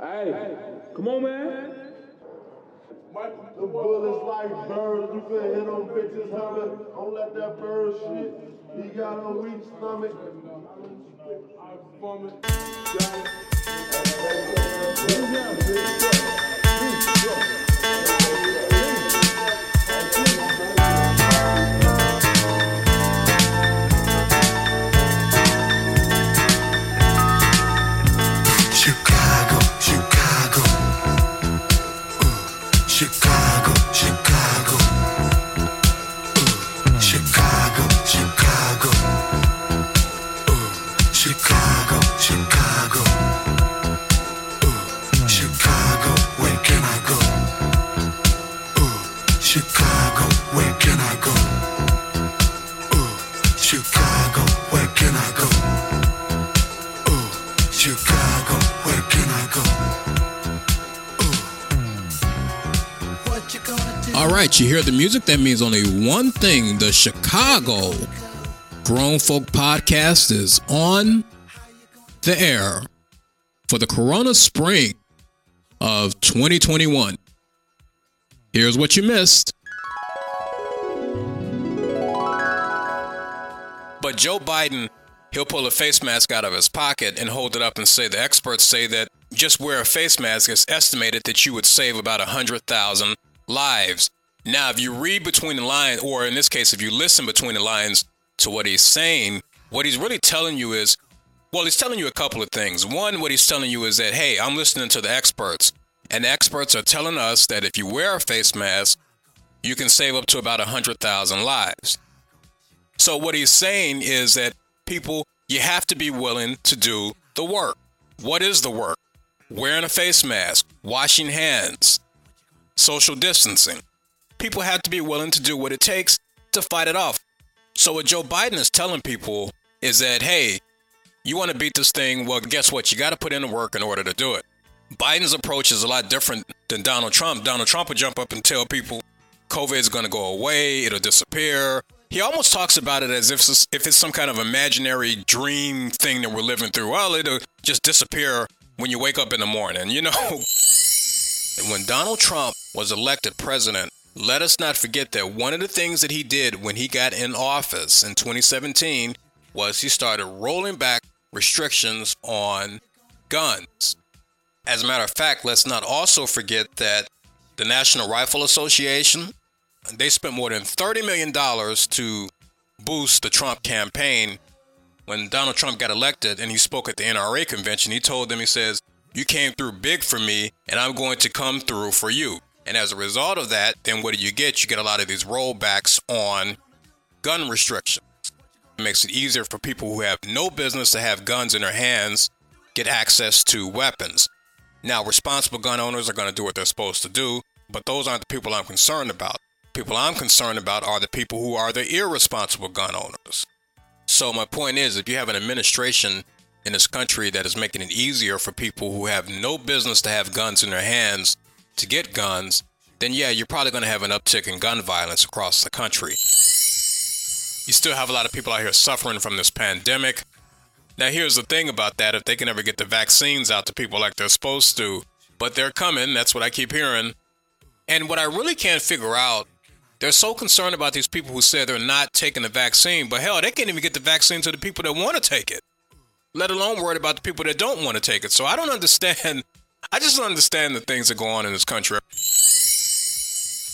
Hey, come on, man. The bullets like birds, you can hit them bitches humming. Don't let that bird shit. He got a weak stomach. Chicago, right, you hear the music? That means only one thing. The Chicago Grown Folk Podcast is on the air for the Corona Spring of 2021. Here's what you missed. But Joe Biden, he'll pull a face mask out of his pocket and hold it up and say the experts say that just wear a face mask is estimated that you would save about 100,000 lives. Now, if you read between the lines, or in this case, if you listen between the lines to what he's saying, what he's really telling you is, well, he's telling you a couple of things. One, what he's telling you is that, hey, I'm listening to the experts, and the experts are telling us that if you wear a face mask, you can save up to about 100,000 lives. So what he's saying is that people, you have to be willing to do the work. What is the work? Wearing a face mask, washing hands, social distancing. People have to be willing to do what it takes to fight it off. So what Joe Biden is telling people is that, hey, you want to beat this thing? Well, guess what? You got to put in the work in order to do it. Biden's approach is a lot different than Donald Trump. Donald Trump would jump up and tell people COVID is going to go away, it'll disappear. He almost talks about it as if it's, if it's some kind of imaginary dream thing that we're living through. Well, it'll just disappear when you wake up in the morning, you know? when Donald Trump was elected president, let us not forget that one of the things that he did when he got in office in 2017 was he started rolling back restrictions on guns. As a matter of fact, let's not also forget that the National Rifle Association, they spent more than $30 million to boost the Trump campaign. When Donald Trump got elected and he spoke at the NRA convention, he told them, he says, You came through big for me, and I'm going to come through for you. And as a result of that, then what do you get? You get a lot of these rollbacks on gun restrictions. It makes it easier for people who have no business to have guns in their hands get access to weapons. Now, responsible gun owners are going to do what they're supposed to do, but those aren't the people I'm concerned about. People I'm concerned about are the people who are the irresponsible gun owners. So, my point is if you have an administration in this country that is making it easier for people who have no business to have guns in their hands to get guns, then yeah, you're probably going to have an uptick in gun violence across the country. You still have a lot of people out here suffering from this pandemic. Now, here's the thing about that if they can ever get the vaccines out to people like they're supposed to, but they're coming, that's what I keep hearing. And what I really can't figure out, they're so concerned about these people who say they're not taking the vaccine, but hell, they can't even get the vaccine to the people that want to take it, let alone worried about the people that don't want to take it. So I don't understand. I just don't understand the things that go on in this country.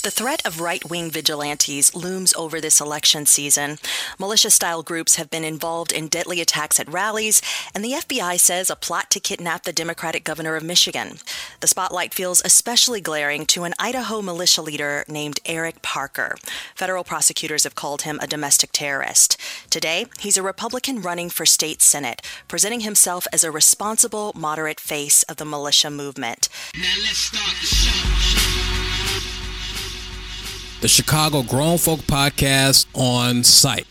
The threat of right wing vigilantes looms over this election season. Militia style groups have been involved in deadly attacks at rallies, and the FBI says a plot to kidnap the Democratic governor of Michigan. The spotlight feels especially glaring to an Idaho militia leader named Eric Parker. Federal prosecutors have called him a domestic terrorist. Today, he's a Republican running for state senate, presenting himself as a responsible, moderate face of the militia movement. Now let's start the show. The Chicago Grown Folk Podcast on site.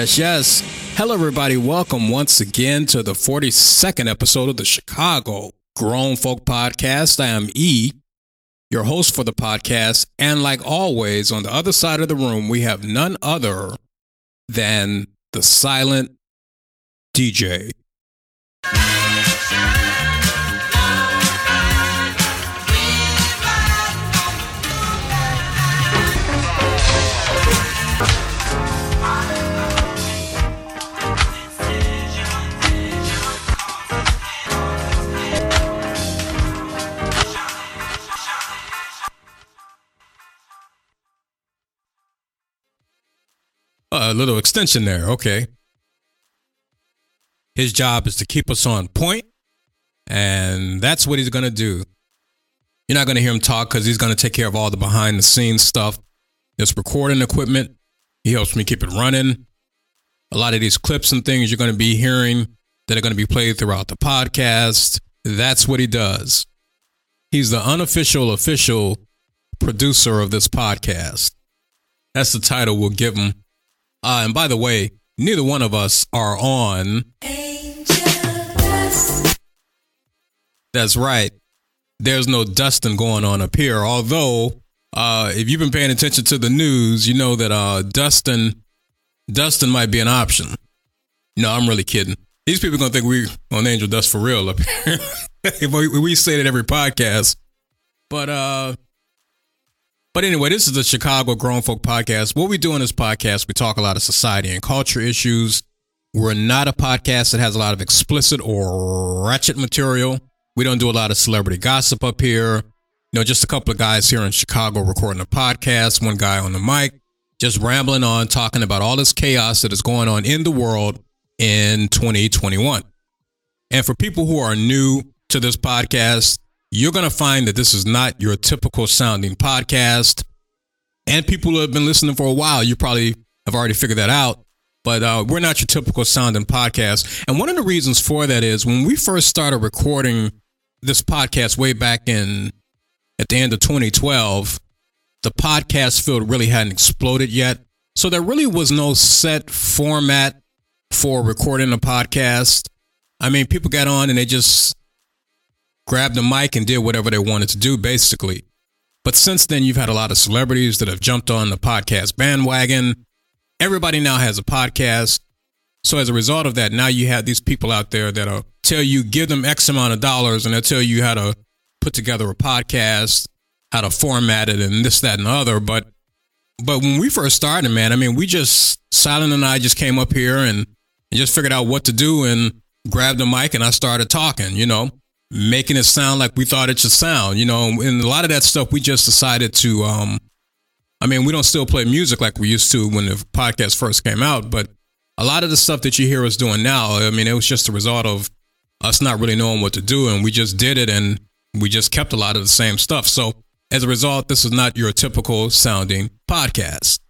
Yes, yes. Hello, everybody. Welcome once again to the 42nd episode of the Chicago Grown Folk Podcast. I am E, your host for the podcast. And like always, on the other side of the room, we have none other than the silent DJ. A little extension there. Okay. His job is to keep us on point, and that's what he's going to do. You're not going to hear him talk because he's going to take care of all the behind the scenes stuff. This recording equipment, he helps me keep it running. A lot of these clips and things you're going to be hearing that are going to be played throughout the podcast. That's what he does. He's the unofficial, official producer of this podcast. That's the title we'll give him. Uh, and by the way, neither one of us are on. That's right. There's no dusting going on up here. Although, uh, if you've been paying attention to the news, you know that uh, Dustin, Dustin might be an option. No, I'm really kidding. These people are gonna think we on Angel Dust for real up here. we, we say it every podcast, but uh, but anyway, this is the Chicago Grown Folk Podcast. What we do in this podcast, we talk a lot of society and culture issues. We're not a podcast that has a lot of explicit or ratchet material. We don't do a lot of celebrity gossip up here. You know, just a couple of guys here in Chicago recording a podcast, one guy on the mic, just rambling on, talking about all this chaos that is going on in the world in 2021. And for people who are new to this podcast, you're going to find that this is not your typical sounding podcast. And people who have been listening for a while, you probably have already figured that out. But uh, we're not your typical sounding podcast. And one of the reasons for that is when we first started recording this podcast way back in at the end of 2012, the podcast field really hadn't exploded yet. So there really was no set format for recording a podcast. I mean, people got on and they just grabbed the mic and did whatever they wanted to do, basically. But since then, you've had a lot of celebrities that have jumped on the podcast bandwagon. Everybody now has a podcast. So as a result of that, now you have these people out there that'll tell you, give them X amount of dollars, and they'll tell you how to put together a podcast, how to format it, and this, that, and the other. But but when we first started, man, I mean, we just Silent and I just came up here and, and just figured out what to do and grabbed the mic and I started talking, you know making it sound like we thought it should sound, you know, and a lot of that stuff we just decided to um I mean, we don't still play music like we used to when the podcast first came out, but a lot of the stuff that you hear us doing now, I mean, it was just a result of us not really knowing what to do and we just did it and we just kept a lot of the same stuff. So as a result, this is not your typical sounding podcast.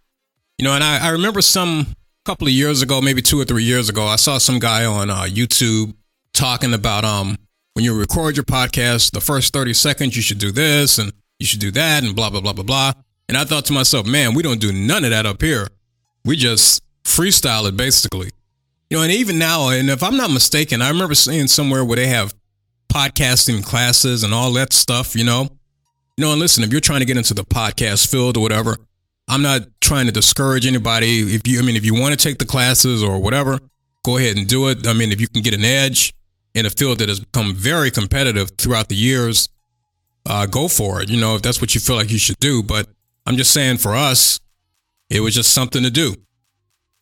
You know, and I, I remember some couple of years ago, maybe two or three years ago, I saw some guy on uh, YouTube talking about um when you record your podcast, the first 30 seconds, you should do this and you should do that and blah, blah, blah, blah, blah. And I thought to myself, man, we don't do none of that up here. We just freestyle it basically. You know, and even now, and if I'm not mistaken, I remember seeing somewhere where they have podcasting classes and all that stuff, you know. You know, and listen, if you're trying to get into the podcast field or whatever, I'm not trying to discourage anybody. If you, I mean, if you want to take the classes or whatever, go ahead and do it. I mean, if you can get an edge, in a field that has become very competitive throughout the years, uh, go for it. You know, if that's what you feel like you should do. But I'm just saying for us, it was just something to do.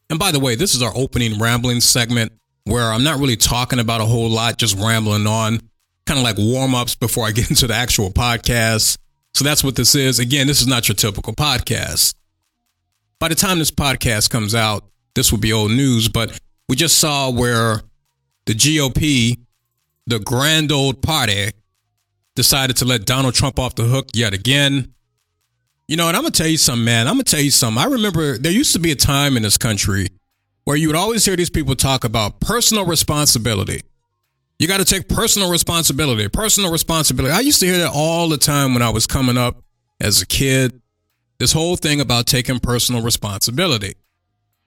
And by the way, this is our opening rambling segment where I'm not really talking about a whole lot, just rambling on, kind of like warm ups before I get into the actual podcast. So that's what this is. Again, this is not your typical podcast. By the time this podcast comes out, this will be old news, but we just saw where the GOP, the grand old party, decided to let Donald Trump off the hook yet again. You know, and I'm gonna tell you something, man. I'm gonna tell you something. I remember there used to be a time in this country where you would always hear these people talk about personal responsibility. You got to take personal responsibility, personal responsibility. I used to hear that all the time when I was coming up as a kid. This whole thing about taking personal responsibility.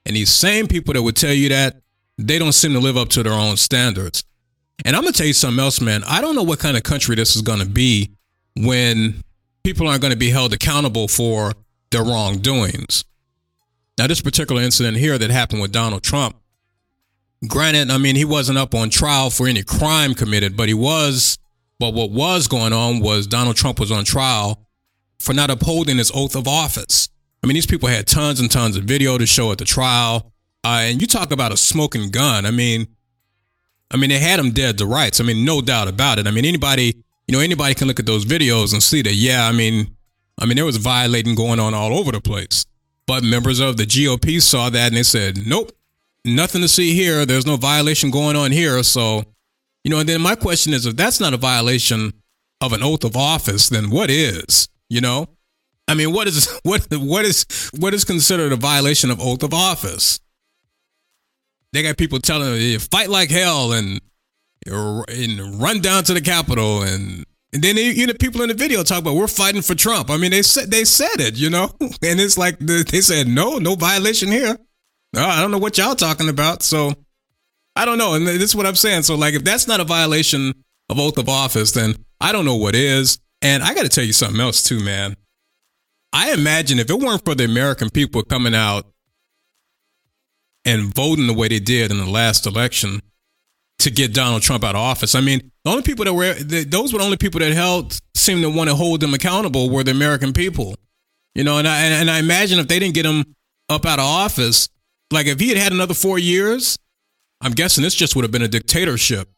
And these same people that would tell you that, they don't seem to live up to their own standards. And I'm to tell you something else, man. I don't know what kind of country this is to be when people aren't to be held accountable for their wrongdoings. Now, this particular incident here that happened with Donald Trump, granted, I mean, he wasn't up on trial for any crime committed, but he was, but what was going on was Donald Trump was on trial for not upholding his oath of office. I mean, these people had tons and tons of video to show at the trial. Uh, and you talk about a smoking gun. I mean, I mean, they had him dead to rights. I mean, no doubt about it. I mean, anybody, you know, anybody can look at those videos and see that, yeah, I mean, I mean, there was violating going on all over the place. But members of the GOP saw that and they said, nope, nothing to see here. There's no violation going on here. So, you know, and then my question is if that's not a violation of an oath of office, then what is? You know? I mean, what is what what is what is considered a violation of oath of office? They got people telling them fight like hell and and run down to the Capitol and and then you know people in the video talk about we're fighting for Trump. I mean they said they said it, you know, and it's like they said no, no violation here. No, I don't know what y'all talking about. So I don't know, and this is what I'm saying. So like if that's not a violation of oath of office, then I don't know what is. And I got to tell you something else too, man. I imagine if it weren't for the American people coming out and voting the way they did in the last election to get Donald Trump out of office. I mean, the only people that were those were the only people that held seemed to want to hold them accountable were the American people. You know, and I and I imagine if they didn't get him up out of office, like if he had had another four years, I'm guessing this just would have been a dictatorship.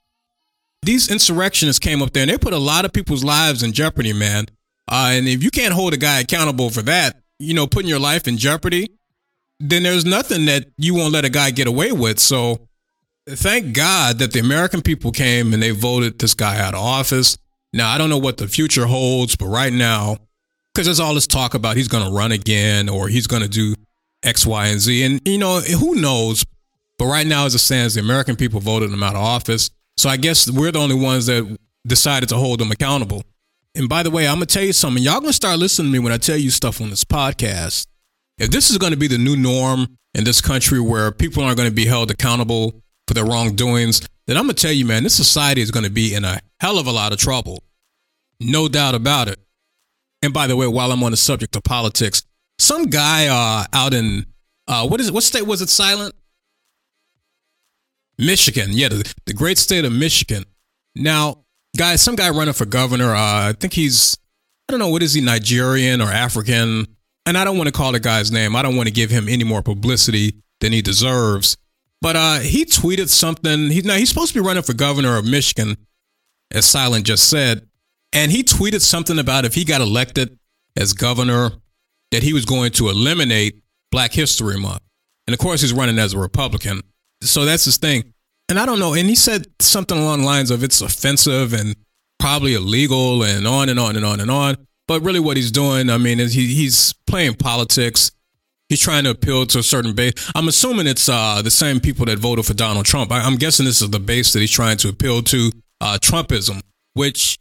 These insurrectionists came up there and they put a lot of people's lives in jeopardy, man. Uh, and if you can't hold a guy accountable for that, you know, putting your life in jeopardy, then there's nothing that you won't let a guy get away with. So thank God that the American people came and they voted this guy out of office. Now, I don't know what the future holds, but right now, because there's all this talk about he's going to run again or he's going to do X, Y, and Z. And, you know, who knows? But right now, as it stands, the American people voted him out of office. So I guess we're the only ones that decided to hold him accountable. And by the way, I'm going to tell you something. Y'all going to start listening to me when I tell you stuff on this podcast. If this is going to be the new norm in this country where people aren't going to be held accountable for their wrongdoings, then I'm going to tell you, man, this society is going to be in a hell of a lot of trouble. No doubt about it. And by the way, while I'm on the subject of politics, some guy uh, out in, uh, what is it? What state was it silent? Michigan. Yeah, the, the great state of Michigan. Now, guys, some guy running for governor, uh, I think he's, I don't know, what is he, Nigerian or African? And I don't want to call the guy's name. I don't want to give him any more publicity than he deserves. But uh, he tweeted something. He, now he's supposed to be running for governor of Michigan, as Silent just said, and he tweeted something about if he got elected as governor, that he was going to eliminate Black History Month. And of course, he's running as a Republican, so that's his thing. And I don't know. And he said something along the lines of it's offensive and probably illegal, and on and on and on and on. But really, what he's doing, I mean, is he, he's playing politics. He's trying to appeal to a certain base. I'm assuming it's uh, the same people that voted for Donald Trump. I, am guessing this is the base that he's trying to appeal to uh, Trumpism, which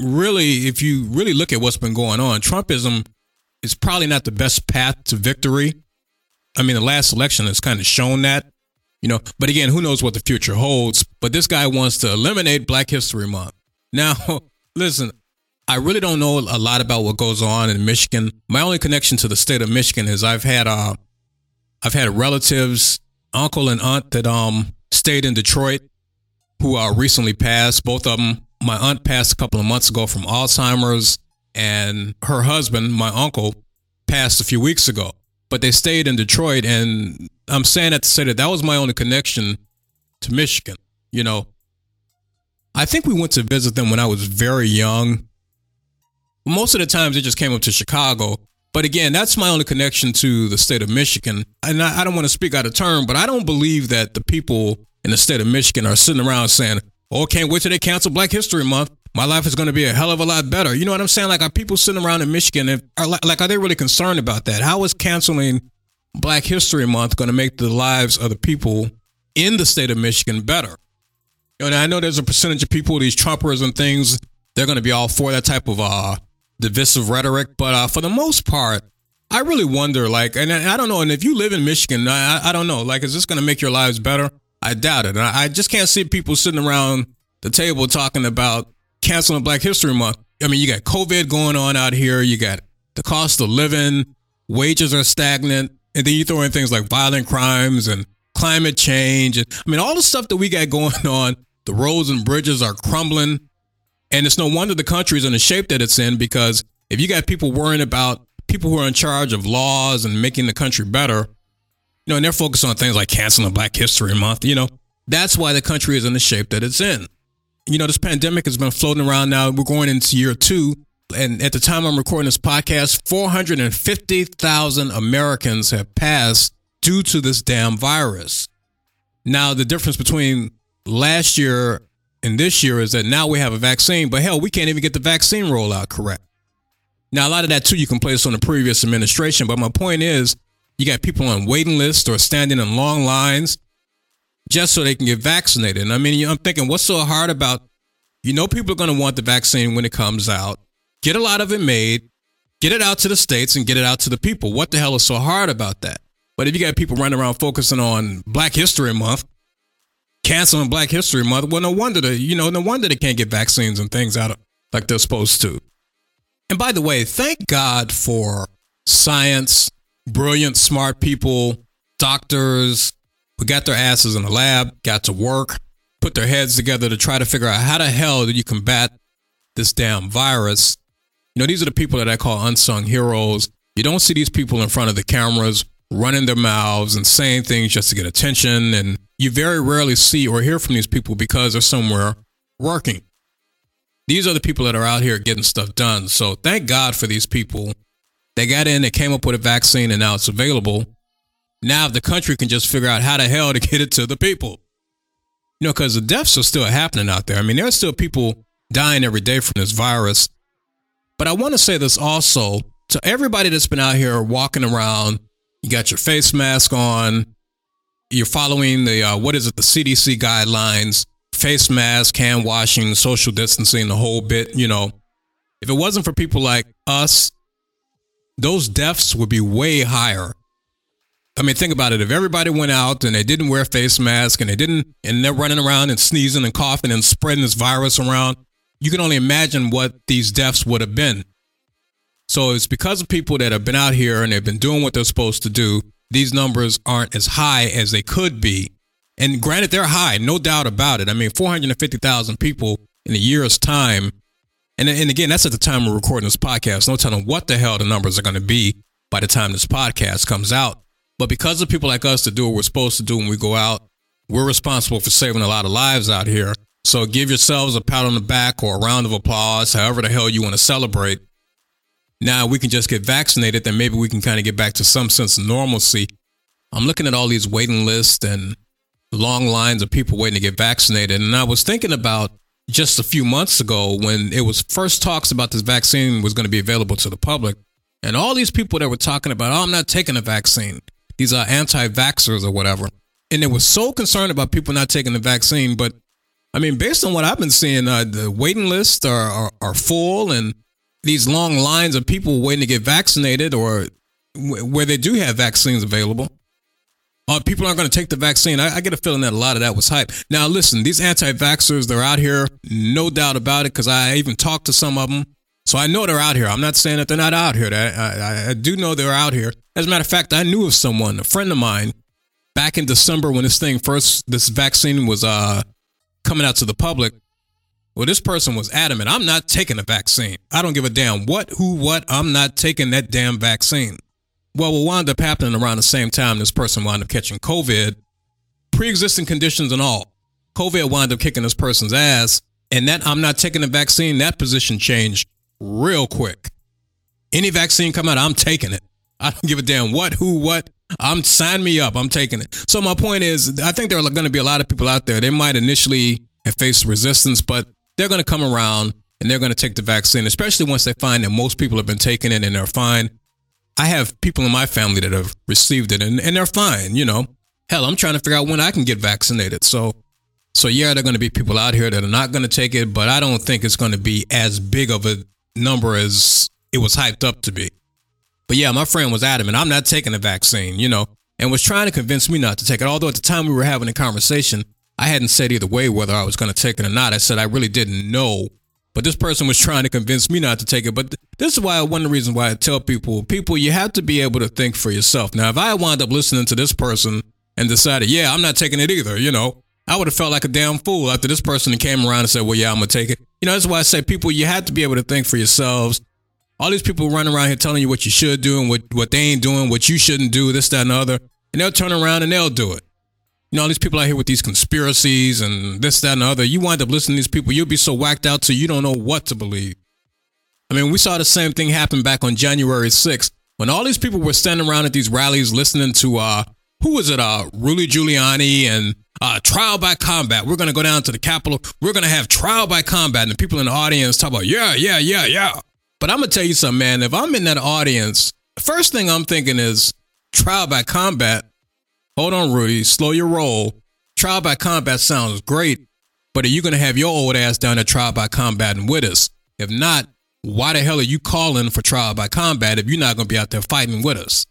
really, if you really look at what's been going on, Trumpism is probably not the best path to victory. I mean, the last election has kind of shown that, you know, but again, who knows what the future holds. But this guy wants to eliminate Black History Month. Now, listen, I really don't know a lot about what goes on in Michigan. My only connection to the state of Michigan is I've had uh, I've had relatives, uncle and aunt that um stayed in Detroit, who uh, recently passed. Both of them. My aunt passed a couple of months ago from Alzheimer's, and her husband, my uncle, passed a few weeks ago. But they stayed in Detroit, and I'm saying that to say that that was my only connection to Michigan. You know, I think we went to visit them when I was very young most of the times it just came up to Chicago. But again, that's my only connection to the state of Michigan. And I, I don't want to speak out of turn, but I don't believe that the people in the state of Michigan are sitting around saying, oh, can't wait till they cancel Black History Month. My life is going to be a hell of a lot better. You know what I'm saying? Like, are people sitting around in Michigan are like, are they really concerned about that? How is canceling Black History Month going to make the lives of the people in the state of Michigan better? And I know there's a percentage of people, these Trumpers and things, they're going to be all for that type of uh, divisive rhetoric, but uh, for the most part, I really wonder, like, and I I don't know. And if you live in Michigan, I, I- don't know. Like, is this going to make your lives better? I doubt it. I, I just can't see people sitting around the table talking about canceling Black History Month. I mean, you got COVID going on out here. You got the cost of living, wages are stagnant, and then you throw in things like violent crimes and climate change. I mean, all the stuff that we got going on. The roads and bridges are crumbling. And it's no wonder the country is in the shape that it's in because if you got people worrying about people who are in charge of laws and making the country better, you know, and they're focused on things like canceling Black History Month, you know, that's why the country is in the shape that it's in. You know, this pandemic has been floating around now. We're going into year two. And at the time I'm recording this podcast, 450,000 Americans have passed due to this damn virus. Now, the difference between last year and this year is that now we have a vaccine, but hell, we can't even get the vaccine rollout correct. Now, a lot of that too, you can place on the previous administration, but my point is you got people on waiting lists or standing in long lines just so they can get vaccinated. And I mean, I'm thinking, what's so hard about, you know, people are going to want the vaccine when it comes out. Get a lot of it made, get it out to the states and get it out to the people. What the hell is so hard about that? But if you got people running around focusing on Black History Month, canceling Black History Month, well, no wonder they, you know, no wonder they can't get vaccines and things out like they're supposed to. And by the way, thank God for science, brilliant, smart people, doctors who got their asses in the lab, got to work, put their heads together to try to figure out how the hell do you combat this damn virus. You know, these are the people that I call unsung heroes. You don't see these people in front of the cameras running their mouths and saying things just to get attention. And you very rarely see or hear from these people because they're somewhere working. These are the people that are out here getting stuff done. So thank God for these people. They got in, they came up with a vaccine, and now it's available. Now the country can just figure out how the hell to get it to the people. You know, because the deaths are still happening out there. I mean, there's still people dying every day from this virus. But I want to say this also to everybody that's been out here walking around. You got your face mask on. You're following the uh, what is it? The CDC guidelines: face mask, hand washing, social distancing, the whole bit. You know, if it wasn't for people like us, those deaths would be way higher. I mean, think about it. If everybody went out and they didn't wear face masks and they didn't, and they're running around and sneezing and coughing and spreading this virus around, you can only imagine what these deaths would have been. So it's because of people that have been out here and they've been doing what they're supposed to do. These numbers aren't as high as they could be. And granted, they're high, no doubt about it. I mean, 450,000 people in a year's time. And, and again, that's at the time we're recording this podcast. No telling what the hell the numbers are going to be by the time this podcast comes out. But because of people like us to do what we're supposed to do when we go out, we're responsible for saving a lot of lives out here. So give yourselves a pat on the back or a round of applause, however the hell you want to celebrate. Now we can just get vaccinated, then maybe we can kind of get back to some sense of normalcy. I'm looking at all these waiting lists and long lines of people waiting to get vaccinated. And I was thinking about just a few months ago when it was first talks about this vaccine was going to be available to the public. And all these people that were talking about, oh, I'm not taking a vaccine. These are anti vaxxers or whatever. And they were so concerned about people not taking the vaccine. But I mean, based on what I've been seeing, uh, the waiting lists are, are, are full and these long lines of people waiting to get vaccinated or where they do have vaccines available. Uh, people aren't going to take the vaccine. I, I get a feeling that a lot of that was hype. Now, listen, these anti vaxxers, they're out here, no doubt about it, because I even talked to some of them. So I know they're out here. I'm not saying that they're not out here. I, I, I do know they're out here. As a matter of fact, I knew of someone, a friend of mine, back in December when this thing first, this vaccine was uh, coming out to the public. Well, this person was adamant. I'm not taking the vaccine. I don't give a damn what, who, what. I'm not taking that damn vaccine. Well, what wound up happening around the same time this person wound up catching COVID, pre-existing conditions and all. COVID wound up kicking this person's ass, and that I'm not taking the vaccine. That position changed real quick. Any vaccine come out, I'm taking it. I don't give a damn what, who, what. I'm sign me up. I'm taking it. So my point is, I think there are going to be a lot of people out there. They might initially have faced resistance, but they're going to come around and they're going to take the vaccine, especially once they find that most people have been taking it and they're fine. I have people in my family that have received it and, and they're fine, you know. Hell, I'm trying to figure out when I can get vaccinated. So so yeah, there are going to be people out here that are not going to take it, but I don't think it's going to be as big of a number as it was hyped up to be. But yeah, my friend was adamant, I'm not taking the vaccine, you know, and was trying to convince me not to take it. Although at the time we were having a conversation, I hadn't said either way whether I was going to take it or not. I said I really didn't know. But this person was trying to convince me not to take it. But th- this is why one of the reasons why I tell people, people, you have to be able to think for yourself. Now, if I wound up listening to this person and decided, yeah, I'm not taking it either, you know, I would have felt like a damn fool after this person came around and said, well, yeah, I'm going to take it. You know, that's why I say, people, you have to be able to think for yourselves. All these people running around here telling you what you should do and what, what they ain't doing, what you shouldn't do, this, that, and the other. And they'll turn around and they'll do it. You know, all these people out here with these conspiracies and this, that, and the other. You wind up listening to these people, you'll be so whacked out till you don't know what to believe. I mean, we saw the same thing happen back on January 6th when all these people were standing around at these rallies listening to, uh, who was it? Uh, Rudy Giuliani and uh, trial by combat. We're going to go down to the Capitol. We're going to have trial by combat. And the people in the audience talk about, yeah, yeah, yeah, yeah. But I'm going to tell you something, man. If I'm in that audience, first thing I'm thinking is trial by combat. Hold on, Rudy. Slow your roll. Trial by combat sounds great, but are you going to have your old ass down at trial by combat and with us? If not, why the hell are you calling for trial by combat if you're not going to be out there fighting with us?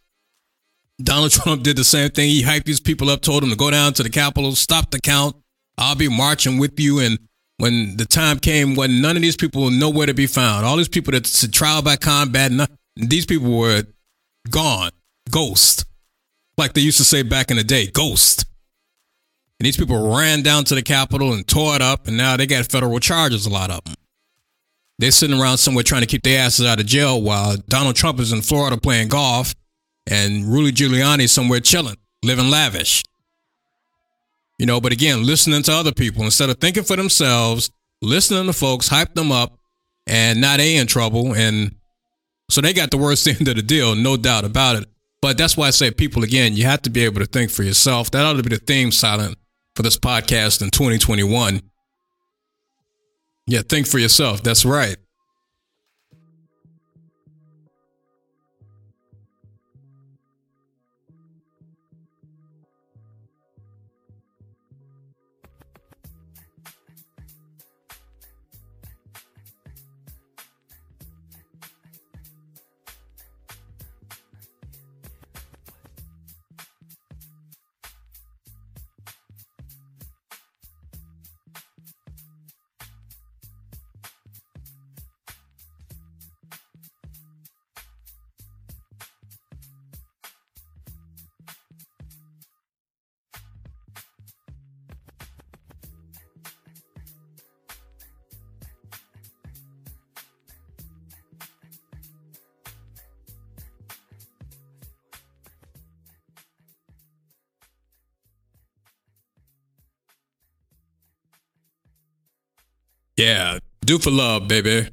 Donald Trump did the same thing. He hyped these people up, told them to go down to the Capitol, stop the count. I'll be marching with you. And when the time came, when none of these people were nowhere to be found, all these people that said trial by combat, these people were gone, ghost, like they used to say back in the day, ghost. And these people ran down to the Capitol and tore it up, and now they got federal charges, a lot of them. They're sitting around somewhere trying to keep their asses out of jail while Donald Trump is in Florida playing golf and Rudy Giuliani somewhere chilling, living lavish. You know, but again, listening to other people instead of thinking for themselves, listening to folks, hype them up, and now they in trouble. And so they got the worst end of the deal, no doubt about it. But that's why I say, people, again, you have to be able to think for yourself. That ought to be the theme silent for this podcast in 2021. Yeah, think for yourself. That's right. Yeah, do for love, baby.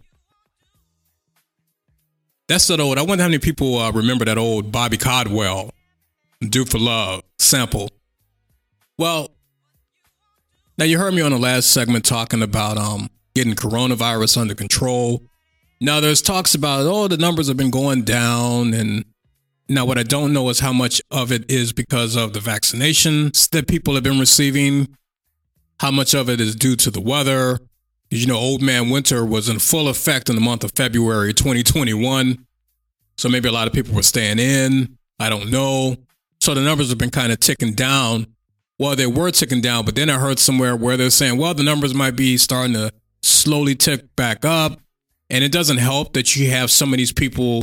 That's that old. I wonder how many people uh, remember that old Bobby Caldwell, "Do for Love" sample. Well, now you heard me on the last segment talking about um getting coronavirus under control. Now there's talks about oh the numbers have been going down, and now what I don't know is how much of it is because of the vaccinations that people have been receiving. How much of it is due to the weather? You know, Old Man Winter was in full effect in the month of February 2021. So maybe a lot of people were staying in. I don't know. So the numbers have been kind of ticking down. Well, they were ticking down, but then I heard somewhere where they're saying, well, the numbers might be starting to slowly tick back up. And it doesn't help that you have some of these people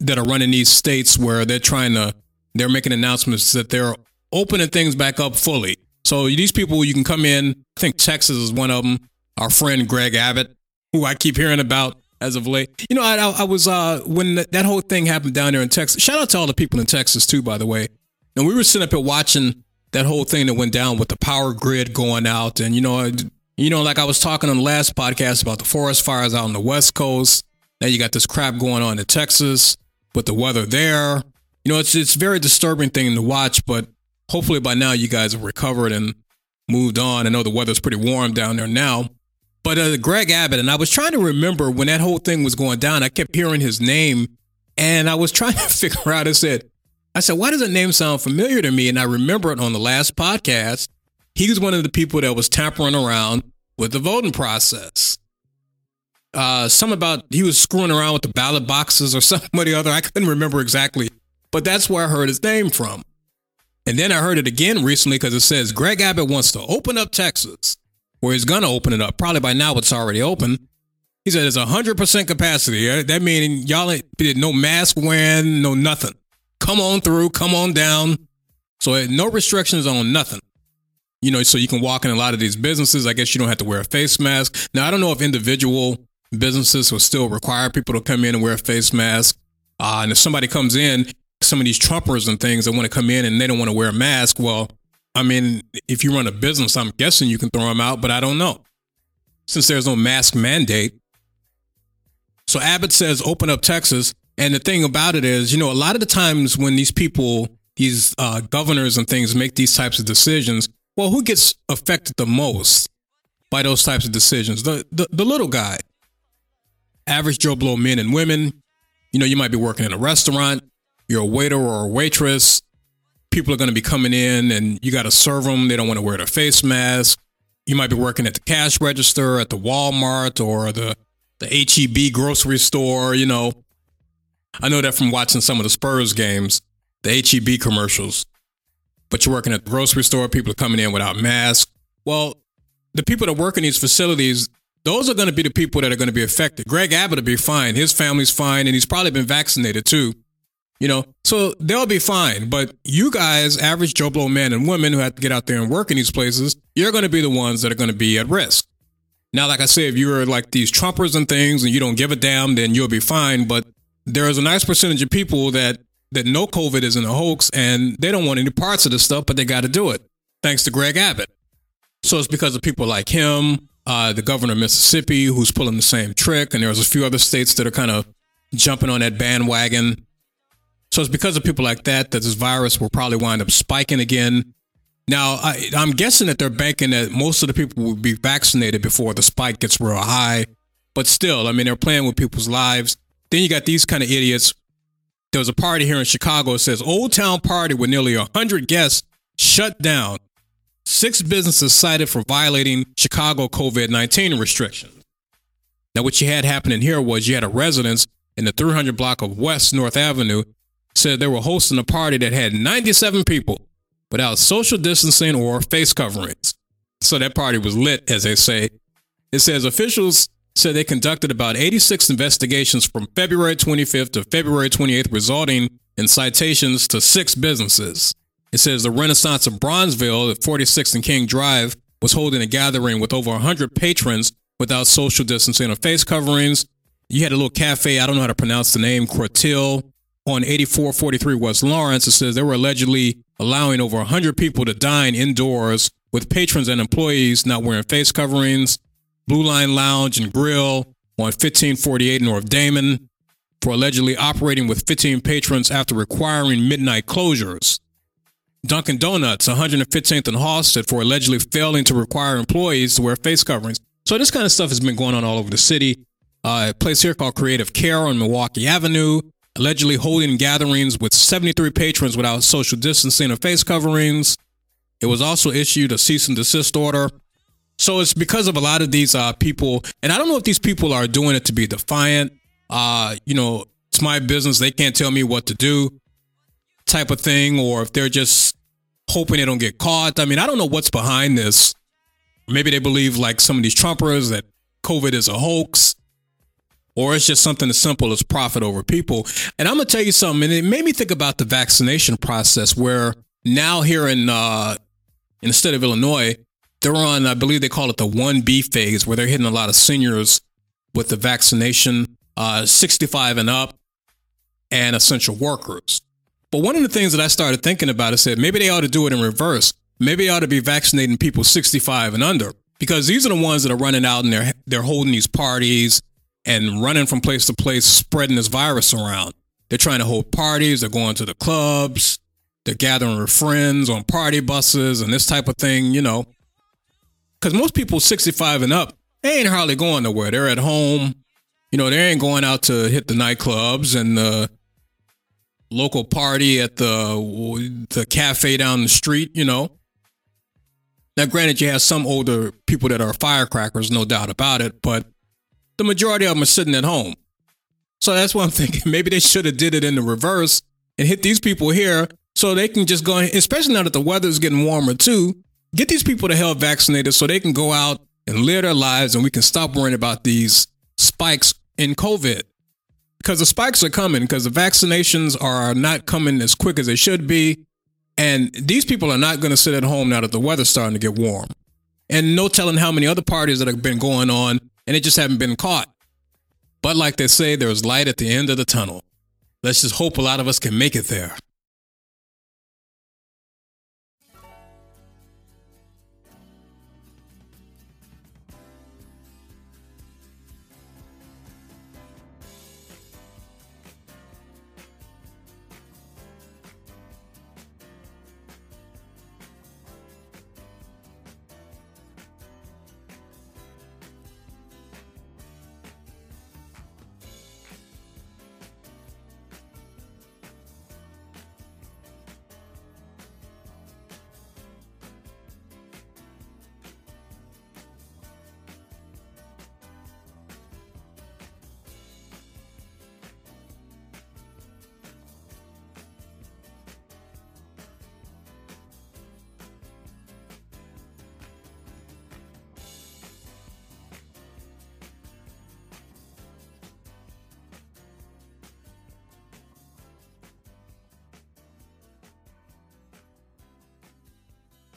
that are running these states where they're trying to, they're making announcements that they're opening things back up fully. So these people, you can come in. I think Texas is one of them our friend Greg Abbott, who I keep hearing about as of late. You know, I, I, was uh, when that whole thing happened down there in Texas. Shout out to all the people in Texas too, by the way. And we were sitting up here watching that whole thing that went down with the power grid going out, and you know, you know, like I was talking on the last podcast about the forest fires out on the West Coast. Now you got this crap going on in Texas with the weather there. You know, it's it's very disturbing thing to watch, but hopefully by now you guys have recovered and moved on. I know the weather's pretty warm down there now. But uh, Greg Abbott, and I was trying to remember when that whole thing was going down, I kept hearing his name and I was trying to figure out, I said, I said, why does that name sound familiar to me? And I remember it on the last podcast. He was one of the people that was tampering around with the voting process. uh, something about he was screwing around with the ballot boxes or the other. I couldn't remember exactly, but that's where I heard his name from. And then I heard it again recently because it says Greg Abbott wants to open up Texas, where he's going to open it up. Probably by now it's already open. He said it's 100% capacity. That meaning y'all ain't did no mask wearing, no nothing. Come on through, come on down. So uh, no restrictions on nothing. You know, so you can walk in a lot of these businesses. I guess you don't have to wear a face mask. Now, I don't know if individual businesses will still require people to come in and wear a face mask. Uh, and if somebody comes in, some of these Trumpers and things that want to come in and they don't want to wear a mask, well, I mean, if you run a business, I'm guessing you can throw them out, but I don't know. Since there's no mask mandate. So Abbott says open up Texas. And the thing about it is, you know, a lot of the times when these people, these uh, governors and things make these types of decisions, well, who gets affected the most by those types of decisions? The, the, the little guy. Average Joe Blow men and women. You know, you might be working in a restaurant, you're a waiter or a waitress. People are going to be coming in and you got to serve them. They don't want to wear their face mask. You might be working at the cash register at the Walmart or the, the HEB grocery store, you know. I know that from watching some of the Spurs games, the HEB commercials. But you're working at the grocery store, people are coming in without masks. Well, the people that work in these facilities, those are going to be the people that are going to be affected. Greg Abbott will be fine. His family's fine, and he's probably been vaccinated too. You know, so they'll be fine. But you guys, average Joe Blow men and women who have to get out there and work in these places, you're going to be the ones that are going to be at risk. Now, like I said, if you're like these Trumpers and things and you don't give a damn, then you'll be fine. But there is a nice percentage of people that that know COVID isn't a hoax and they don't want any parts of this stuff, but they got to do it. Thanks to Greg Abbott. So it's because of people like him, uh, the governor of Mississippi, who's pulling the same trick, and there's a few other states that are kind of jumping on that bandwagon. So it's because of people like that that this virus will probably wind up spiking again. Now, I, I'm guessing that they're banking that most of the people will be vaccinated before the spike gets real high. But still, I mean, they're playing with people's lives. Then you got these kind of idiots. There was a party here in Chicago. It says Old Town Party with nearly 100 guests shut down. Six businesses cited for violating Chicago COVID 19 restrictions. Now, what you had happening here was you had a residence in the 300 block of West North Avenue said they were hosting a party that had 97 people without social distancing or face coverings. So that party was lit, as they say. It says officials said they conducted about 86 investigations from February 25th to February 28th, resulting in citations to six businesses. It says the Renaissance of Bronzeville at 46th and King Drive was holding a gathering with over 100 patrons without social distancing or face coverings. You had a little cafe, I don't know how to pronounce the name, Crotil, on 8443 West Lawrence. It says they were allegedly allowing over 100 people to dine indoors with patrons and employees not wearing face coverings. Blue Line Lounge and Grill on 1548 North Damen for allegedly operating with 15 patrons after requiring midnight closures. Dunkin' Donuts, 115th and Halsted, for allegedly failing to require employees to wear face coverings. So this kind of stuff has been going on all over the city. Uh, a place here called Creative Care on Milwaukee Avenue, allegedly holding gatherings with 73 patrons without social distancing or face coverings. It was also issued a cease and desist order. So it's because of a lot of these uh, people, and I don't know if these people are doing it to be defiant. Uh, you know, it's my business; they can't tell me what to do, type of thing, or if they're just hoping they don't get caught. I mean, I don't know what's behind this. Maybe they believe, like some of these Trumpers, that COVID is a hoax or it's just something as simple as profit over people. And I'm gonna tell you something, and it made me think about the vaccination process, where now here in uh, in the state of Illinois, they're on, I believe they call it the one B phase, where they're hitting a lot of seniors with the vaccination, uh, 65 and up, and essential workers. But one of the things that I started thinking about is that maybe they ought to do it in reverse. Maybe they ought to be vaccinating people 65 and under because these are the ones that are running out and they're they're holding these parties and running from place to place, spreading this virus around. They're trying to hold parties. They're going to the clubs. They're gathering with friends on party buses and this type of thing, you know. Because most people 65 and up, they ain't hardly going nowhere. They're at home. You know, they ain't going out to hit the nightclubs and the local party at the the cafe down the street, you know. Now, granted, you have some older people that are firecrackers, no doubt about it, but the majority of them are sitting at home. So that's what I'm thinking. Maybe they should have did it in the reverse and hit these people here so they can just go, especially now that the weather is getting warmer too, get these people to hell vaccinated so they can go out and live their lives and we can stop worrying about these spikes in COVID. Because the spikes are coming because the vaccinations are not coming as quick as they should be. And these people are not going to sit at home now that the weather's starting to get warm. And no telling how many other parties that have been going on and they just haven't been caught. But like they say, there's light at the end of the tunnel. Let's just hope a lot of us can make it there.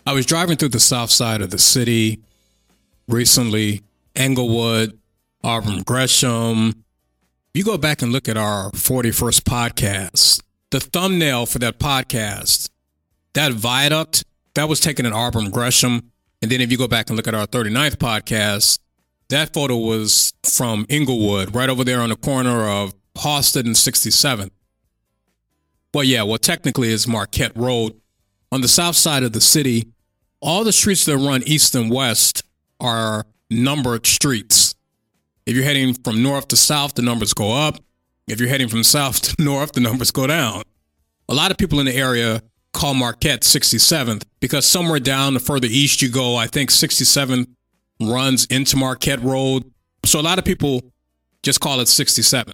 I was driving through the south side of the city recently, Englewood, Auburn Gresham. You go back and look at our 41st podcast. The thumbnail for that podcast, that viaduct, that was taken in Auburn Gresham. And then if you go back and look at our 39th podcast, that photo was from Englewood, right over there on the corner of Halsted and 67th. Well, yeah, well, technically it's Marquette Road. On the south side of the city, all the streets that run east and west are numbered streets. If you're heading from north to south, the numbers go up. If you're heading from south to north, the numbers go down. A lot of people in the area call Marquette 67th because somewhere down the further east you go, I think 67th runs into Marquette Road. So a lot of people just call it 67.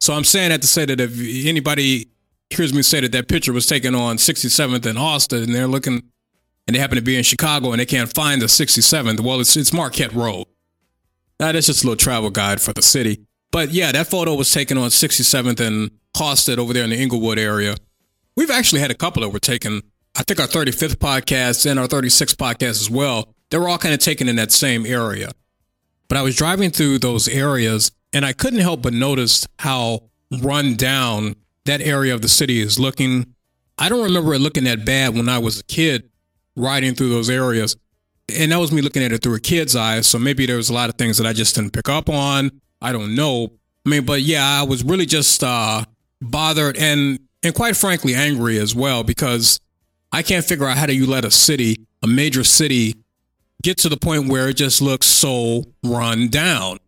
So I'm saying that to say that if anybody hears me say that that picture was taken on 67th and Halsted and they're looking and they happen to be in Chicago and they can't find the 67th, well, it's, it's Marquette Road. That is just a little travel guide for the city. But yeah, that photo was taken on 67th and Halsted over there in the Englewood area. We've actually had a couple that were taken, I think our 35th podcast and our 36th podcast as well. They were all kind of taken in that same area. But I was driving through those areas and I couldn't help but notice how run down that area of the city is looking. I don't remember it looking that bad when I was a kid riding through those areas. And that was me looking at it through a kid's eyes. So maybe there was a lot of things that I just didn't pick up on. I don't know. I mean, but yeah, I was really just uh, bothered and and quite frankly angry as well because I can't figure out how do you let a city, a major city, get to the point where it just looks so run down.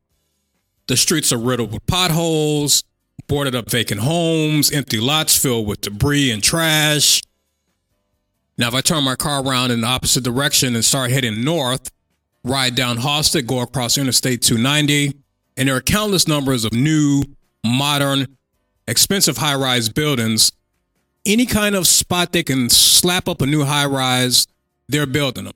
The streets are riddled with potholes, boarded up vacant homes, empty lots filled with debris and trash. Now, if I turn my car around in the opposite direction and start heading north, ride down Halsted, go across Interstate 290, and there are countless numbers of new, modern, expensive high rise buildings. Any kind of spot they can slap up a new high rise, they're building them.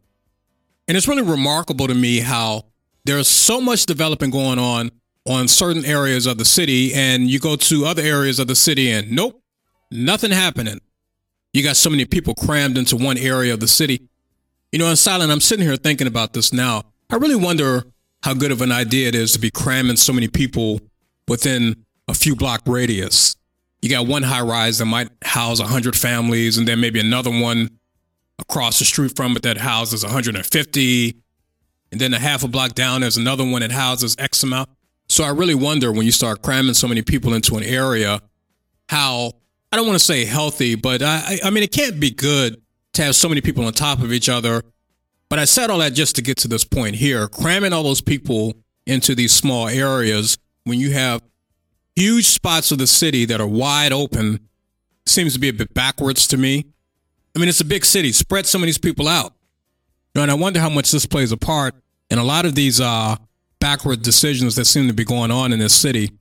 And it's really remarkable to me how there's so much development going on on certain areas of the city, and you go to other areas of the city, and nope, nothing happening. You got so many people crammed into one area of the city. You know, in silent, I'm sitting here thinking about this now. I really wonder how good of an idea it is to be cramming so many people within a few block radius. You got one high rise that might house 100 families, and then maybe another one across the street from it that houses 150. And then a half a block down, there's another one that houses X amount. So I really wonder when you start cramming so many people into an area, how I don't want to say healthy, but I, I mean, it can't be good to have so many people on top of each other. But I said all that just to get to this point here. Cramming all those people into these small areas when you have huge spots of the city that are wide open seems to be a bit backwards to me. I mean, it's a big city. Spread some of these people out. You know, and I wonder how much this plays a part in a lot of these uh, backward decisions that seem to be going on in this city.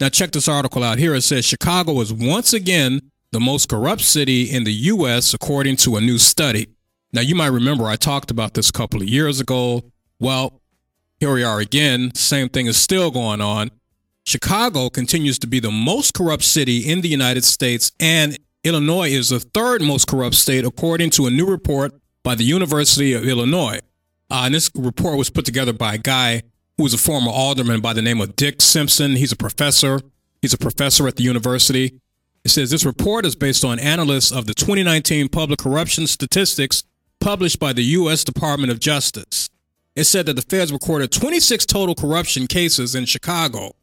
Now, check this article out here. It says Chicago is once again the most corrupt city in the U.S., according to a new study. Now, you might remember I talked about this a couple of years ago. Well, here we are again. Same thing is still going on. Chicago continues to be the most corrupt city in the United States, and Illinois is the third most corrupt state, according to a new report by the University of Illinois. Uh, and this report was put together by a guy who was a former alderman by the name of Dick Simpson. He's a professor. He's a professor at the university. It says this report is based on analysis of the 2019 public corruption statistics published by the U.S. Department of Justice. It said that the feds recorded 26 total corruption cases in Chicago.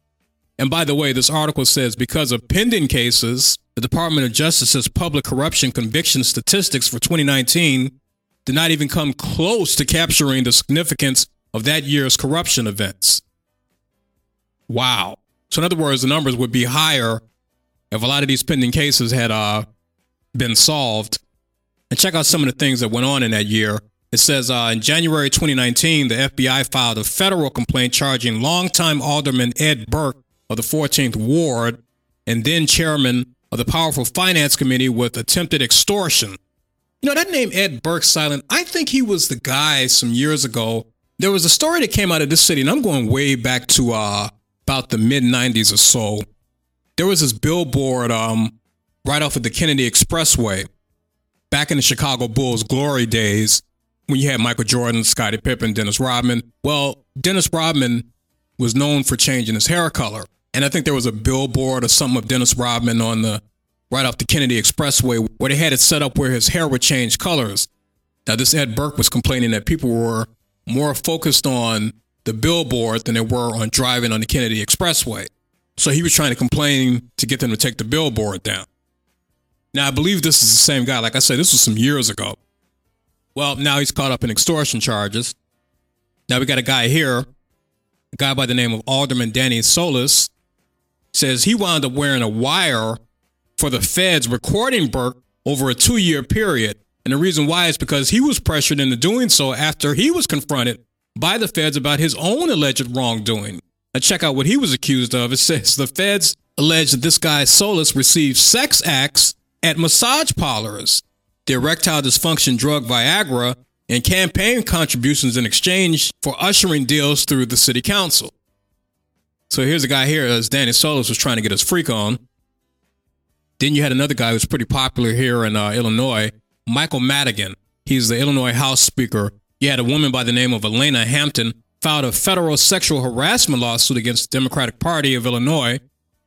And by the way, this article says because of pending cases, the Department of Justice's public corruption conviction statistics for 2019 did not even come close to capturing the significance of that year's corruption events. Wow. So, in other words, the numbers would be higher if a lot of these pending cases had uh, been solved. And check out some of the things that went on in that year. It says uh, in January 2019, the FBI filed a federal complaint charging longtime Alderman Ed Burke of the 14th Ward and then chairman of the powerful finance committee with attempted extortion. You know, that name Ed Burke Silent, I think he was the guy some years ago. There was a story that came out of this city, and I'm going way back to uh, about the mid 90s or so. There was this billboard um, right off of the Kennedy Expressway back in the Chicago Bulls glory days when you had Michael Jordan, Scottie Pippen, Dennis Rodman. Well, Dennis Rodman was known for changing his hair color. And I think there was a billboard or something of Dennis Rodman on the right off the Kennedy Expressway where they had it set up where his hair would change colors. Now, this Ed Burke was complaining that people were more focused on the billboard than they were on driving on the Kennedy Expressway. So he was trying to complain to get them to take the billboard down. Now, I believe this is the same guy. Like I said, this was some years ago. Well, now he's caught up in extortion charges. Now we got a guy here, a guy by the name of Alderman Danny Solis, says he wound up wearing a wire for the feds recording Burke over a two year period. And the reason why is because he was pressured into doing so after he was confronted by the feds about his own alleged wrongdoing. Now, check out what he was accused of. It says the feds allege that this guy Solis received sex acts at massage parlors, the erectile dysfunction drug Viagra, and campaign contributions in exchange for ushering deals through the city council. So here's a guy here, as Danny Solis was trying to get his freak on. Then you had another guy who's pretty popular here in uh, Illinois, Michael Madigan. He's the Illinois House Speaker. You had a woman by the name of Alaina Hampton filed a federal sexual harassment lawsuit against the Democratic Party of Illinois,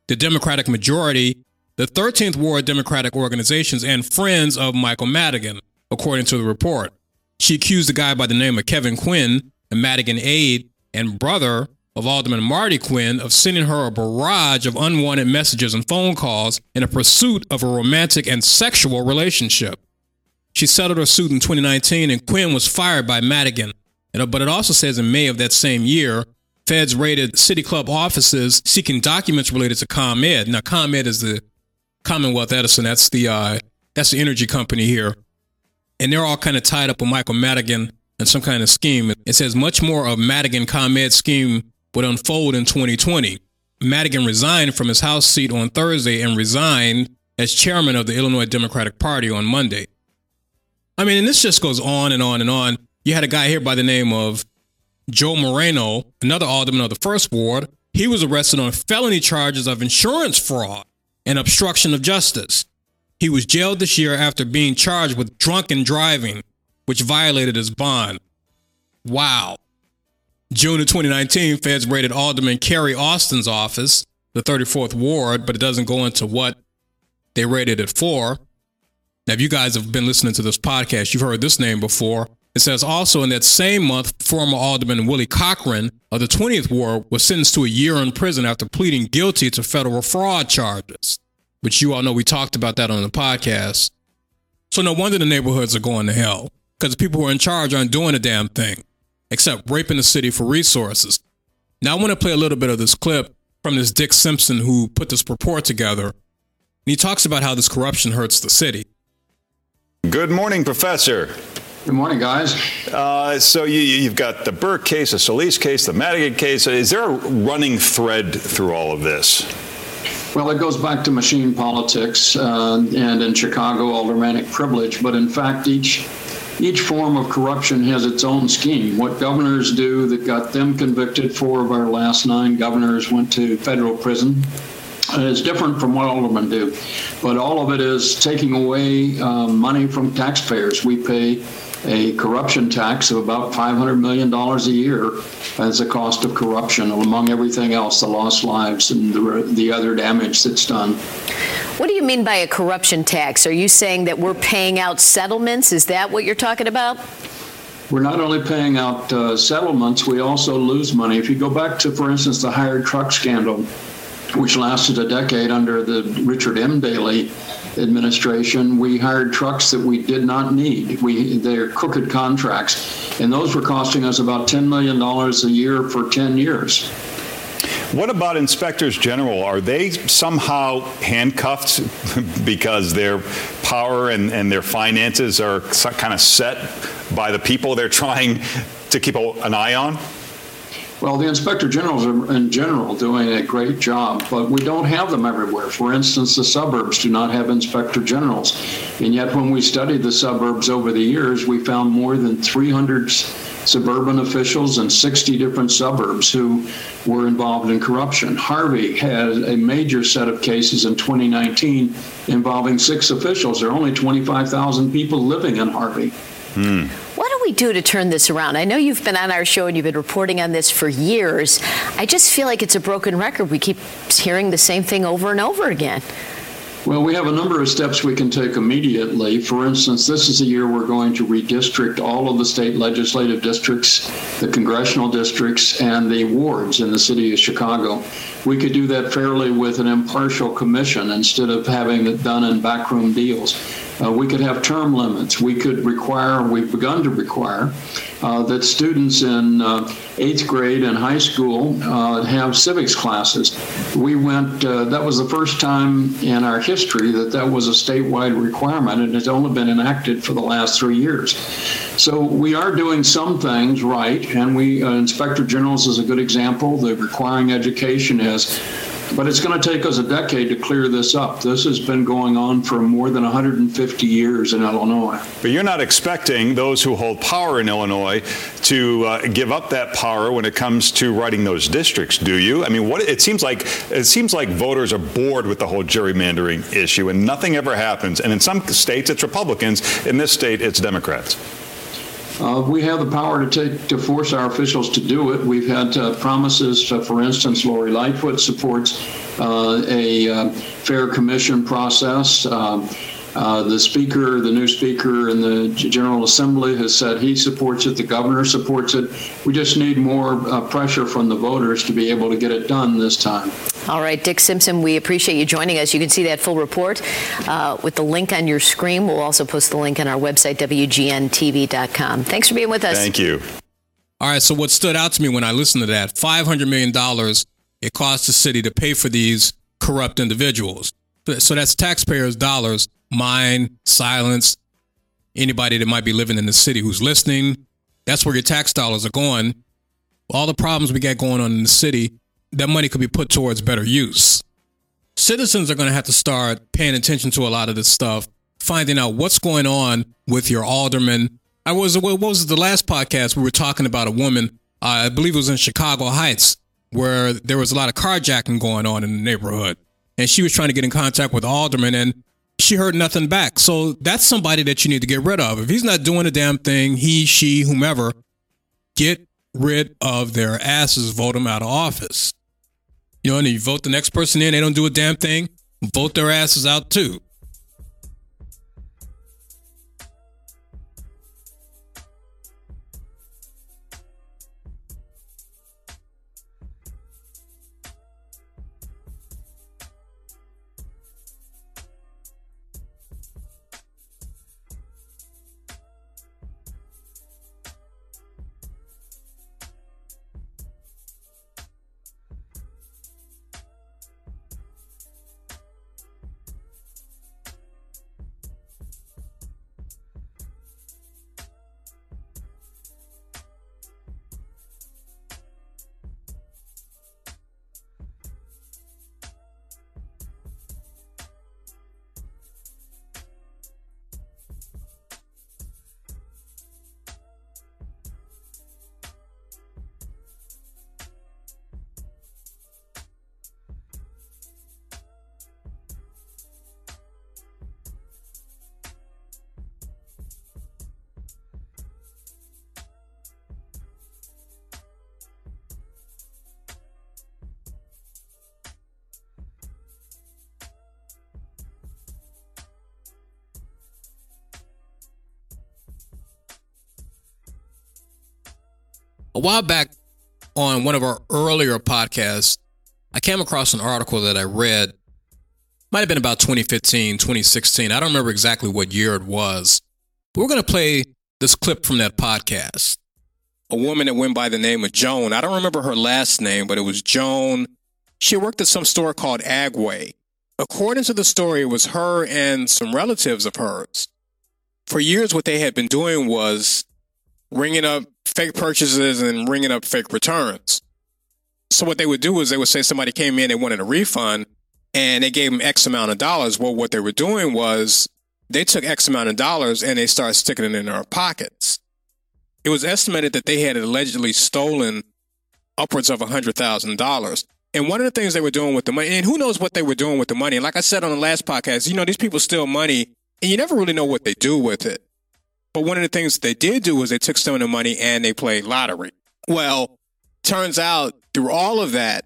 the Democratic majority, the 13th Ward Democratic organizations, and friends of Michael Madigan, according to the report. She accused a guy by the name of Kevin Quinn, a Madigan aide and brother of Alderman Marty Quinn of sending her a barrage of unwanted messages and phone calls in a pursuit of a romantic and sexual relationship. She settled her suit in 2019 and Quinn was fired by Madigan. But it also says in May of that same year, feds raided City Club offices seeking documents related to ComEd. Now, ComEd is the Commonwealth Edison. That's the uh, that's the energy company here, and they're all kind of tied up with Michael Madigan and some kind of scheme. It says much more of Madigan ComEd scheme would unfold in 2020. Madigan resigned from his House seat on Thursday and resigned as chairman of the Illinois Democratic Party on Monday. I mean, and this just goes on and on and on. You had a guy here by the name of Joe Moreno, another alderman of the First Ward. He was arrested on felony charges of insurance fraud and obstruction of justice. He was jailed this year after being charged with drunken driving, which violated his bond. Wow. June of 2019, feds raided Alderman Carrie Austin's office, the 34th Ward, but it doesn't go into what they raided it for. Now, if you guys have been listening to this podcast, you've heard this name before. It says also in that same month, former Alderman Willie Cochran of the 20th Ward was sentenced to a year in prison after pleading guilty to federal fraud charges, which you all know we talked about that on the podcast. So no wonder the neighborhoods are going to hell because the people who are in charge aren't doing a damn thing except raping the city for resources. Now, I want to play a little bit of this clip from this Dick Simpson who put this report together. And he talks about how this corruption hurts the city. Good morning, Professor. Good morning, guys. Uh, so you, you've got the Burke case, the Solis case, the Madigan case. Is there a running thread through all of this? Well, it goes back to machine politics uh, and in Chicago, aldermanic privilege. But in fact, each each form of corruption has its own scheme. What governors do that got them convicted, four of our last nine governors went to federal prison. Uh, is different from what aldermen do, but all of it is taking away uh, money from taxpayers. We pay a corruption tax of about $500 million a year as a cost of corruption, among everything else, the lost lives and the, the other damage that's done. What do you mean by a corruption tax? Are you saying that we're paying out settlements? Is that what you're talking about? We're not only paying out uh, settlements, we also lose money. If you go back to, for instance, the hired truck scandal, which lasted a decade under the Richard M. Daley administration, we hired trucks that we did not need. We they're crooked contracts, and those were costing us about ten million dollars a year for ten years. What about inspectors general? Are they somehow handcuffed because their power and, and their finances are kind of set by the people they're trying to keep an eye on? Well, the inspector generals are in general doing a great job, but we don't have them everywhere. For instance, the suburbs do not have inspector generals. And yet, when we studied the suburbs over the years, we found more than 300 suburban officials in 60 different suburbs who were involved in corruption. Harvey had a major set of cases in 2019 involving six officials. There are only 25,000 people living in Harvey. Hmm. What do we do to turn this around? I know you've been on our show and you've been reporting on this for years. I just feel like it's a broken record. We keep hearing the same thing over and over again. Well, we have a number of steps we can take immediately. For instance, this is the year we're going to redistrict all of the state legislative districts, the congressional districts, and the wards in the city of Chicago. We could do that fairly with an impartial commission instead of having it done in backroom deals. Uh, we could have term limits. We could require, we've begun to require, uh, that students in uh, eighth grade and high school uh, have civics classes. We went, uh, that was the first time in our history that that was a statewide requirement, and it's only been enacted for the last three years. So we are doing some things right, and we, uh, Inspector Generals is a good example. The requiring education is but it's going to take us a decade to clear this up. This has been going on for more than 150 years in Illinois. But you're not expecting those who hold power in Illinois to uh, give up that power when it comes to writing those districts, do you? I mean, what it seems like it seems like voters are bored with the whole gerrymandering issue, and nothing ever happens. And in some states, it's Republicans. In this state, it's Democrats. Uh, we have the power to take to force our officials to do it. We've had uh, promises. Uh, for instance, Lori Lightfoot supports uh, a uh, fair commission process. Uh, the speaker, the new speaker in the General Assembly has said he supports it. The governor supports it. We just need more uh, pressure from the voters to be able to get it done this time. All right, Dick Simpson, we appreciate you joining us. You can see that full report uh, with the link on your screen. We'll also post the link on our website, WGNTV.com. Thanks for being with us. Thank you. All right, so what stood out to me when I listened to that $500 million it costs the city to pay for these corrupt individuals. So that's taxpayers' dollars mine, silence, anybody that might be living in the city who's listening. That's where your tax dollars are going. All the problems we got going on in the city, that money could be put towards better use. Citizens are going to have to start paying attention to a lot of this stuff, finding out what's going on with your alderman. I was what was the last podcast we were talking about a woman, uh, I believe it was in Chicago Heights, where there was a lot of carjacking going on in the neighborhood, and she was trying to get in contact with alderman, and she heard nothing back. So that's somebody that you need to get rid of. If he's not doing a damn thing, he, she, whomever, get rid of their asses, vote them out of office. You know, and you vote the next person in, they don't do a damn thing, vote their asses out too. A while back on one of our earlier podcasts, I came across an article that I read. Might have been about 2015, 2016. I don't remember exactly what year it was. But we're going to play this clip from that podcast. A woman that went by the name of Joan. I don't remember her last name, but it was Joan. She worked at some store called Agway. According to the story, it was her and some relatives of hers. For years, what they had been doing was ringing up fake purchases and ringing up fake returns. So what they would do is they would say somebody came in, and wanted a refund, and they gave them X amount of dollars. Well, what they were doing was they took X amount of dollars and they started sticking it in their pockets. It was estimated that they had allegedly stolen upwards of $100,000. And one of the things they were doing with the money, and who knows what they were doing with the money. Like I said on the last podcast, you know, these people steal money and you never really know what they do with it. But one of the things they did do was they took some of the money and they played lottery. Well, turns out through all of that,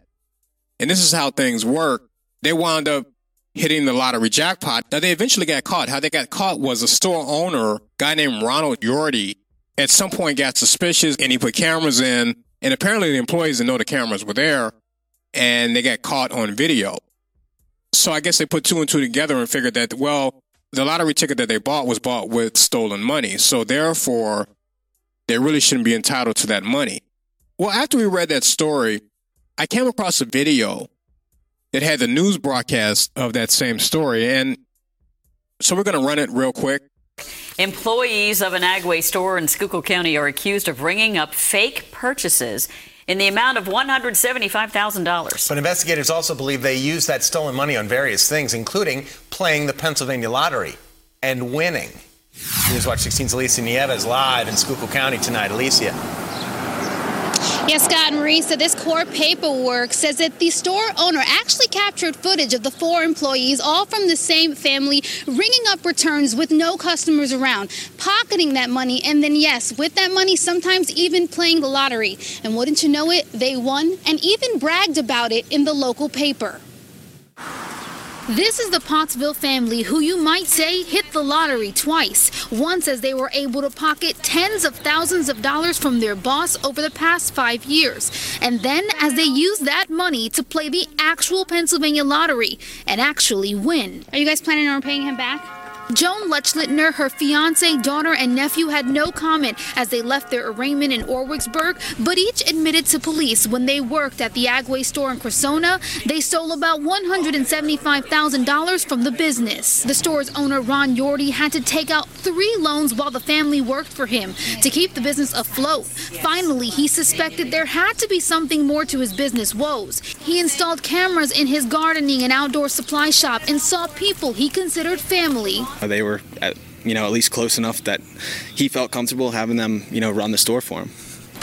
and this is how things work, they wound up hitting the lottery jackpot. Now they eventually got caught. How they got caught was a store owner, guy named Ronald Yorty, at some point got suspicious and he put cameras in. And apparently the employees didn't know the cameras were there and they got caught on video. So I guess they put two and two together and figured that, well, the lottery ticket that they bought was bought with stolen money. So therefore, they really shouldn't be entitled to that money. Well, after we read that story, I came across a video that had the news broadcast of that same story. And so we're going to run it real quick. Employees of an Agway store in Schuylkill County are accused of ringing up fake purchases in the amount of $175,000. But investigators also believe they used that stolen money on various things, including playing the Pennsylvania lottery and winning. Newswatch 16's Alicia Nieves live in Schuylkill County tonight. Alicia. Yes, Scott and Marie. So this court paperwork says that the store owner actually captured footage of the four employees, all from the same family, ringing up returns with no customers around, pocketing that money, and then yes, with that money, sometimes even playing the lottery. And wouldn't you know it, they won and even bragged about it in the local paper. This is the Pottsville family who you might say hit the lottery twice. Once as they were able to pocket tens of thousands of dollars from their boss over the past five years. And then as they used that money to play the actual Pennsylvania lottery and actually win. Are you guys planning on paying him back? Joan Lechlittner, her fiance, daughter, and nephew had no comment as they left their arraignment in Orwigsburg, but each admitted to police when they worked at the Agway store in Cressona, they stole about $175,000 from the business. The store's owner, Ron Yorty, had to take out three loans while the family worked for him to keep the business afloat. Finally, he suspected there had to be something more to his business woes. He installed cameras in his gardening and outdoor supply shop and saw people he considered family they were, at, you know, at least close enough that he felt comfortable having them, you know, run the store for him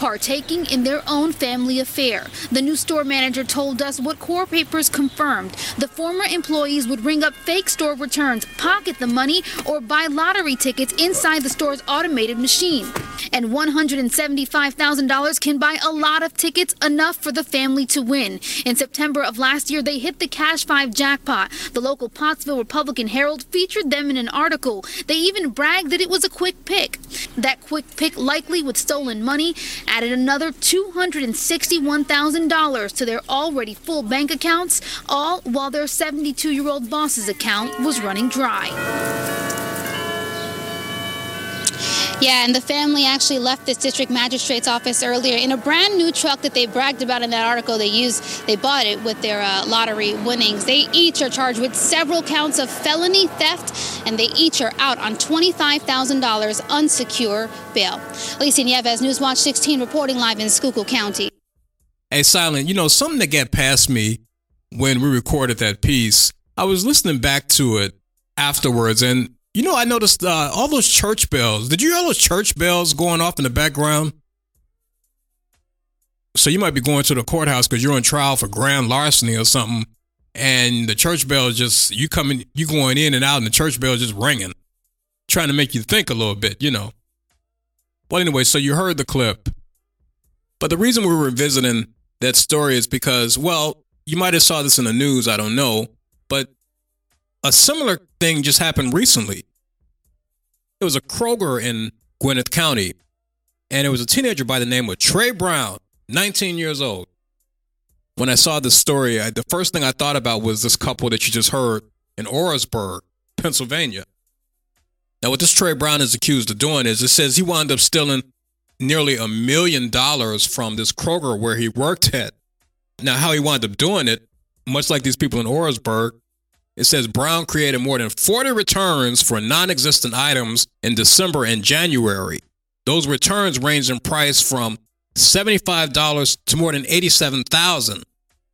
partaking in their own family affair. The new store manager told us what core papers confirmed. The former employees would ring up fake store returns, pocket the money, or buy lottery tickets inside the store's automated machine. And $175,000 can buy a lot of tickets, enough for the family to win. In September of last year, they hit the Cash 5 jackpot. The local Pottsville Republican Herald featured them in an article. They even bragged that it was a quick pick. That quick pick likely with stolen money added another $261,000 to their already full bank accounts, all while their 72 year old boss's account was running dry. Yeah, and the family actually left this district magistrate's office earlier in a brand new truck that they bragged about in that article. They used, they bought it with their uh, lottery winnings. They each are charged with several counts of felony theft, and they each are out on $25,000 unsecure bail. Alicia Nieves, Newswatch 16, reporting live in Schuylkill County. Hey, Silent, you know, something that got past me when we recorded that piece, I was listening back to it afterwards, and you know, I noticed uh, all those church bells. Did you hear all those church bells going off in the background? So you might be going to the courthouse because you're on trial for grand larceny or something, and the church bell just you coming, you going in and out, and the church bell just ringing, trying to make you think a little bit, you know. Well, anyway, so you heard the clip, but the reason we were visiting that story is because, well, you might have saw this in the news, I don't know, but a similar thing just happened recently. It was a Kroger in Gwinnett County. and it was a teenager by the name of Trey Brown, 19 years old. When I saw this story, I, the first thing I thought about was this couple that you just heard in Orisburg, Pennsylvania. Now, what this Trey Brown is accused of doing is it says he wound up stealing nearly a million dollars from this Kroger where he worked at. Now, how he wound up doing it, much like these people in Orisburg, it says Brown created more than 40 returns for non existent items in December and January. Those returns ranged in price from $75 to more than $87,000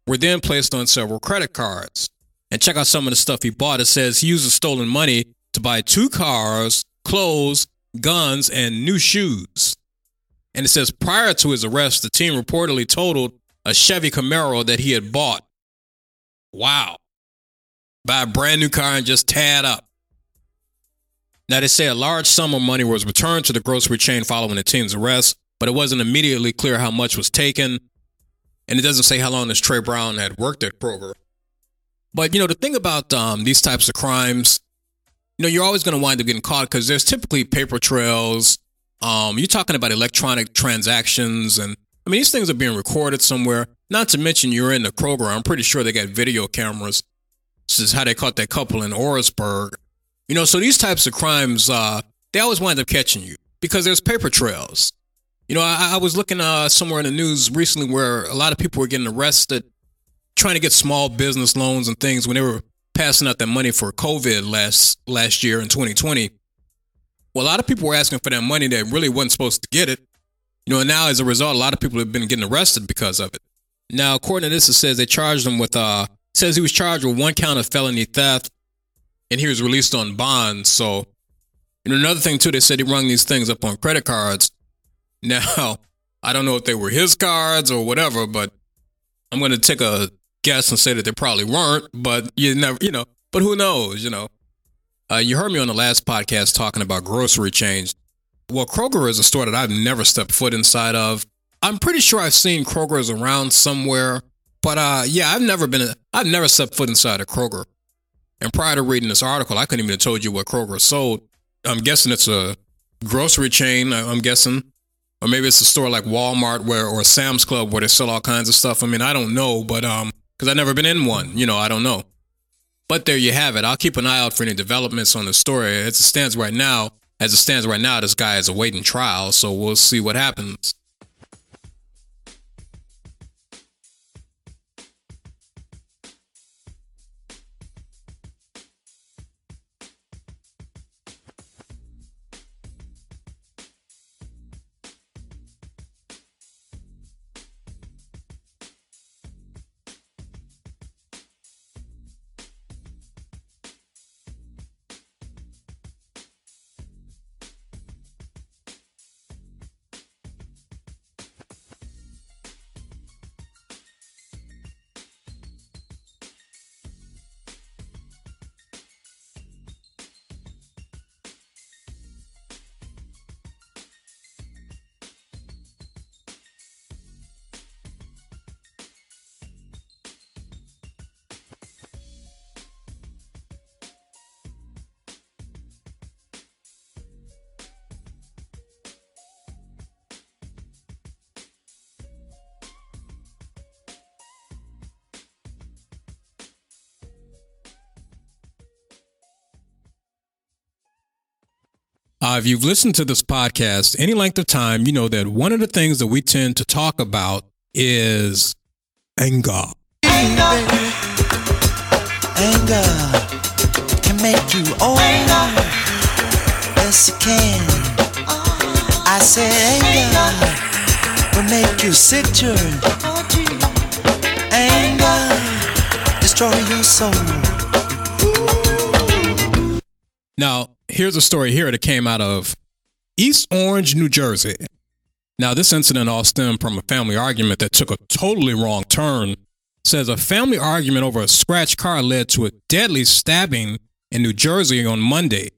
were then placed on several credit cards. And check out some of the stuff he bought. It says he used the stolen money to buy two cars, clothes, guns, and new shoes. And it says prior to his arrest, the team reportedly totaled a Chevy Camaro that he had bought. Wow. Buy a brand new car and just tear it up. Now, they say a large sum of money was returned to the grocery chain following the team's arrest, but it wasn't immediately clear how much was taken. And it doesn't say how long this Trey Brown had worked at Kroger. But, you know, the thing about um, these types of crimes, you know, you're always going to wind up getting caught because there's typically paper trails. Um, you're talking about electronic transactions. And I mean, these things are being recorded somewhere. Not to mention, you're in the Kroger. I'm pretty sure they got video cameras. This is how they caught that couple in Orisburg. You know, so these types of crimes, uh, they always wind up catching you because there's paper trails. You know, I, I was looking uh, somewhere in the news recently where a lot of people were getting arrested trying to get small business loans and things when they were passing out that money for COVID last last year in 2020. Well, a lot of people were asking for that money that really wasn't supposed to get it. You know, and now as a result, a lot of people have been getting arrested because of it. Now, according to this, it says they charged them with uh says he was charged with one count of felony theft and he was released on bond. So, and another thing too, they said he rung these things up on credit cards. Now, I don't know if they were his cards or whatever, but I'm going to take a guess and say that they probably weren't. But you never, you know, but who knows? You know, uh, you heard me on the last podcast talking about grocery chains. Well, Kroger is a store that I've never stepped foot inside of. I'm pretty sure I've seen Kroger's around somewhere, but uh, yeah, I've never been. I've never stepped foot inside a Kroger. And prior to reading this article, I couldn't even have told you what Kroger sold. I'm guessing it's a grocery chain. I'm guessing, or maybe it's a store like Walmart where or Sam's Club where they sell all kinds of stuff. I mean, I don't know, but um, because I've never been in one, you know, I don't know. But there you have it. I'll keep an eye out for any developments on the story. As it stands right now, as it stands right now, this guy is awaiting trial, so we'll see what happens. Uh, if you've listened to this podcast any length of time, you know that one of the things that we tend to talk about is anger. Anger, anger can make you old. Yes, it can. I said anger will make you sick, children. Anger destroy your soul. Now, here's a story here that came out of East Orange, New Jersey. Now, this incident all stemmed from a family argument that took a totally wrong turn. It says a family argument over a scratch car led to a deadly stabbing in New Jersey on Monday.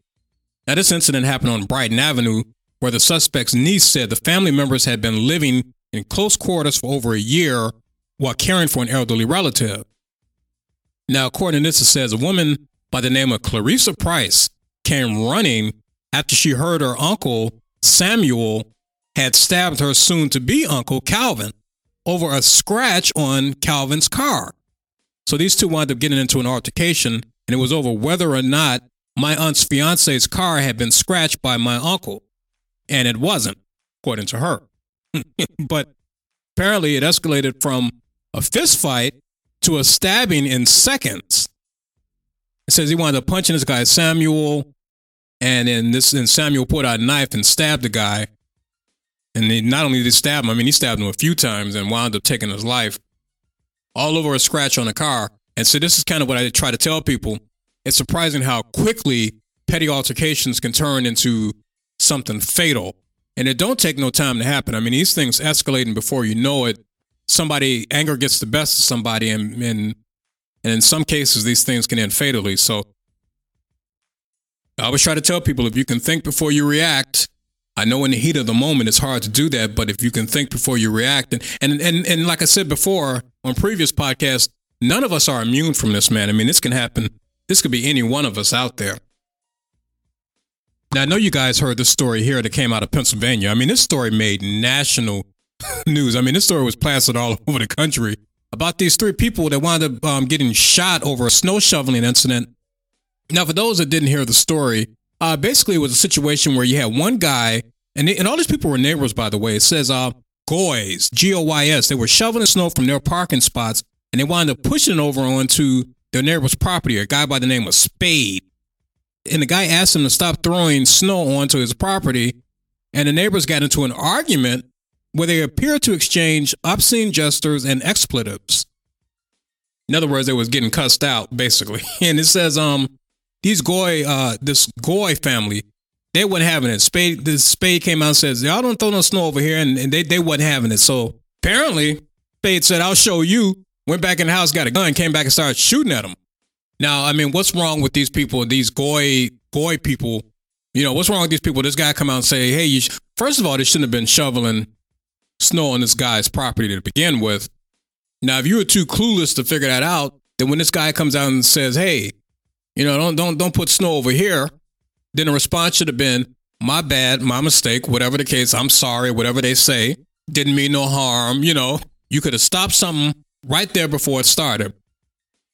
Now, this incident happened on Brighton Avenue, where the suspect's niece said the family members had been living in close quarters for over a year while caring for an elderly relative. Now, according to this, it says a woman by the name of Clarissa Price came running after she heard her uncle, Samuel, had stabbed her soon to be uncle, Calvin, over a scratch on Calvin's car. So these two wound up getting into an altercation, and it was over whether or not my aunt's fiance's car had been scratched by my uncle. And it wasn't, according to her. but apparently it escalated from a fist fight to a stabbing in seconds. It says he wound up punching this guy, Samuel, and then this and Samuel put out a knife and stabbed the guy. And he, not only did he stab him, I mean, he stabbed him a few times and wound up taking his life all over a scratch on the car. And so this is kind of what I try to tell people. It's surprising how quickly petty altercations can turn into something fatal. And it don't take no time to happen. I mean, these things escalating before you know it. Somebody anger gets the best of somebody and and, and in some cases these things can end fatally. So I always try to tell people if you can think before you react, I know in the heat of the moment it's hard to do that, but if you can think before you react, and and and, and like I said before on previous podcasts, none of us are immune from this, man. I mean, this can happen. This could be any one of us out there. Now I know you guys heard this story here that came out of Pennsylvania. I mean, this story made national news. I mean, this story was plastered all over the country about these three people that wound up um, getting shot over a snow shoveling incident now, for those that didn't hear the story, uh, basically it was a situation where you had one guy, and, they, and all these people were neighbors, by the way. It says uh, Goys, G O Y S. They were shoveling snow from their parking spots, and they wound up pushing it over onto their neighbor's property. A guy by the name of Spade, and the guy asked him to stop throwing snow onto his property, and the neighbors got into an argument where they appeared to exchange obscene gestures and expletives. In other words, they was getting cussed out, basically. And it says, um, these Goy, uh, this Goy family, they wasn't having it. Spade, this Spade came out and says, y'all don't throw no snow over here, and, and they they wasn't having it. So apparently, Spade said, "I'll show you." Went back in the house, got a gun, came back and started shooting at them. Now, I mean, what's wrong with these people? These Goy Goy people, you know, what's wrong with these people? This guy come out and say, "Hey, you." Sh-. First of all, they shouldn't have been shoveling snow on this guy's property to begin with. Now, if you were too clueless to figure that out, then when this guy comes out and says, "Hey, you know, don't don't don't put snow over here. Then the response should have been, my bad, my mistake, whatever the case, I'm sorry, whatever they say. Didn't mean no harm, you know. You could have stopped something right there before it started.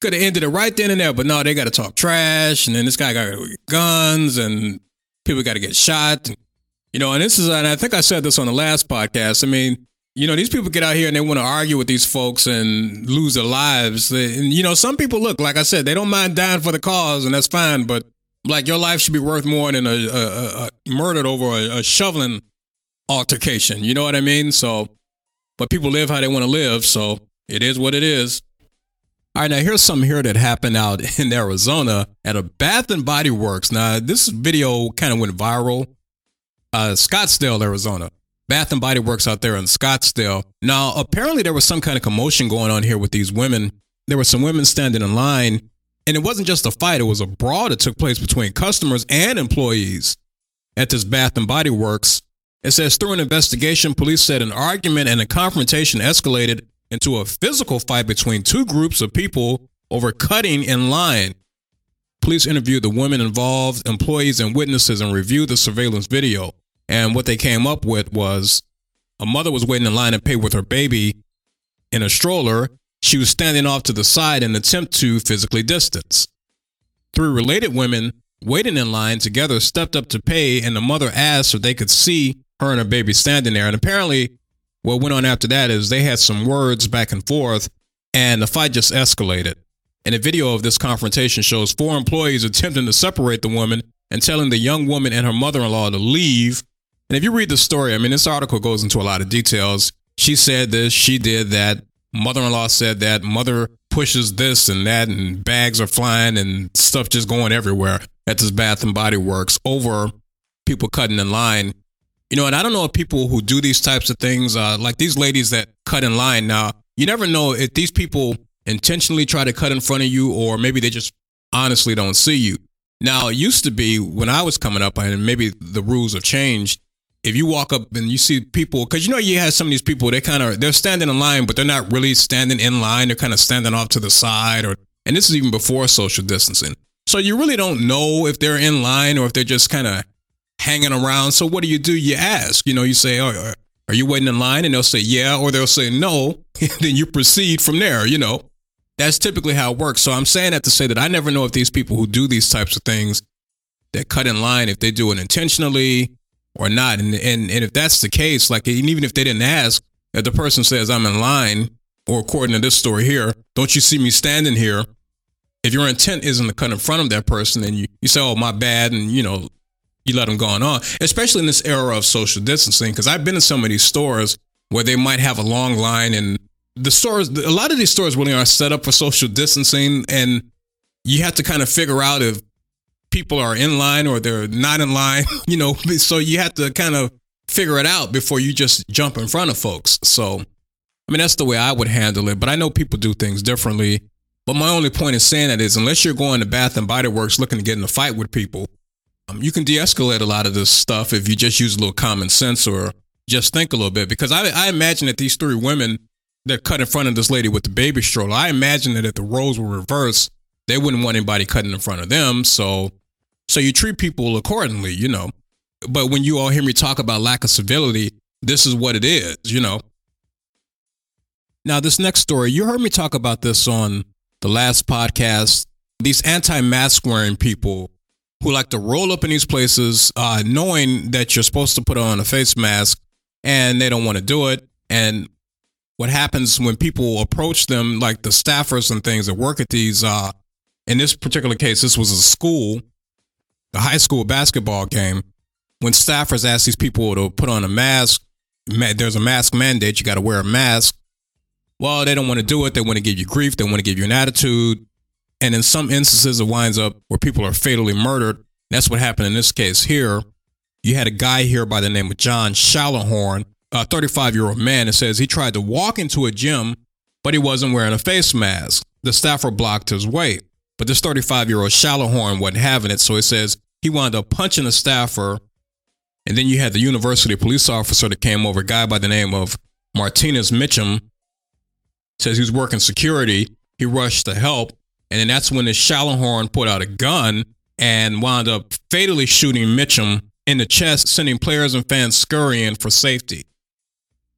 Could have ended it right then and there, but no, they got to talk trash, and then this guy got guns, and people got to get shot. You know, and this is, and I think I said this on the last podcast. I mean, you know, these people get out here and they want to argue with these folks and lose their lives. And, you know, some people look, like I said, they don't mind dying for the cause, and that's fine. But like your life should be worth more than a, a, a murdered over a, a shoveling altercation. You know what I mean? So, but people live how they want to live. So it is what it is. All right, now here's something here that happened out in Arizona at a Bath and Body Works. Now this video kind of went viral. Uh, Scottsdale, Arizona. Bath and Body Works out there in Scottsdale. Now, apparently there was some kind of commotion going on here with these women. There were some women standing in line, and it wasn't just a fight, it was a brawl that took place between customers and employees at this Bath and Body Works. It says through an investigation, police said an argument and a confrontation escalated into a physical fight between two groups of people over cutting in line. Police interviewed the women involved, employees, and witnesses and reviewed the surveillance video. And what they came up with was a mother was waiting in line to pay with her baby in a stroller. She was standing off to the side in an attempt to physically distance. Three related women waiting in line together stepped up to pay, and the mother asked if they could see her and her baby standing there. And apparently, what went on after that is they had some words back and forth, and the fight just escalated. And a video of this confrontation shows four employees attempting to separate the woman and telling the young woman and her mother in law to leave and if you read the story, I mean, this article goes into a lot of details. She said this, she did that. Mother in law said that. Mother pushes this and that, and bags are flying and stuff just going everywhere at this Bath and Body Works over people cutting in line. You know, and I don't know if people who do these types of things, uh, like these ladies that cut in line. Now, you never know if these people intentionally try to cut in front of you, or maybe they just honestly don't see you. Now, it used to be when I was coming up, and maybe the rules have changed if you walk up and you see people, because you know you have some of these people, they kind of they're standing in line, but they're not really standing in line. They're kind of standing off to the side, or and this is even before social distancing. So you really don't know if they're in line or if they're just kind of hanging around. So what do you do? You ask. You know, you say, oh, "Are you waiting in line?" And they'll say, "Yeah," or they'll say, "No." then you proceed from there. You know, that's typically how it works. So I'm saying that to say that I never know if these people who do these types of things that cut in line, if they do it intentionally or not. And and and if that's the case, like and even if they didn't ask, if the person says I'm in line, or according to this story here, don't you see me standing here? If your intent isn't to cut in front of that person, then you, you say, oh, my bad, and you know, you let them go on, especially in this era of social distancing. Because I've been in some of these stores where they might have a long line, and the stores, a lot of these stores really are set up for social distancing, and you have to kind of figure out if people are in line or they're not in line, you know, so you have to kind of figure it out before you just jump in front of folks. So, I mean, that's the way I would handle it, but I know people do things differently. But my only point in saying that is unless you're going to Bath and Body Works looking to get in a fight with people, um, you can de-escalate a lot of this stuff if you just use a little common sense or just think a little bit. Because I, I imagine that these three women that cut in front of this lady with the baby stroller, I imagine that if the roles were reversed, they wouldn't want anybody cutting in front of them. So, so you treat people accordingly, you know. But when you all hear me talk about lack of civility, this is what it is, you know. Now, this next story, you heard me talk about this on the last podcast. These anti mask wearing people who like to roll up in these places uh, knowing that you're supposed to put on a face mask and they don't want to do it. And what happens when people approach them, like the staffers and things that work at these, uh, in this particular case, this was a school, a high school basketball game. When staffers ask these people to put on a mask, there's a mask mandate, you got to wear a mask. Well, they don't want to do it. They want to give you grief. They want to give you an attitude. And in some instances, it winds up where people are fatally murdered. That's what happened in this case here. You had a guy here by the name of John Shallahorn, a 35 year old man, that says he tried to walk into a gym, but he wasn't wearing a face mask. The staffer blocked his way. But this 35 year old Shallahorn wasn't having it. So he says he wound up punching a staffer. And then you had the university police officer that came over, a guy by the name of Martinez Mitchum, says he was working security. He rushed to help. And then that's when the Shallahorn put out a gun and wound up fatally shooting Mitchum in the chest, sending players and fans scurrying for safety.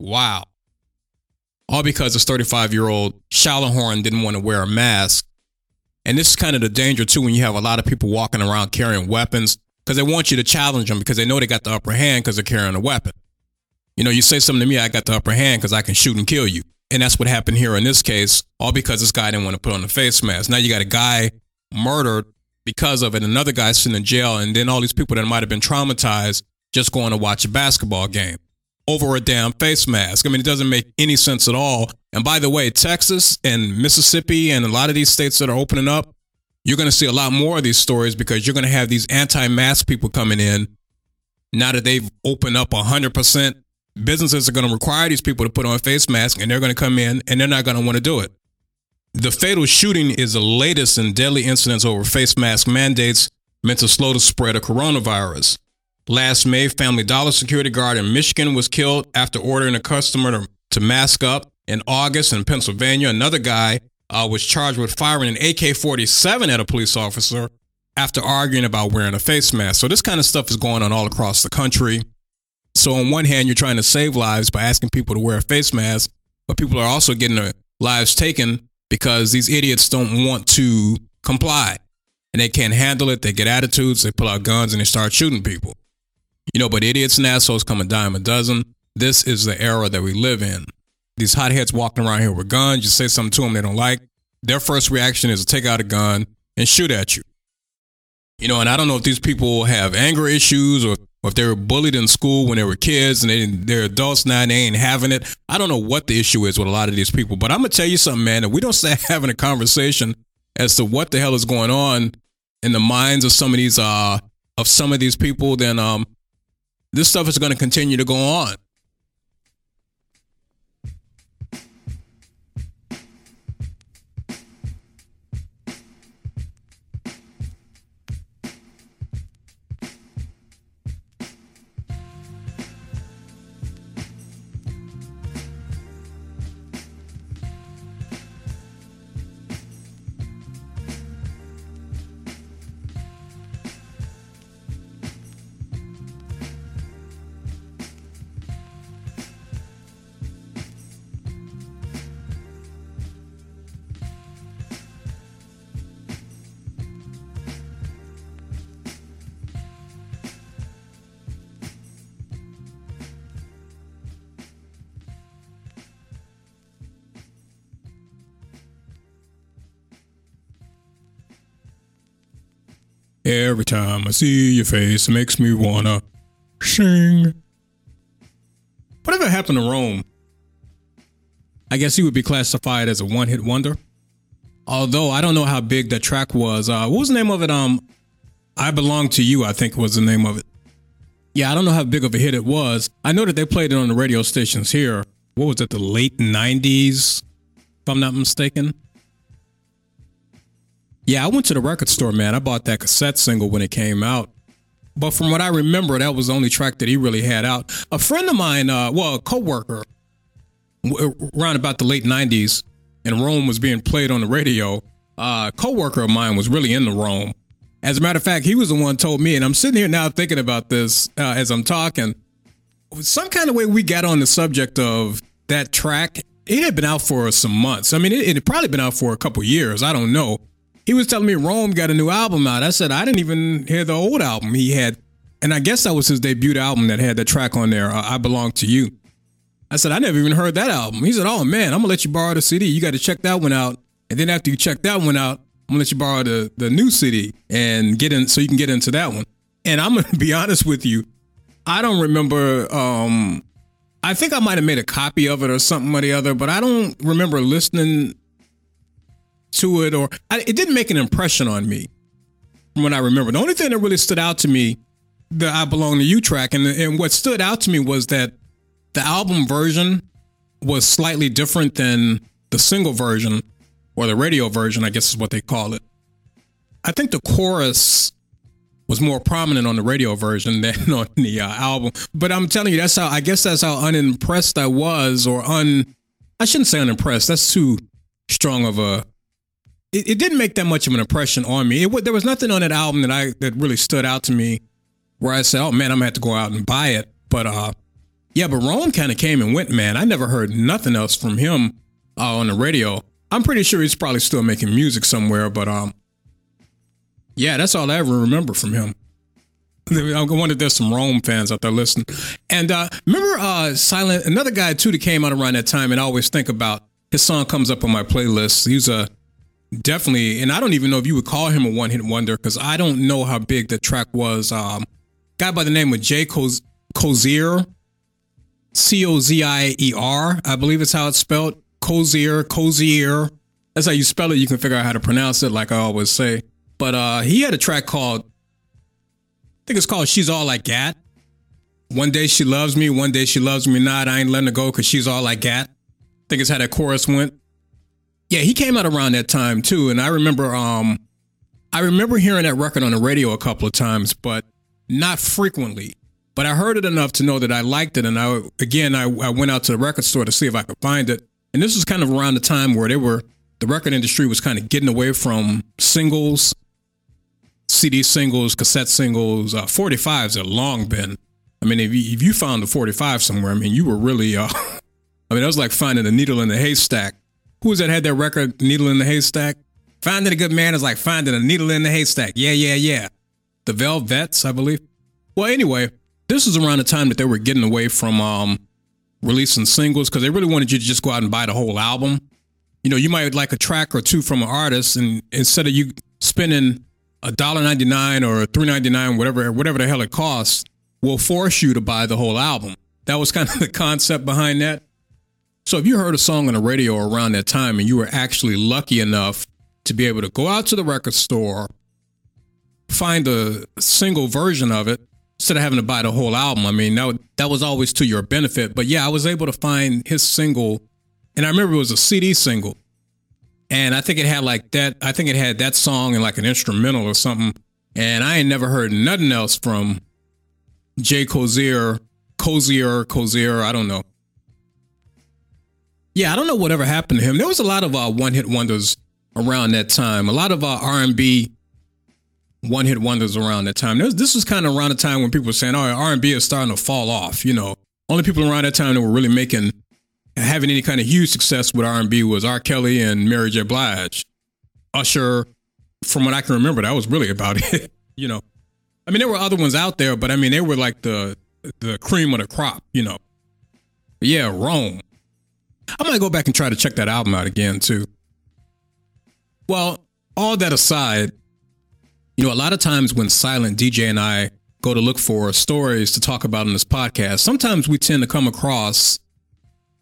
Wow. All because this 35 year old Shallahorn didn't want to wear a mask. And this is kind of the danger too when you have a lot of people walking around carrying weapons because they want you to challenge them because they know they got the upper hand because they're carrying a weapon. You know, you say something to me, I got the upper hand because I can shoot and kill you. And that's what happened here in this case, all because this guy didn't want to put on the face mask. Now you got a guy murdered because of it, another guy sitting in jail, and then all these people that might have been traumatized just going to watch a basketball game over a damn face mask. I mean, it doesn't make any sense at all. And by the way, Texas and Mississippi and a lot of these states that are opening up, you're going to see a lot more of these stories because you're going to have these anti mask people coming in now that they've opened up 100% businesses are going to require these people to put on face masks and they're going to come in and they're not going to want to do it. The fatal shooting is the latest in deadly incidents over face mask mandates meant to slow the spread of coronavirus. Last May, Family Dollar security guard in Michigan was killed after ordering a customer to, to mask up. In August, in Pennsylvania, another guy uh, was charged with firing an AK 47 at a police officer after arguing about wearing a face mask. So, this kind of stuff is going on all across the country. So on one hand, you're trying to save lives by asking people to wear a face mask, but people are also getting their lives taken because these idiots don't want to comply and they can't handle it. They get attitudes, they pull out guns and they start shooting people. You know, but idiots and assholes come a dime a dozen. This is the era that we live in. These hotheads walking around here with guns, you say something to them they don't like, their first reaction is to take out a gun and shoot at you. You know, and I don't know if these people have anger issues or or if they were bullied in school when they were kids and they, they're adults now and they ain't having it. I don't know what the issue is with a lot of these people, but I'm going to tell you something, man. If we don't start having a conversation as to what the hell is going on in the minds of some of these, uh, of some of these people, then, um, this stuff is going to continue to go on. Every time I see your face, it makes me wanna sing. Whatever happened to Rome? I guess he would be classified as a one-hit wonder. Although I don't know how big that track was. Uh, what was the name of it? Um, I belong to you. I think was the name of it. Yeah, I don't know how big of a hit it was. I know that they played it on the radio stations here. What was it? The late '90s, if I'm not mistaken. Yeah, I went to the record store, man. I bought that cassette single when it came out. But from what I remember, that was the only track that he really had out. A friend of mine, uh, well, a coworker, around about the late '90s, and Rome was being played on the radio. Uh, coworker of mine was really into Rome. As a matter of fact, he was the one told me, and I'm sitting here now thinking about this uh, as I'm talking. Some kind of way we got on the subject of that track. It had been out for some months. I mean, it, it had probably been out for a couple years. I don't know. He was telling me Rome got a new album out. I said I didn't even hear the old album he had, and I guess that was his debut album that had the track on there. Uh, I belong to you. I said I never even heard that album. He said, "Oh man, I'm gonna let you borrow the CD. You got to check that one out, and then after you check that one out, I'm gonna let you borrow the the new CD and get in so you can get into that one." And I'm gonna be honest with you, I don't remember. Um, I think I might have made a copy of it or something or the other, but I don't remember listening to it or I, it didn't make an impression on me what I remember. The only thing that really stood out to me, the I Belong to You track, and, and what stood out to me was that the album version was slightly different than the single version or the radio version, I guess is what they call it. I think the chorus was more prominent on the radio version than on the uh, album. But I'm telling you, that's how I guess that's how unimpressed I was, or un. I shouldn't say unimpressed. That's too strong of a it, it, didn't make that much of an impression on me. It, there was nothing on that album that I that really stood out to me, where I said, "Oh man, I'm gonna have to go out and buy it." But uh, yeah, but Rome kind of came and went, man. I never heard nothing else from him uh, on the radio. I'm pretty sure he's probably still making music somewhere, but um, yeah, that's all I ever remember from him. I wonder if there's some Rome fans out there listening. And uh, remember, uh, Silent, another guy too that came out around that time, and I always think about his song comes up on my playlist. He's a definitely, and I don't even know if you would call him a one hit wonder because I don't know how big the track was. Um, guy by the name of Jay Cozier, C O Z I E R, I believe it's how it's spelled. Cozier, Cozier. That's how you spell it. You can figure out how to pronounce it, like I always say. But uh, he had a track called, I think it's called "She's All I Got." One day she loves me, one day she loves me not. I ain't letting her go because she's all I got. I think it's how that chorus went. Yeah, he came out around that time too, and I remember um I remember hearing that record on the radio a couple of times, but not frequently. But I heard it enough to know that I liked it, and I again I, I went out to the record store to see if I could find it. And this was kind of around the time where they were the record industry was kind of getting away from singles, CD singles, cassette singles, uh, 45s had long been. I mean, if you, if you found a 45 somewhere, I mean, you were really, uh, I mean, that was like finding a needle in the haystack who was that had that record, Needle in the Haystack? Finding a good man is like finding a needle in the haystack. Yeah, yeah, yeah. The Velvets, I believe. Well, anyway, this was around the time that they were getting away from um, releasing singles because they really wanted you to just go out and buy the whole album. You know, you might like a track or two from an artist, and instead of you spending a dollar ninety nine or three ninety nine, whatever whatever the hell it costs, will force you to buy the whole album. That was kind of the concept behind that. So if you heard a song on the radio around that time and you were actually lucky enough to be able to go out to the record store, find a single version of it instead of having to buy the whole album, I mean, that, that was always to your benefit. But yeah, I was able to find his single, and I remember it was a CD single. And I think it had like that, I think it had that song and like an instrumental or something. And I ain't never heard nothing else from Jay Cozier, Cozier, Cozier, I don't know. Yeah, I don't know whatever happened to him. There was a lot of uh, one hit wonders around that time. A lot of uh, R and B one hit wonders around that time. Was, this was kind of around the time when people were saying, "All right, R and B is starting to fall off." You know, only people around that time that were really making having any kind of huge success with R and B was R. Kelly and Mary J. Blige. Usher, from what I can remember, that was really about it. you know, I mean, there were other ones out there, but I mean, they were like the the cream of the crop. You know, yeah, Rome. I might go back and try to check that album out again too. Well, all that aside, You know, a lot of times when Silent DJ and I go to look for stories to talk about in this podcast, sometimes we tend to come across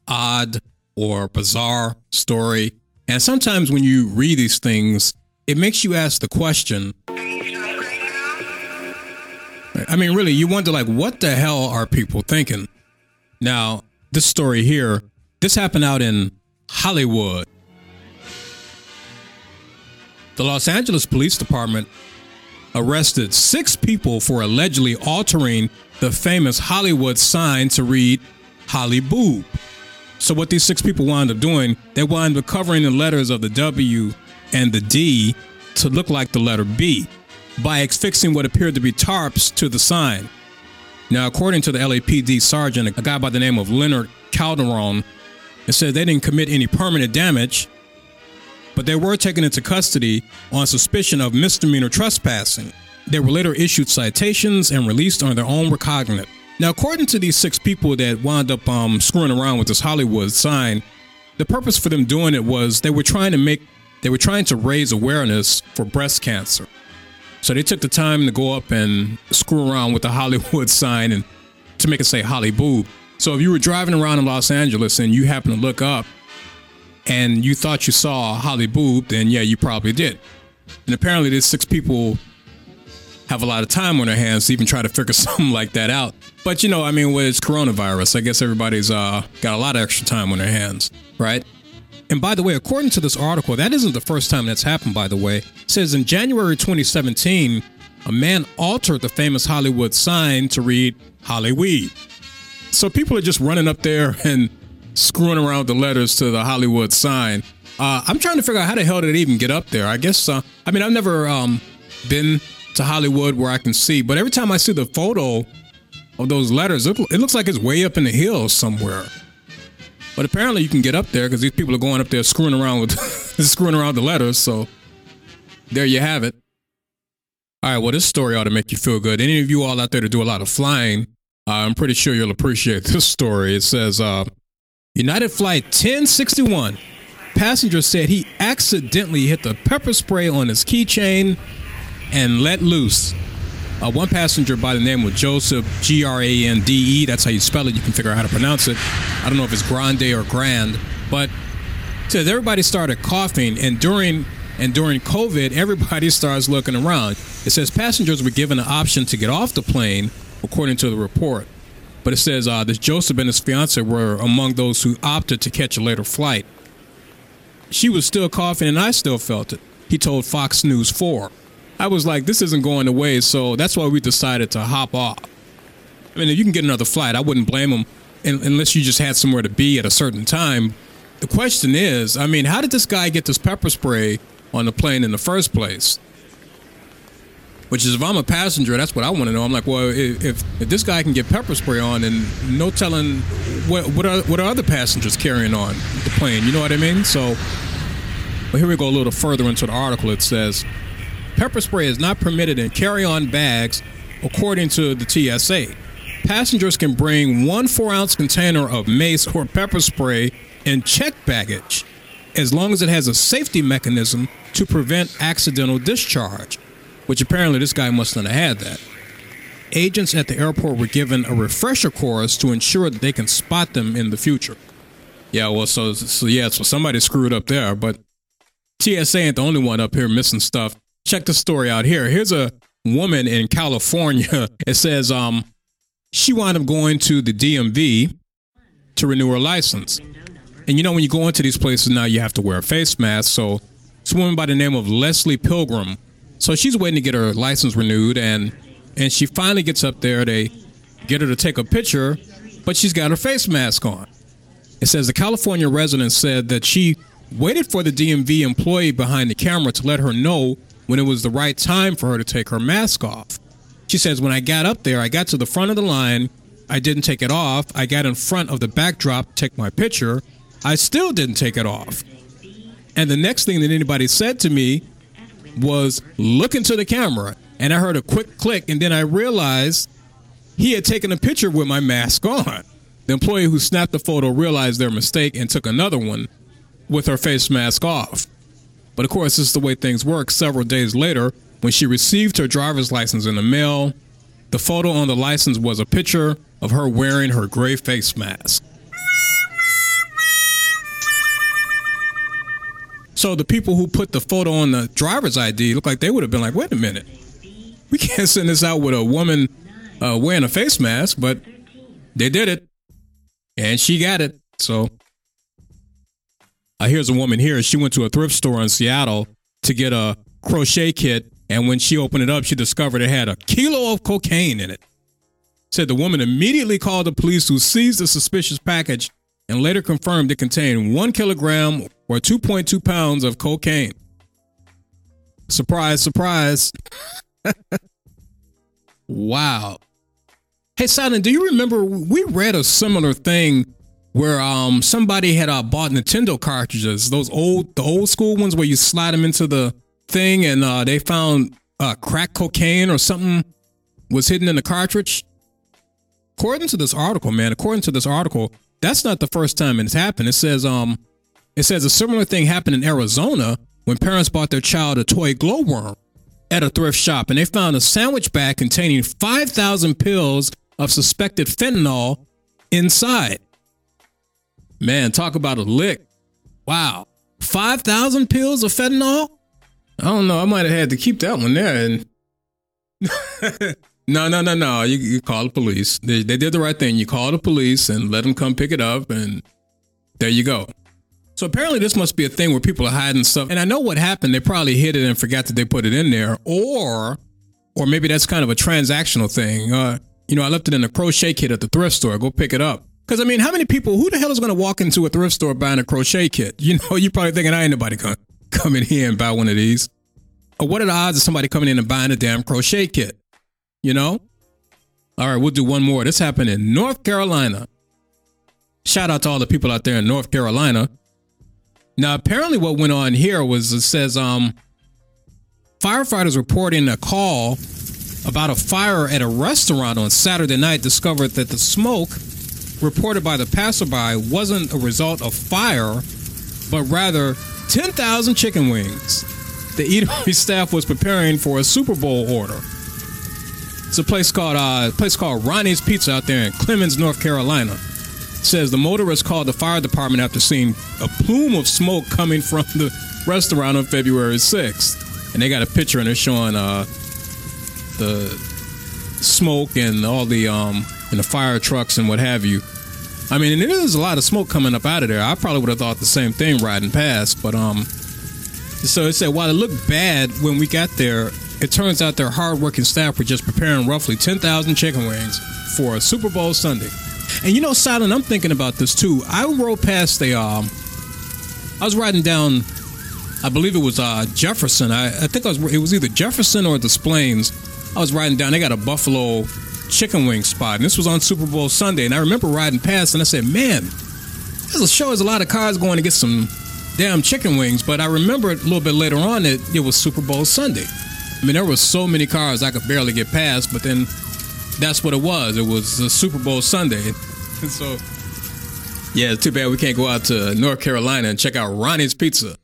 odd or bizarre story. And sometimes when you read these things, it makes you ask the question. I mean, really, you wonder, like, what the hell are people thinking? Now, this story here, this happened out in Hollywood. The Los Angeles Police Department arrested six people for allegedly altering the famous Hollywood sign to read Holly Boob. So, what these six people wound up doing, they wound up covering the letters of the W and the D to look like the letter B by affixing what appeared to be tarps to the sign. Now, according to the LAPD sergeant, a guy by the name of Leonard Calderon, it said they didn't commit any permanent damage, but they were taken into custody on suspicion of misdemeanor trespassing. They were later issued citations and released on their own recognizance. Now, according to these six people that wound up um, screwing around with this Hollywood sign, the purpose for them doing it was they were trying to make they were trying to raise awareness for breast cancer. So they took the time to go up and screw around with the Hollywood sign and to make it say Holly Boob. So if you were driving around in Los Angeles and you happen to look up and you thought you saw Holly Boob, then yeah, you probably did. And apparently, these six people have a lot of time on their hands to even try to figure something like that out. But you know, I mean, with coronavirus, I guess everybody's uh, got a lot of extra time on their hands, right? And by the way, according to this article, that isn't the first time that's happened, by the way. It says in January 2017, a man altered the famous Hollywood sign to read Hollyweed. So people are just running up there and screwing around the letters to the Hollywood sign. Uh, I'm trying to figure out how the hell did it even get up there. I guess, uh, I mean, I've never um, been to Hollywood where I can see, but every time I see the photo of those letters, it, it looks like it's way up in the hills somewhere. But apparently you can get up there because these people are going up there screwing around with screwing around the letters. So there you have it. All right, well, this story ought to make you feel good. Any of you all out there to do a lot of flying, I'm pretty sure you'll appreciate this story. It says uh, United Flight 1061 passenger said he accidentally hit the pepper spray on his keychain and let loose. Uh, one passenger by the name of Joseph, G R A N D E, that's how you spell it. You can figure out how to pronounce it. I don't know if it's Grande or Grand, but says everybody started coughing, and during and during COVID, everybody starts looking around. It says passengers were given an option to get off the plane, according to the report. But it says uh, this Joseph and his fiance were among those who opted to catch a later flight. She was still coughing, and I still felt it. He told Fox News 4. I was like, this isn't going away, so that's why we decided to hop off. I mean, if you can get another flight, I wouldn't blame them unless you just had somewhere to be at a certain time. The question is, I mean, how did this guy get this pepper spray on the plane in the first place? Which is, if I'm a passenger, that's what I want to know. I'm like, well, if, if this guy can get pepper spray on, and no telling what what are what are other passengers carrying on the plane? You know what I mean? So, but here we go a little further into the article. It says pepper spray is not permitted in carry-on bags, according to the TSA. Passengers can bring one four-ounce container of mace or pepper spray in checked baggage, as long as it has a safety mechanism to prevent accidental discharge which apparently this guy must not have had that. Agents at the airport were given a refresher course to ensure that they can spot them in the future. Yeah, well, so so yeah, so somebody screwed up there, but TSA ain't the only one up here missing stuff. Check the story out here. Here's a woman in California. It says um she wound up going to the DMV to renew her license. And you know when you go into these places now you have to wear a face mask. So this woman by the name of Leslie Pilgrim so she's waiting to get her license renewed, and and she finally gets up there. They get her to take a picture, but she's got her face mask on. It says the California resident said that she waited for the DMV employee behind the camera to let her know when it was the right time for her to take her mask off. She says, When I got up there, I got to the front of the line. I didn't take it off. I got in front of the backdrop to take my picture. I still didn't take it off. And the next thing that anybody said to me was looking to the camera and I heard a quick click and then I realized he had taken a picture with my mask on. The employee who snapped the photo realized their mistake and took another one with her face mask off. But of course, this is the way things work. Several days later, when she received her driver's license in the mail. The photo on the license was a picture of her wearing her gray face mask. So the people who put the photo on the driver's ID look like they would have been like, wait a minute. We can't send this out with a woman uh, wearing a face mask, but they did it. And she got it. So uh, here's a woman here. She went to a thrift store in Seattle to get a crochet kit. And when she opened it up, she discovered it had a kilo of cocaine in it. Said the woman immediately called the police who seized the suspicious package and later confirmed it contained one kilogram or 2.2 pounds of cocaine. Surprise, surprise. wow. Hey, Silent, do you remember we read a similar thing where um somebody had uh, bought Nintendo cartridges, those old the old school ones where you slide them into the thing and uh, they found uh, crack cocaine or something was hidden in the cartridge. According to this article, man, according to this article, that's not the first time it's happened. It says um it says a similar thing happened in Arizona when parents bought their child a toy glowworm at a thrift shop and they found a sandwich bag containing 5,000 pills of suspected fentanyl inside. Man, talk about a lick. Wow. 5,000 pills of fentanyl? I don't know. I might have had to keep that one there. And no, no, no, no. You, you call the police. They, they did the right thing. You call the police and let them come pick it up, and there you go. So apparently, this must be a thing where people are hiding stuff. And I know what happened. They probably hid it and forgot that they put it in there, or, or maybe that's kind of a transactional thing. Uh, you know, I left it in a crochet kit at the thrift store. Go pick it up. Because I mean, how many people? Who the hell is going to walk into a thrift store buying a crochet kit? You know, you're probably thinking I ain't nobody come come in here and buy one of these. Or what are the odds of somebody coming in and buying a damn crochet kit? You know. All right, we'll do one more. This happened in North Carolina. Shout out to all the people out there in North Carolina. Now, apparently, what went on here was it says um, firefighters reporting a call about a fire at a restaurant on Saturday night discovered that the smoke reported by the passerby wasn't a result of fire, but rather 10,000 chicken wings. The eatery staff was preparing for a Super Bowl order. It's a place called uh, place called Ronnie's Pizza out there in Clemmons, North Carolina. It says the motorist called the fire department after seeing a plume of smoke coming from the restaurant on February 6th. And they got a picture and they're showing uh, the smoke and all the um and the fire trucks and what have you. I mean, there is a lot of smoke coming up out of there. I probably would have thought the same thing riding past, but um. So it said while it looked bad when we got there, it turns out their hardworking staff were just preparing roughly 10,000 chicken wings for a Super Bowl Sunday. And you know, Silent, I'm thinking about this too. I rode past a, um, I was riding down, I believe it was uh, Jefferson. I, I think I was, it was either Jefferson or Des Plaines. I was riding down. They got a Buffalo chicken wing spot, and this was on Super Bowl Sunday. And I remember riding past, and I said, "Man, this show has a lot of cars going to get some damn chicken wings." But I remember a little bit later on that it was Super Bowl Sunday. I mean, there were so many cars I could barely get past, but then that's what it was. It was a Super Bowl Sunday. so, yeah, it's too bad we can't go out to North Carolina and check out Ronnie's Pizza.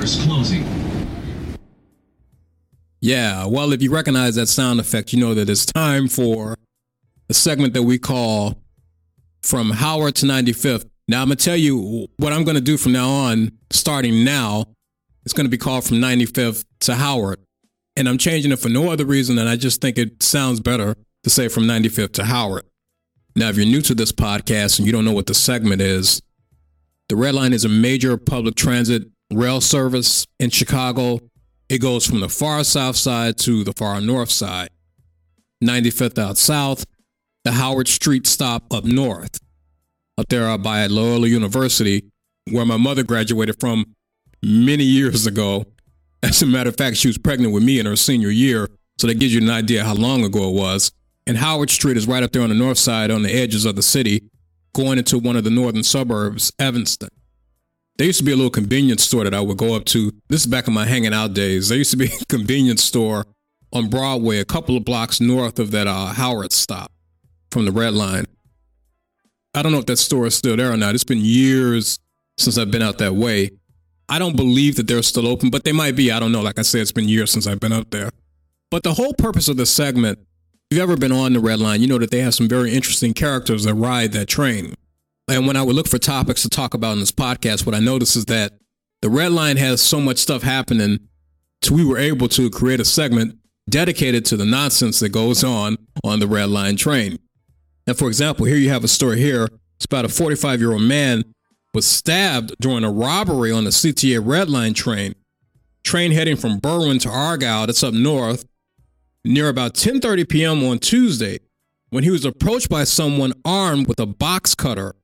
Doors closing. Yeah, well, if you recognize that sound effect, you know that it's time for a segment that we call From Howard to 95th. Now, I'm going to tell you what I'm going to do from now on, starting now. It's going to be called From 95th to Howard. And I'm changing it for no other reason than I just think it sounds better to say From 95th to Howard. Now, if you're new to this podcast and you don't know what the segment is, the Red Line is a major public transit rail service in Chicago it goes from the far south side to the far north side. 95th out south, the Howard Street stop up north. Up there uh, by Loyola University, where my mother graduated from many years ago. As a matter of fact, she was pregnant with me in her senior year, so that gives you an idea how long ago it was. And Howard Street is right up there on the north side on the edges of the city, going into one of the northern suburbs, Evanston. There used to be a little convenience store that I would go up to. This is back in my hanging out days. There used to be a convenience store on Broadway, a couple of blocks north of that uh, Howard stop from the Red Line. I don't know if that store is still there or not. It's been years since I've been out that way. I don't believe that they're still open, but they might be. I don't know. Like I said, it's been years since I've been up there. But the whole purpose of this segment, if you've ever been on the Red Line, you know that they have some very interesting characters that ride that train. And when I would look for topics to talk about in this podcast, what I noticed is that the red line has so much stuff happening, so we were able to create a segment dedicated to the nonsense that goes on on the red line train. And for example, here you have a story here. It's about a 45 year old man was stabbed during a robbery on the CTA red line train. Train heading from Berwyn to Argyle, that's up north, near about 10:30 p.m. on Tuesday, when he was approached by someone armed with a box cutter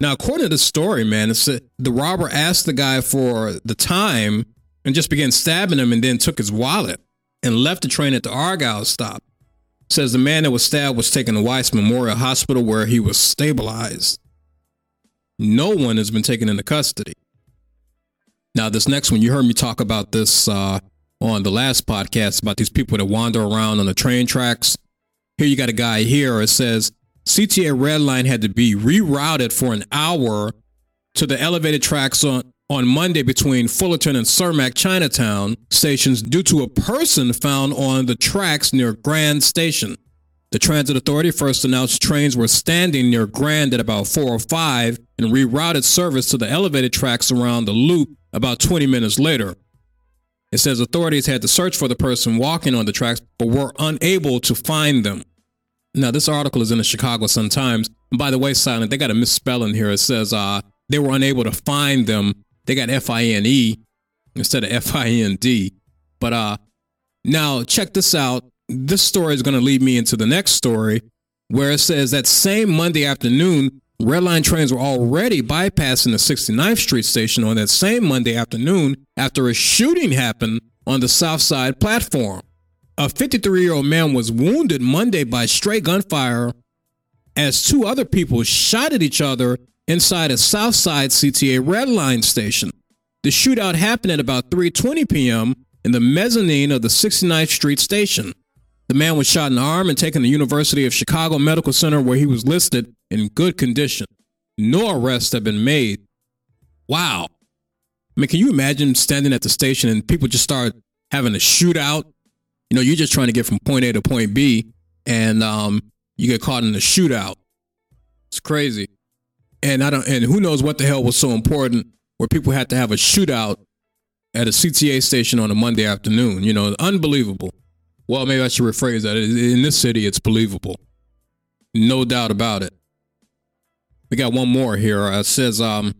now, according to the story, man, it's a, the robber asked the guy for the time and just began stabbing him and then took his wallet and left the train at the Argyle stop. Says the man that was stabbed was taken to Weiss Memorial Hospital where he was stabilized. No one has been taken into custody. Now, this next one, you heard me talk about this uh, on the last podcast about these people that wander around on the train tracks. Here you got a guy here. It says CTA Red Line had to be rerouted for an hour to the elevated tracks on, on Monday between Fullerton and Cermak Chinatown stations due to a person found on the tracks near Grand Station. The Transit Authority first announced trains were standing near Grand at about 4:05 and rerouted service to the elevated tracks around the loop about 20 minutes later. It says authorities had to search for the person walking on the tracks but were unable to find them. Now, this article is in the Chicago Sun Times. By the way, Silent, they got a misspelling here. It says uh, they were unable to find them. They got F I N E instead of F I N D. But uh, now, check this out. This story is going to lead me into the next story where it says that same Monday afternoon, Red Line trains were already bypassing the 69th Street station on that same Monday afternoon after a shooting happened on the South Side platform. A 53 year old man was wounded Monday by stray gunfire as two other people shot at each other inside a Southside CTA Red Line station. The shootout happened at about 3:20 p.m. in the mezzanine of the 69th Street station. The man was shot in the arm and taken to the University of Chicago Medical Center where he was listed in good condition. No arrests have been made. Wow. I mean, can you imagine standing at the station and people just start having a shootout you know, you're just trying to get from point A to point B, and um, you get caught in a shootout. It's crazy, and I don't. And who knows what the hell was so important where people had to have a shootout at a CTA station on a Monday afternoon. You know, unbelievable. Well, maybe I should rephrase that. In this city, it's believable, no doubt about it. We got one more here. Uh, it says, um,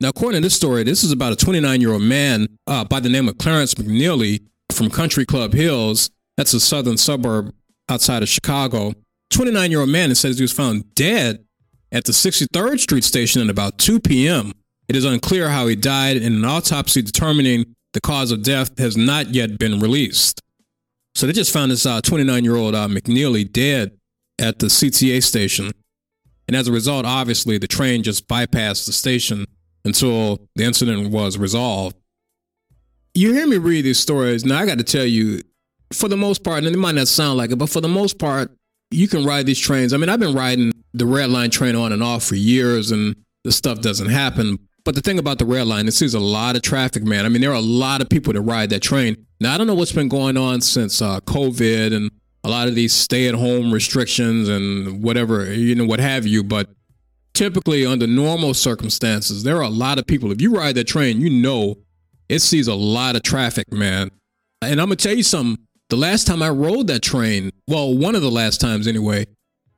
now, according to this story, this is about a 29 year old man uh, by the name of Clarence McNeely from Country Club Hills. That's a southern suburb outside of Chicago. 29 year old man says he was found dead at the 63rd Street station at about 2 p.m. It is unclear how he died, and an autopsy determining the cause of death has not yet been released. So they just found this 29 uh, year old uh, McNeely dead at the CTA station. And as a result, obviously, the train just bypassed the station until the incident was resolved you hear me read these stories. Now I got to tell you, for the most part, and it might not sound like it, but for the most part, you can ride these trains. I mean, I've been riding the red line train on and off for years, and the stuff doesn't happen. But the thing about the red line, it sees a lot of traffic, man. I mean, there are a lot of people that ride that train. Now, I don't know what's been going on since uh, COVID and a lot of these stay-at-home restrictions and whatever, you know, what have you. But typically, under normal circumstances, there are a lot of people. If you ride that train, you know it sees a lot of traffic, man. And I'm gonna tell you something. The last time I rode that train, well, one of the last times anyway,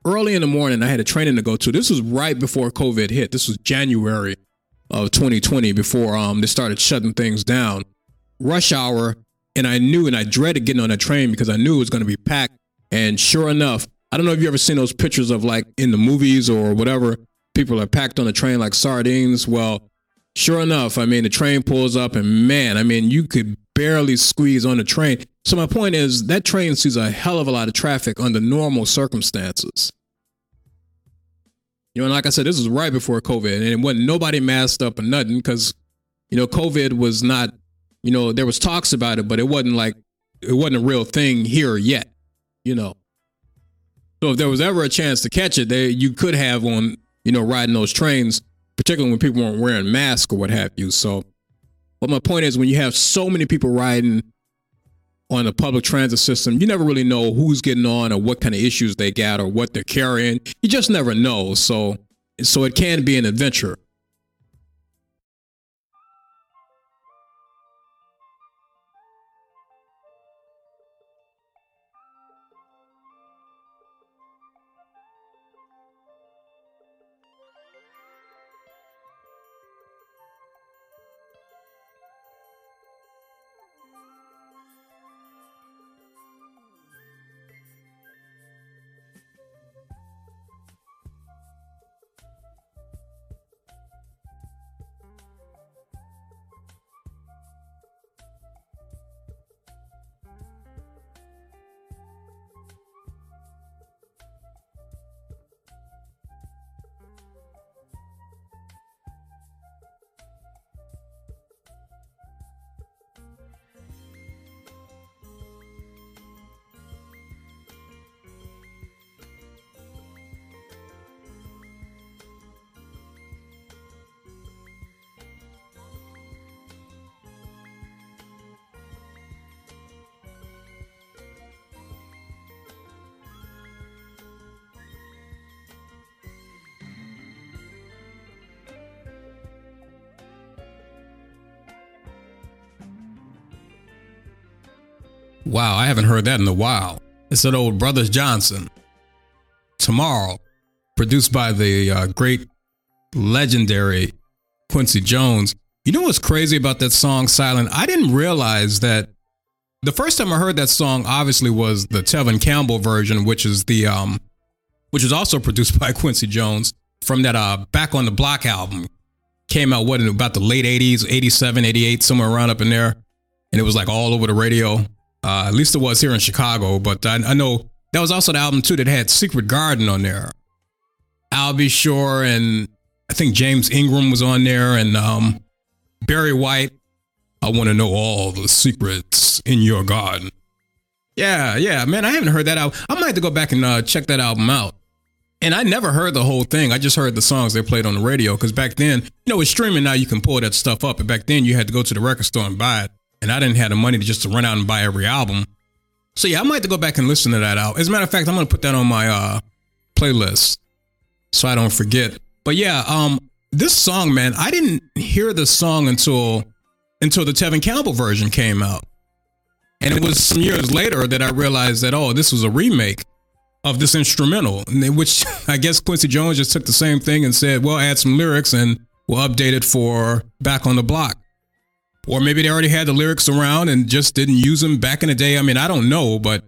early in the morning, I had a training to go to. This was right before COVID hit. This was January of 2020, before um they started shutting things down. Rush hour, and I knew, and I dreaded getting on that train because I knew it was to be packed. And sure enough, I don't know if you ever seen those pictures of like in the movies or whatever, people are packed on the train like sardines. Well, sure enough, I mean, the train pulls up, and man, I mean, you could barely squeeze on the train. So my point is that train sees a hell of a lot of traffic under normal circumstances. You know, and like I said, this was right before COVID, and it wasn't nobody masked up or nothing because, you know, COVID was not, you know, there was talks about it, but it wasn't like it wasn't a real thing here yet. You know, so if there was ever a chance to catch it, they you could have on, you know, riding those trains, particularly when people weren't wearing masks or what have you. So, but my point is, when you have so many people riding on a public transit system, you never really know who's getting on or what kind of issues they got or what they're carrying. You just never know. So, so it can be an adventure. Wow, I haven't heard that in a while. It's that old Brothers Johnson. Tomorrow, produced by the uh, great, legendary Quincy Jones. You know what's crazy about that song, Silent? I didn't realize that the first time I heard that song, obviously, was the Tevin Campbell version, which is the um, which was also produced by Quincy Jones from that uh, Back on the Block album. Came out what in about the late 80s, 87, 88, somewhere around up in there. And it was like all over the radio. Uh, at least it was here in Chicago, but I, I, know that was also the album too that had Secret Garden on there. Al B. Sure and I think James Ingram was on there and um, Barry White. I want to know all the secrets in your garden. Yeah, yeah, man, I haven't heard that album. I might have to go back and uh, check that album out. And I never heard the whole thing. I just heard the songs they played on the radio because back then, you know, with streaming now you can pull that stuff up. But back then you had to go to the record store and buy it and I didn't have the money to just to run out and buy every album. So yeah, I might have to go back and listen to that out. As a matter of fact, I'm gonna put that on my uh, playlist so I don't forget. But yeah, um, this song, man, I didn't hear the song until until the Tevin Campbell version came out, and it was some years later that I realized that oh, this was a remake of this instrumental, which I guess Quincy Jones just took the same thing and said, well, add some lyrics and we'll update it for Back on the Block. Or maybe they already had the lyrics around and just didn't use them back in the day. I mean, I don't know, but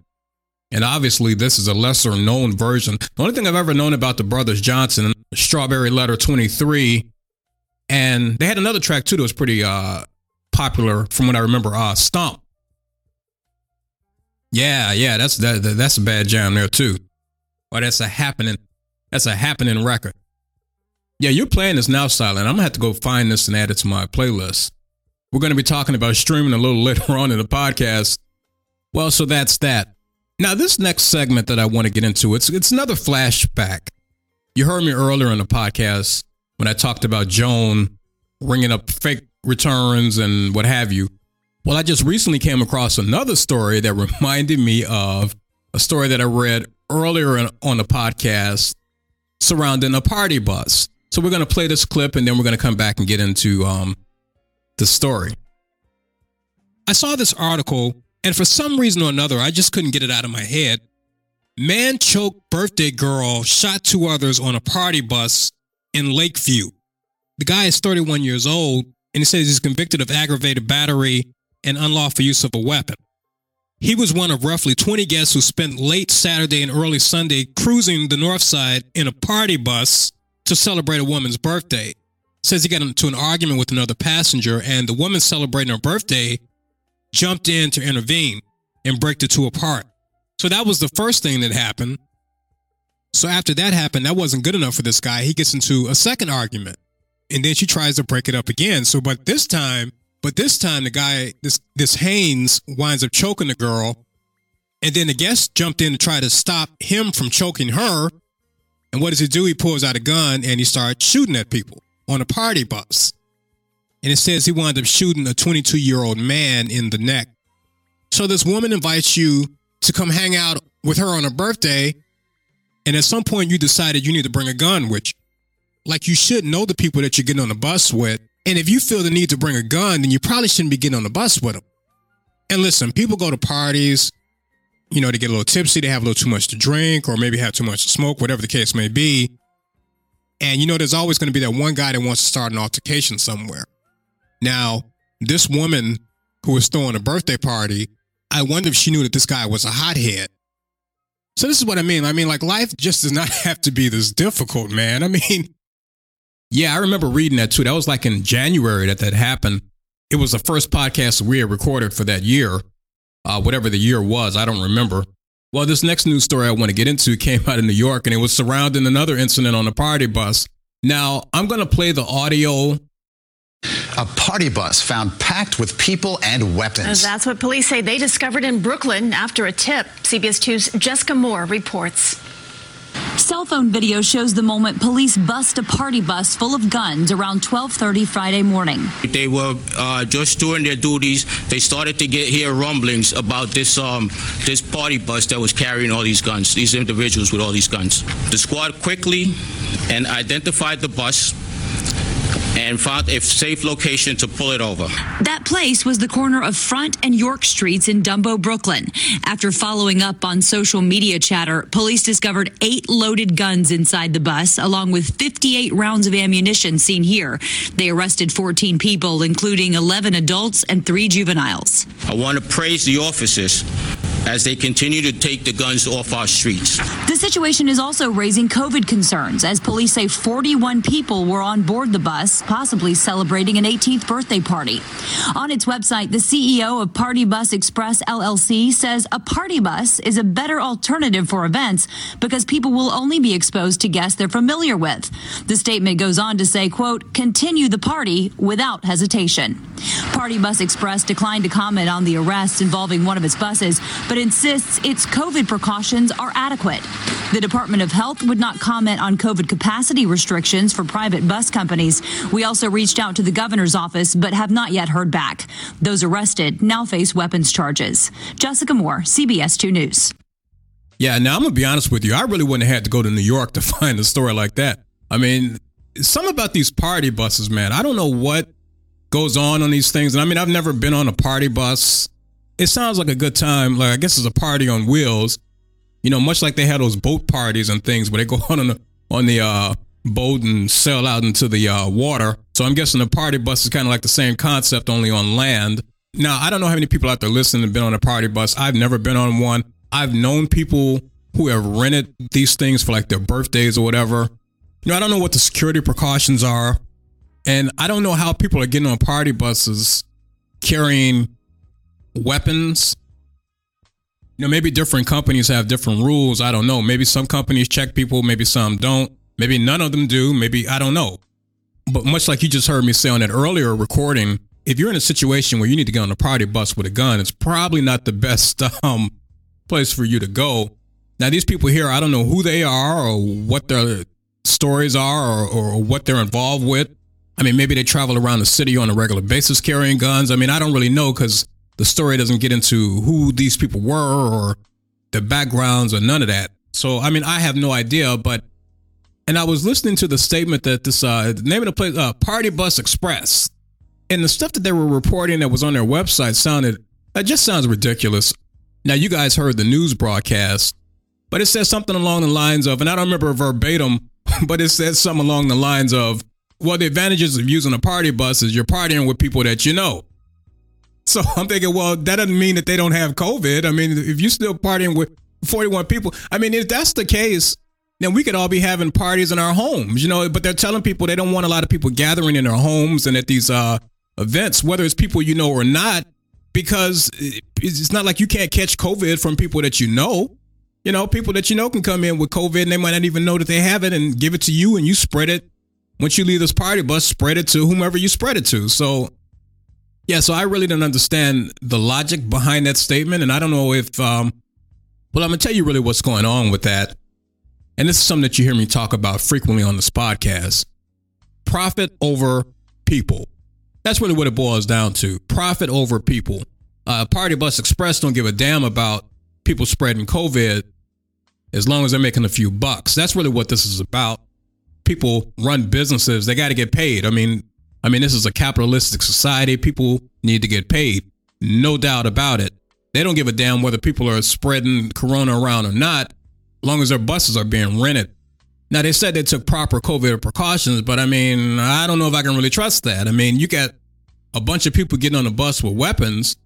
and obviously this is a lesser known version. The only thing I've ever known about the Brothers Johnson, Strawberry Letter 23, and they had another track too that was pretty uh popular from what I remember, uh Stomp. Yeah, yeah, that's that, that's a bad jam there too. Or that's a happening that's a happening record. Yeah, you're playing this now, Silent. I'm gonna have to go find this and add it to my playlist. We're going to be talking about streaming a little later on in the podcast. Well, so that's that. Now, this next segment that I want to get into, it's it's another flashback. You heard me earlier in the podcast when I talked about Joan ringing up fake returns and what have you. Well, I just recently came across another story that reminded me of a story that I read earlier in, on the podcast surrounding a party bus. So we're going to play this clip and then we're going to come back and get into um, the story. I saw this article and for some reason or another, I just couldn't get it out of my head. Man choked birthday girl, shot two others on a party bus in Lakeview. The guy is 31 years old and he says he's convicted of aggravated battery and unlawful use of a weapon. He was one of roughly 20 guests who spent late Saturday and early Sunday cruising the north side in a party bus to celebrate a woman's birthday. Says he got into an argument with another passenger, and the woman celebrating her birthday jumped in to intervene and break the two apart. So that was the first thing that happened. So after that happened, that wasn't good enough for this guy. He gets into a second argument, and then she tries to break it up again. So, but this time, but this time the guy, this this Haynes, winds up choking the girl, and then the guest jumped in to try to stop him from choking her. And what does he do? He pulls out a gun and he starts shooting at people on a party bus. And it says he wound up shooting a 22 year old man in the neck. So this woman invites you to come hang out with her on her birthday. And at some point, you decided you need to bring a gun you. Like you should know the people that you're getting on the bus with. And if you feel the need to bring a gun, then you probably shouldn't be getting on the bus with them. And listen, people go to parties, you know, to get a little tipsy, they have a little too much to drink, or maybe have too much to smoke, whatever the case may be. And you know, there's always going to be that one guy that wants to start an altercation somewhere. Now, this woman who was throwing a birthday party, I wonder if she knew that this guy was a hothead. So this is what I mean. I mean, like life just does not have to be this difficult, man. I mean, yeah, I remember reading that too. That was like in January that that happened. It was the first podcast we had recorded for that year, uh, whatever the year was. I don't remember. Well, this next news story I want to get into came out of New York and it was surrounding another incident on a party bus. Now, I'm going to play the audio a party bus found packed with people and weapons. That's what police say they discovered in Brooklyn after a tip. CBS 2's Jessica Moore reports. Cell phone video shows the moment police bust a party bus full of guns around 12:30 Friday morning. They were uh, just doing their duties. They started to get hear rumblings about this um, this party bus that was carrying all these guns. These individuals with all these guns. The squad quickly and identified the bus and found a safe location to pull it over. That place was the corner of Front and York Streets in Dumbo, Brooklyn. After following up on social media chatter, police discovered eight loaded guns inside the bus, along with 58 rounds of ammunition seen here. They arrested 14 people, including 11 adults and three juveniles. I want to praise the officers as they continue to take the guns off our streets. The situation is also raising COVID concerns as police say 41 people were on board the bus, possibly celebrating an 18th birthday party. On its website, the CEO of Party Bus Express LLC says a party bus is a better alternative for events because people will only be exposed to guests they're familiar with. The statement goes on to say, quote, continue the party without hesitation. Party Bus Express declined to comment on the arrest involving one of its buses, but insists its COVID precautions are adequate. The Department of Health would not comment on COVID capacity restrictions for private bus companies. We also reached out to the governor's office, but have not yet heard back. Those arrested now face weapons charges. Jessica Moore, CBS 2 News. Yeah, now I'm gonna be honest with you. I really wouldn't have had to go to New York to find a story like that. I mean, some about these party buses, man. I don't know what goes on on these things. And I mean, I've never been on a party bus. It sounds like a good time. Like I guess it's a party on wheels. You know, much like they had those boat parties and things where they go on the on the uh, boat and sail out into the uh, water. So I'm guessing the party bus is kind of like the same concept, only on land. Now I don't know how many people out there listening have been on a party bus. I've never been on one. I've known people who have rented these things for like their birthdays or whatever. You know, I don't know what the security precautions are. And I don't know how people are getting on party buses carrying weapons. You know, maybe different companies have different rules. I don't know. Maybe some companies check people, maybe some don't. Maybe none of them do. Maybe I don't know. But much like you just heard me say on that earlier recording, if you're in a situation where you need to get on a party bus with a gun, it's probably not the best um, place for you to go. Now, these people here, I don't know who they are or what their stories are or, or what they're involved with. I mean, maybe they travel around the city on a regular basis carrying guns. I mean, I don't really know because the story doesn't get into who these people were or their backgrounds or none of that. So, I mean, I have no idea. But, and I was listening to the statement that this, uh, the name of the place, uh, Party Bus Express, and the stuff that they were reporting that was on their website sounded, that just sounds ridiculous. Now, you guys heard the news broadcast, but it says something along the lines of, and I don't remember verbatim, but it says something along the lines of, well, the advantages of using a party bus is you're partying with people that you know. So I'm thinking, well, that doesn't mean that they don't have COVID. I mean, if you're still partying with 41 people, I mean, if that's the case, then we could all be having parties in our homes, you know. But they're telling people they don't want a lot of people gathering in their homes and at these uh, events, whether it's people you know or not, because it's not like you can't catch COVID from people that you know. You know, people that you know can come in with COVID and they might not even know that they have it and give it to you and you spread it. Once you leave this party bus, spread it to whomever you spread it to. So yeah, so I really don't understand the logic behind that statement, and I don't know if, um, well, I'm gonna tell you really what's going on with that, and this is something that you hear me talk about frequently on this podcast: profit over people. That's really what it boils down to: profit over people. Uh, Party Bus Express don't give a damn about people spreading COVID as long as they're making a few bucks. That's really what this is about. People run businesses; they got to get paid. I mean, I mean, this is a capitalistic society. People need to get paid. No doubt about it. They don't give a damn whether people are spreading corona around or not, long as their buses are being rented. Now, they said they took proper COVID precautions, but I mean, I don't know if I can really trust that. I mean, you got a bunch of people getting on the bus with weapons.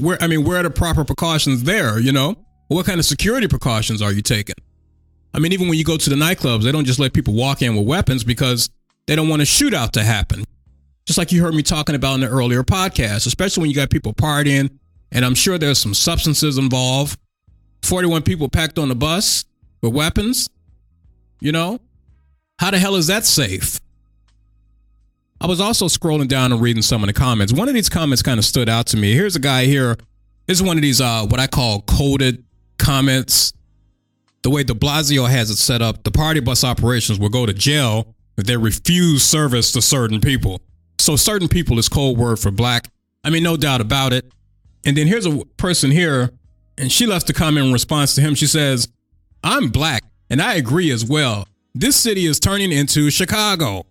Where, I mean, where are the proper precautions there, you know? What kind of security precautions are you taking? I mean, even when you go to the nightclubs, they don't just let people walk in with weapons because they don't want a shootout to happen just like you heard me talking about in the earlier podcast, especially when you got people partying, and I'm sure there's some substances involved. 41 people packed on the bus weapons. You know, how the hell is that safe? I was also scrolling down and reading some of the comments. One of these comments kind of stood out to me. Here's a guy here. This is one of these uh, what I call coded comments. The way De Blasio has it set up, the party bus operations will go to jail if they refuse service to certain people. So certain people is code word for black. I mean, no doubt about it. And then here's a person here, and she left a comment in response to him. She says, I'm black, and I agree as well. This city is turning into Chicago.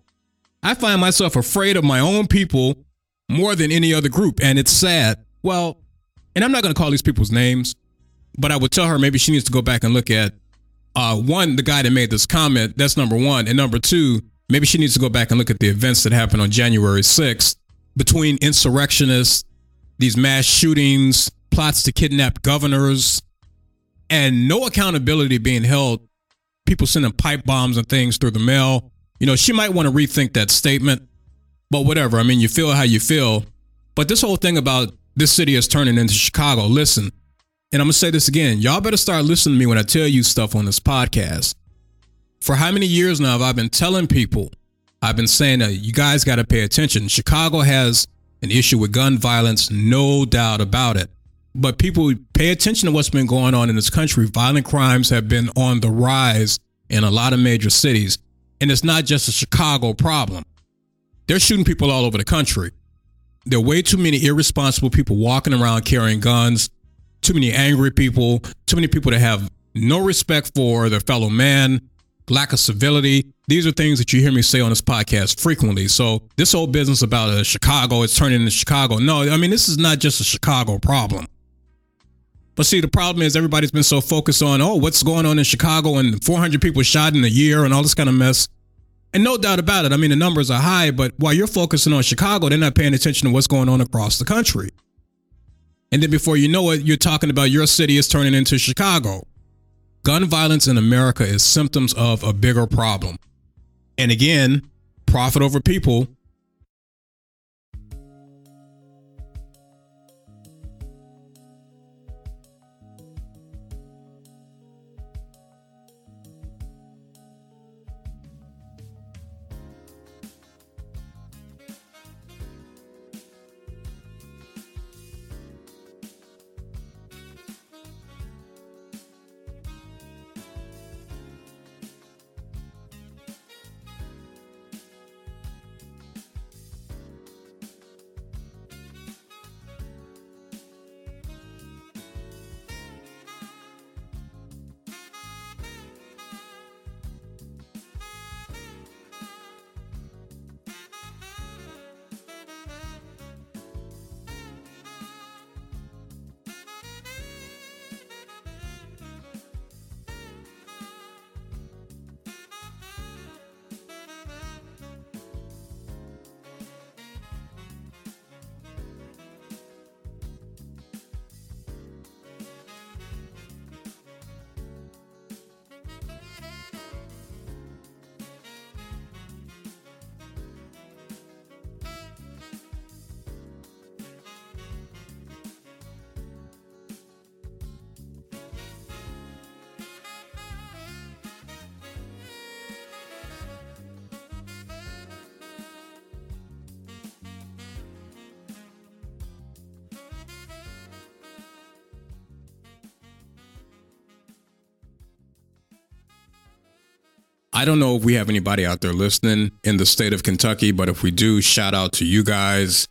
I find myself afraid of my own people more than any other group, and it's sad. Well, and I'm not going to call these people's names, but I would tell her maybe she needs to go back and look at uh, one, the guy that made this comment. That's number one. And number two, maybe she needs to go back and look at the events that happened on January 6th between insurrectionists, these mass shootings, plots to kidnap governors, and no accountability being held. People sending pipe bombs and things through the mail. You know, she might want to rethink that statement, but whatever. I mean, you feel how you feel. But this whole thing about this city is turning into Chicago, listen, and I'm going to say this again. Y'all better start listening to me when I tell you stuff on this podcast for how many years now have I been telling people? I've been saying that you guys got to pay attention. Chicago has an issue with gun violence, no doubt about it. But people pay attention to what's been going on in this country. Violent crimes have been on the rise in a lot of major cities. And it's not just a Chicago problem. They're shooting people all over the country. There are way too many irresponsible people walking around carrying guns, too many angry people, too many people that have no respect for their fellow man, lack of civility. These are things that you hear me say on this podcast frequently. So this whole business about uh, Chicago, it's turning into Chicago. No, I mean, this is not just a Chicago problem. But see, the problem is everybody's been so focused on, oh, what's going on in Chicago and 400 people shot in a year and all this kind of mess. And no doubt about it. I mean, the numbers are high, but while you're focusing on Chicago, they're not paying attention to what's going on across the country. And then before you know it, you're talking about your city is turning into Chicago. Gun violence in America is symptoms of a bigger problem. And again, profit over people I don't know if we have anybody out there listening in the state of Kentucky, but if we do, shout out to you guys.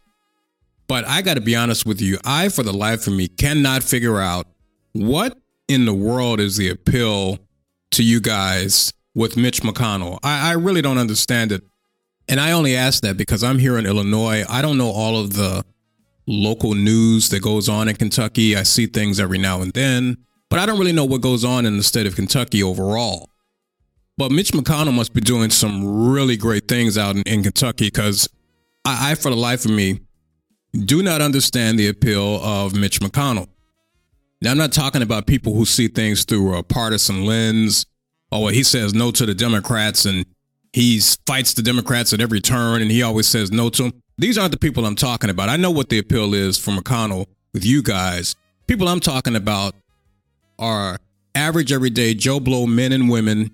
But I got to be honest with you, I, for the life of me, cannot figure out what in the world is the appeal to you guys with Mitch McConnell. I, I really don't understand it. And I only ask that because I'm here in Illinois. I don't know all of the local news that goes on in Kentucky. I see things every now and then, but I don't really know what goes on in the state of Kentucky overall. But Mitch McConnell must be doing some really great things out in, in Kentucky because I, I, for the life of me, do not understand the appeal of Mitch McConnell. Now, I'm not talking about people who see things through a partisan lens. Oh, he says no to the Democrats and he fights the Democrats at every turn and he always says no to them. These aren't the people I'm talking about. I know what the appeal is for McConnell with you guys. People I'm talking about are average, everyday Joe Blow men and women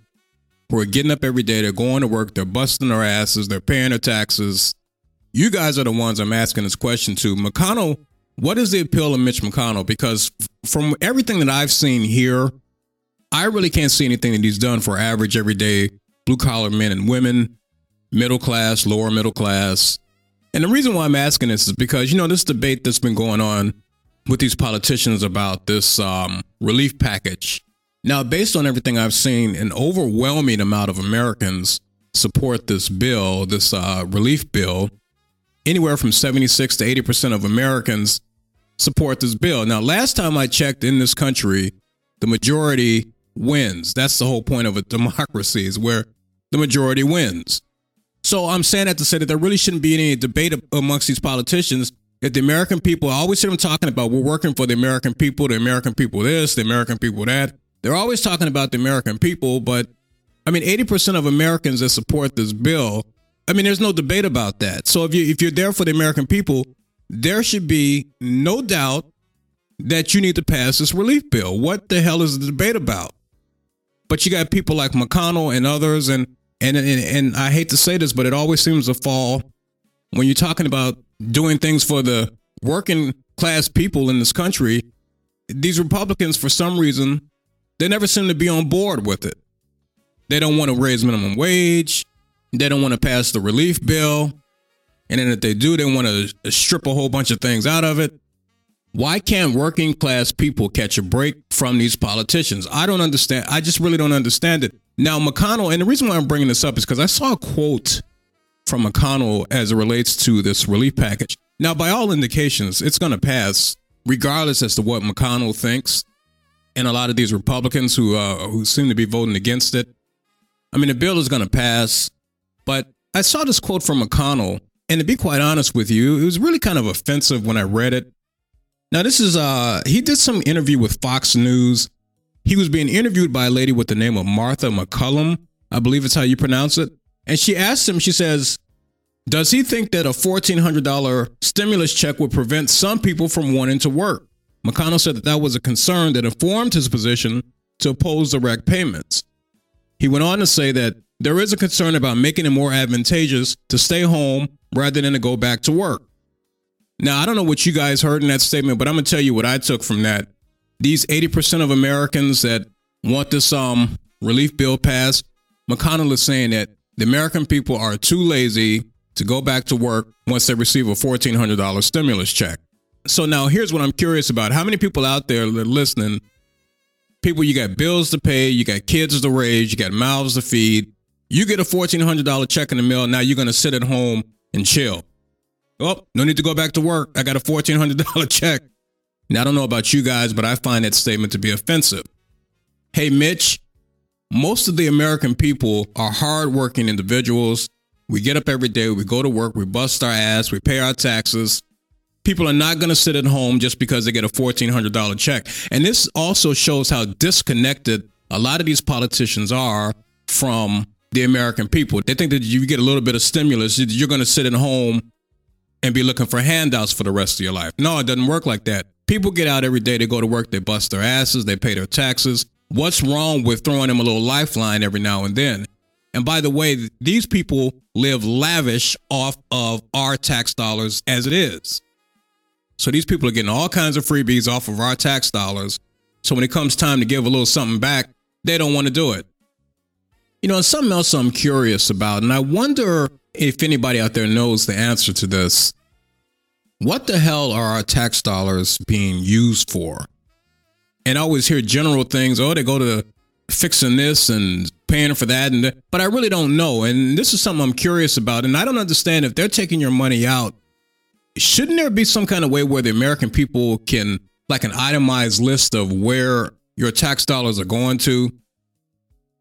who are getting up every day, they're going to work, they're busting their asses, they're paying their taxes. You guys are the ones I'm asking this question to. McConnell, what is the appeal of Mitch McConnell? Because from everything that I've seen here, I really can't see anything that he's done for average, everyday blue collar men and women, middle class, lower middle class. And the reason why I'm asking this is because, you know, this debate that's been going on with these politicians about this um, relief package now, based on everything I've seen, an overwhelming amount of Americans support this bill, this uh, relief bill. Anywhere from 76 to 80% of Americans support this bill. Now, last time I checked in this country, the majority wins. That's the whole point of a democracy, is where the majority wins. So I'm saying that to say that there really shouldn't be any debate amongst these politicians. If the American people, I always hear them talking about we're working for the American people, the American people this, the American people that. They're always talking about the American people, but I mean, 80% of Americans that support this bill, I mean, there's no debate about that. So if you if you're there for the American people, there should be no doubt that you need to pass this relief bill. What the hell is the debate about? But you got people like McConnell and others, and and and, and I hate to say this, but it always seems to fall when you're talking about doing things for the working class people in this country. These Republicans, for some reason, they never seem to be on board with it. They don't want to raise minimum wage. They don't want to pass the relief bill. And then if they do, they want to strip a whole bunch of things out of it. Why can't working class people catch a break from these politicians? I don't understand. I just really don't understand it. Now, McConnell, and the reason why I'm bringing this up is because I saw a quote from McConnell as it relates to this relief package. Now, by all indications, it's going to pass, regardless as to what McConnell thinks and a lot of these Republicans who uh, who seem to be voting against it. I mean, the bill is going to pass, but I saw this quote from McConnell, and to be quite honest with you, it was really kind of offensive when I read it. Now, this is uh he did some interview with Fox News. He was being interviewed by a lady with the name of Martha MacCallum, I believe it's how you pronounce it. And she asked him, she says, Does he think that a $1,400 stimulus check would prevent some people from wanting to work? McConnell said that that was a concern that informed his position to oppose direct payments. He went on to say that there is a concern about making it more advantageous to stay home rather than to go back to work. Now, I don't know what you guys heard in that statement, but I'm going to tell you what I took from that. These 80% of Americans that want this um, relief bill passed, McConnell is saying that the American people are too lazy to go back to work once they receive a $1,400 stimulus check. So now here's what I'm curious about. How many people out there listening, people you got bills to pay, you got kids to raise, you got mouths to feed. You get a $1,400 check in the mail. Now you're going to sit at home and chill. Oh, no need to go back to work. I got a $1,400 check. Now, I don't know about you guys, but I find that statement to be offensive. Hey, Mitch, most of the American people are hardworking individuals. We get up every day, we go to work, we bust our ass, we pay our taxes people are not going to sit at home just because they get a $1,400 check. And this also shows how disconnected a lot of these politicians are from the American people. They think that you get a little bit of stimulus, you're going to sit at home and be looking for handouts for the rest of your life. No, it doesn't work like that. People get out every day, they go to work, they bust their asses, they pay their taxes. What's wrong with throwing them a little lifeline every now and then? And by the way, these people live lavish off of our tax dollars as it is. So these people are getting all kinds of freebies off of our tax dollars. So when it comes time to give a little something back, they don't want to do it. You know, and something else I'm curious about, and I wonder if anybody out there knows the answer to this. What the hell are our tax dollars being used for? And I always hear general things, oh, they go to fixing this and paying for that and that. but I really don't know. And this is something I'm curious about. And I don't understand if they're taking your money out, shouldn't there be some kind of way where the American people can like an itemized list of where your tax dollars are going to?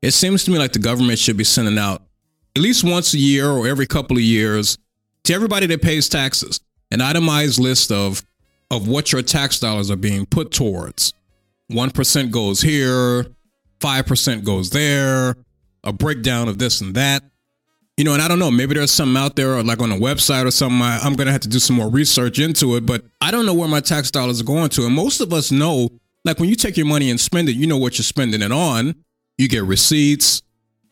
It seems to me like the government should be sending out at least once a year or every couple of years to everybody that pays taxes an itemized list of of what your tax dollars are being put towards. 1% goes here, 5% goes there, a breakdown of this and that. You know, and I don't know, maybe there's something out there or like on a website or something. I, I'm going to have to do some more research into it, but I don't know where my tax dollars are going to. And most of us know, like when you take your money and spend it, you know what you're spending it on. You get receipts,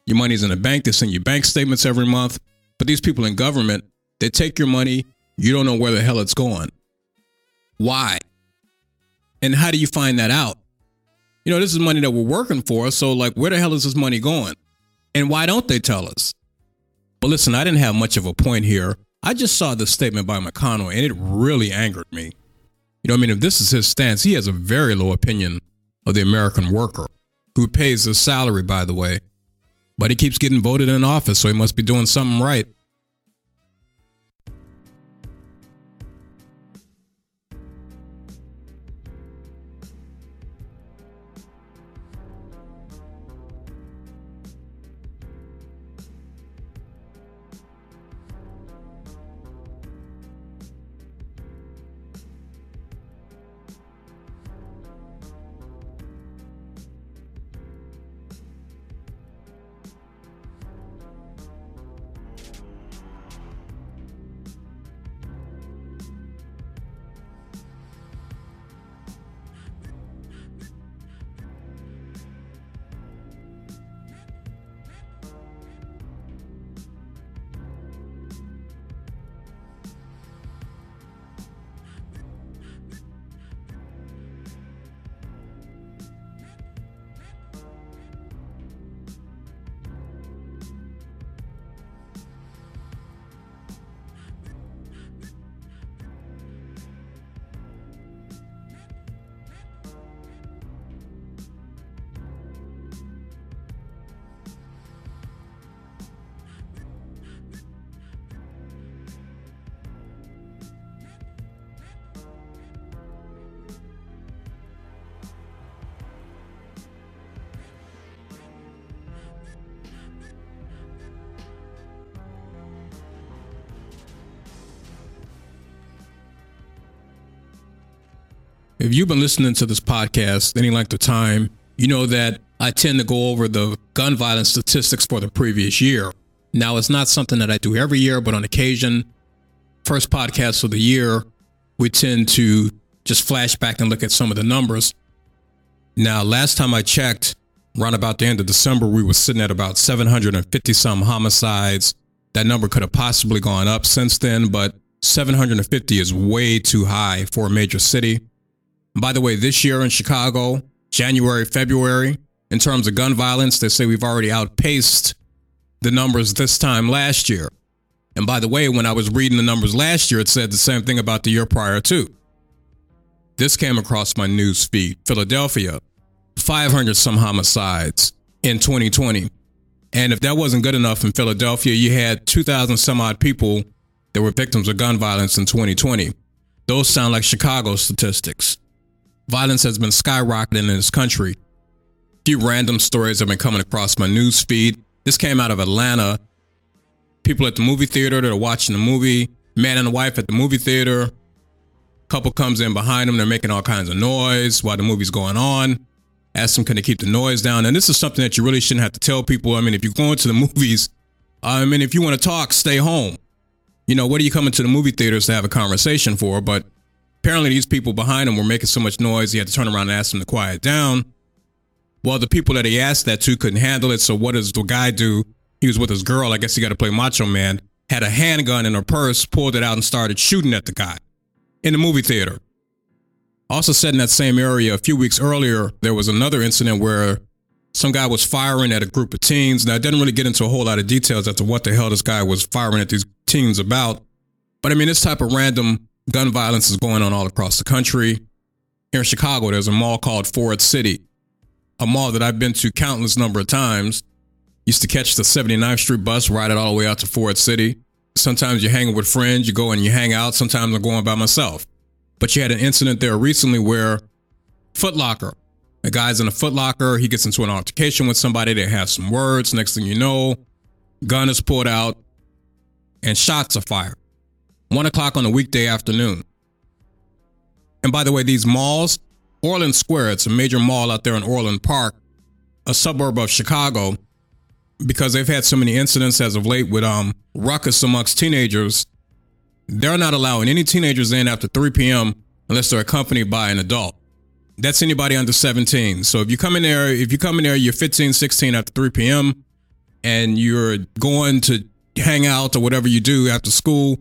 your money's in the bank, they send you bank statements every month. But these people in government, they take your money, you don't know where the hell it's going. Why? And how do you find that out? You know, this is money that we're working for. So, like, where the hell is this money going? And why don't they tell us? But listen, I didn't have much of a point here. I just saw this statement by McConnell and it really angered me. You know, I mean, if this is his stance, he has a very low opinion of the American worker who pays his salary, by the way. But he keeps getting voted in office, so he must be doing something right. If you've been listening to this podcast any length of time, you know that I tend to go over the gun violence statistics for the previous year. Now, it's not something that I do every year, but on occasion, first podcast of the year, we tend to just flash back and look at some of the numbers. Now, last time I checked, around about the end of December, we were sitting at about 750 some homicides. That number could have possibly gone up since then, but 750 is way too high for a major city. By the way, this year in Chicago, January, February, in terms of gun violence, they say we've already outpaced the numbers this time last year. And by the way, when I was reading the numbers last year, it said the same thing about the year prior too. This came across my news feed. Philadelphia, 500 some homicides in 2020. And if that wasn't good enough in Philadelphia, you had 2,000 some odd people that were victims of gun violence in 2020. Those sound like Chicago statistics violence has been skyrocketing in this country. A few random stories have been coming across my news feed. This came out of Atlanta. People at the movie theater that are watching the movie, man and wife at the movie theater. Couple comes in behind them, they're making all kinds of noise while the movie's going on. Ask them, can they keep the noise down? And this is something that you really shouldn't have to tell people. I mean, if you're going to the movies, I mean, if you want to talk, stay home. You know, what are you coming to the movie theaters to have a conversation for? But Apparently, these people behind him were making so much noise, he had to turn around and ask them to quiet down. Well, the people that he asked that to couldn't handle it. So, what does the guy do? He was with his girl. I guess he got to play Macho Man. Had a handgun in her purse, pulled it out, and started shooting at the guy in the movie theater. Also, said in that same area a few weeks earlier, there was another incident where some guy was firing at a group of teens. Now, it doesn't really get into a whole lot of details as to what the hell this guy was firing at these teens about. But I mean, this type of random gun violence is going on all across the country. Here in Chicago, there's a mall called Ford City, a mall that I've been to countless number of times. Used to catch the 79th Street bus, ride it all the way out to Ford City. Sometimes you're hanging with friends, you go and you hang out. Sometimes I'm going by myself. But you had an incident there recently where Foot Locker, a guy's in a Foot Locker, he gets into an altercation with somebody, they have some words. Next thing you know, gun is pulled out and shots are fired. One o'clock on a weekday afternoon. And by the way, these malls, Orland Square, it's a major mall out there in Orland Park, a suburb of Chicago, because they've had so many incidents as of late with um ruckus amongst teenagers. They're not allowing any teenagers in after 3 p.m. unless they're accompanied by an adult. That's anybody under 17. So if you come in there, if you come in there, you're 15, 16 after 3 p.m. and you're going to hang out or whatever you do after school,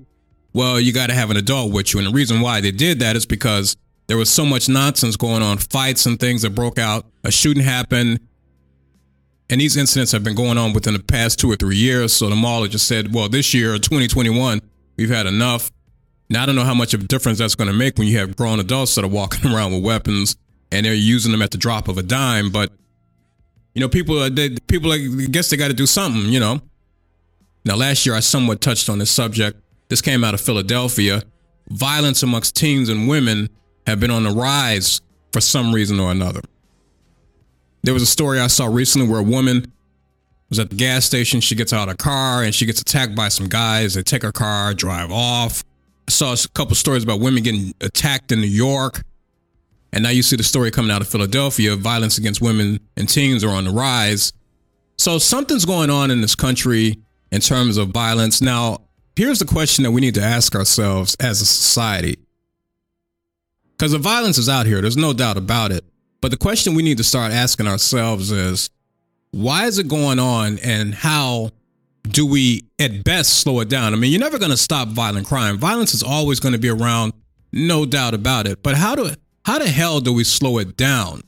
well, you got to have an adult with you. And the reason why they did that is because there was so much nonsense going on, fights and things that broke out. A shooting happened. And these incidents have been going on within the past two or three years. So the mall just said, well, this year, 2021, we've had enough. Now, I don't know how much of a difference that's going to make when you have grown adults that are walking around with weapons and they're using them at the drop of a dime. But, you know, people, they, people, I guess they got to do something, you know. Now, last year, I somewhat touched on this subject. This came out of Philadelphia. Violence amongst teens and women have been on the rise for some reason or another. There was a story I saw recently where a woman was at the gas station. She gets out of car and she gets attacked by some guys. They take her car, drive off. I saw a couple stories about women getting attacked in New York. And now you see the story coming out of Philadelphia. Violence against women and teens are on the rise. So something's going on in this country in terms of violence. Now, here's the question that we need to ask ourselves as a society. Because the violence is out here, there's no doubt about it. But the question we need to start asking ourselves is why is it going on and how do we at best slow it down? I mean, you're never going to stop violent crime. Violence is always going to be around, no doubt about it. But how do how the hell do we slow it down?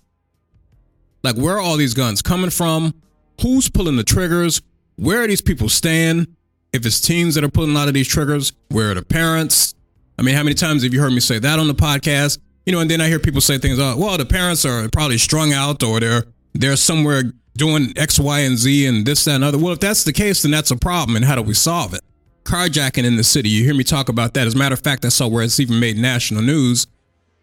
Like where are all these guns coming from? Who's pulling the triggers? Where are these people staying? If it's teens that are pulling a lot of these triggers, where are the parents? I mean, how many times have you heard me say that on the podcast? You know, and then I hear people say things, oh, well, the parents are probably strung out or they're they're somewhere doing X, Y, and Z and this, that, and other. Well, if that's the case, then that's a problem. And how do we solve it? Carjacking in the city. You hear me talk about that. As a matter of fact, I saw where it's even made national news.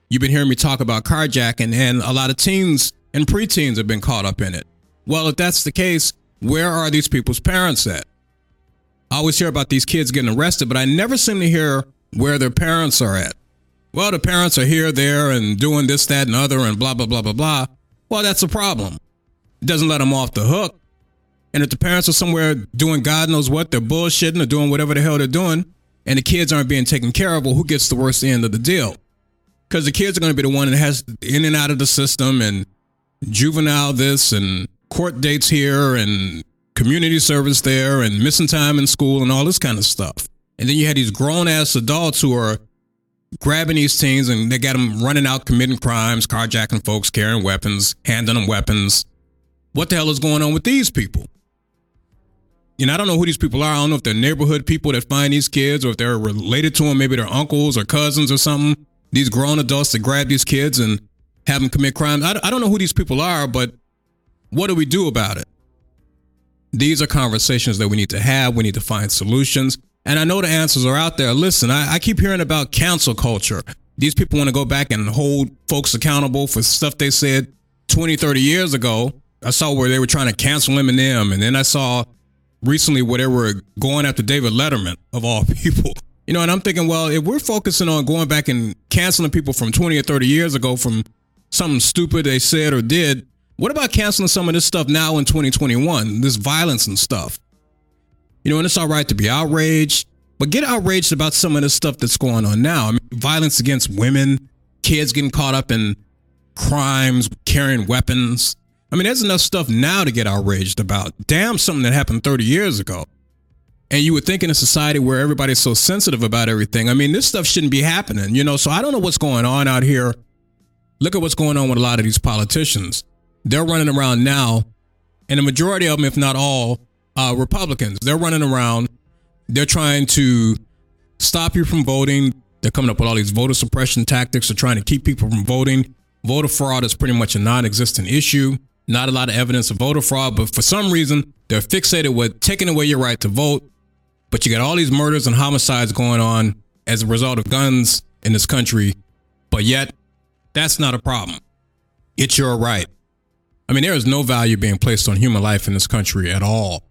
You've been hearing me talk about carjacking, and a lot of teens and preteens have been caught up in it. Well, if that's the case, where are these people's parents at? I always hear about these kids getting arrested, but I never seem to hear where their parents are at. Well, the parents are here, there, and doing this, that, and other, and blah, blah, blah, blah, blah. Well, that's a problem. It doesn't let them off the hook. And if the parents are somewhere doing God knows what, they're bullshitting or doing whatever the hell they're doing, and the kids aren't being taken care of, well, who gets the worst end of the deal? Because the kids are going to be the one that has in and out of the system and juvenile this and court dates here and community service there and missing time in school and all this kind of stuff. And then you had these grown ass adults who are grabbing these teens and they got them running out committing crimes, carjacking folks, carrying weapons, handing them weapons. What the hell is going on with these people? You know, I don't know who these people are. I don't know if they're neighborhood people that find these kids or if they're related to them. Maybe they're uncles or cousins or something. These grown adults that grab these kids and have them commit crimes. I don't know who these people are, but what do we do about it? These are conversations that we need to have. We need to find solutions. And I know the answers are out there. Listen, I, I keep hearing about cancel culture. These people want to go back and hold folks accountable for stuff they said 20, 30 years ago. I saw where they were trying to cancel Eminem. And then I saw recently where they were going after David Letterman, of all people. You know, and I'm thinking, well, if we're focusing on going back and canceling people from 20 or 30 years ago from something stupid they said or did, what about canceling some of this stuff now in 2021, this violence and stuff? You know, and it's all right to be outraged, but get outraged about some of this stuff that's going on now. I mean, violence against women, kids getting caught up in crimes, carrying weapons. I mean, there's enough stuff now to get outraged about. Damn, something that happened 30 years ago. And you would think in a society where everybody's so sensitive about everything, I mean, this stuff shouldn't be happening, you know? So I don't know what's going on out here. Look at what's going on with a lot of these politicians they're running around now and the majority of them, if not all, uh, Republicans. They're running around. They're trying to stop you from voting. They're coming up with all these voter suppression tactics. They're trying to keep people from voting. Voter fraud is pretty much a non-existent issue. Not a lot of evidence of voter fraud, but for some reason they're fixated with taking away your right to vote. But you got all these murders and homicides going on as a result of guns in this country. But yet, that's not a problem. It's your right. I mean, there is no value being placed on human life in this country at all.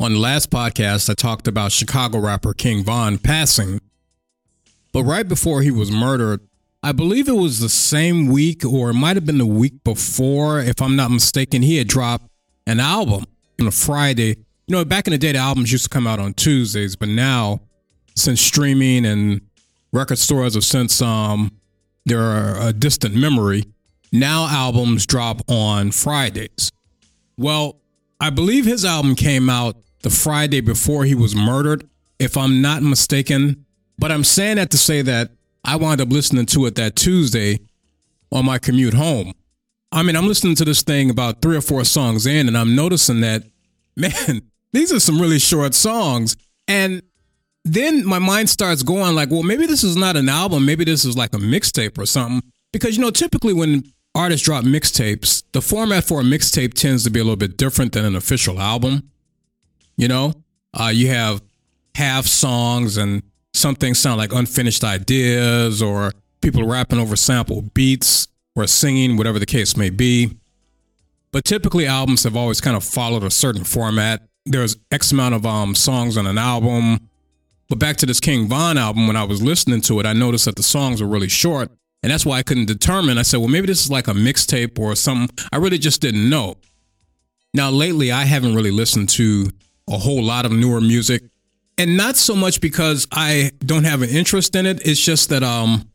On the last podcast, I talked about Chicago rapper King Von passing. But right before he was murdered, I believe it was the same week or it might have been the week before, if I'm not mistaken, he had dropped an album on a Friday. You know, back in the day, the albums used to come out on Tuesdays, but now, since streaming and record stores have since um, they're a distant memory, now albums drop on Fridays. Well, I believe his album came out the Friday before he was murdered, if I'm not mistaken. But I'm saying that to say that I wound up listening to it that Tuesday on my commute home. I mean, I'm listening to this thing about three or four songs in, and I'm noticing that, man, these are some really short songs. And then my mind starts going like, well, maybe this is not an album. Maybe this is like a mixtape or something. Because, you know, typically when artists drop mixtapes, the format for a mixtape tends to be a little bit different than an official album. You know, uh, you have half songs and some things sound like unfinished ideas or people rapping over sample beats or singing, whatever the case may be. But typically, albums have always kind of followed a certain format. There's X amount of um, songs on an album. But back to this King Von album, when I was listening to it, I noticed that the songs were really short. And that's why I couldn't determine. I said, well, maybe this is like a mixtape or something. I really just didn't know. Now, lately, I haven't really listened to a whole lot of newer music. And not so much because I don't have an interest in it. It's just that um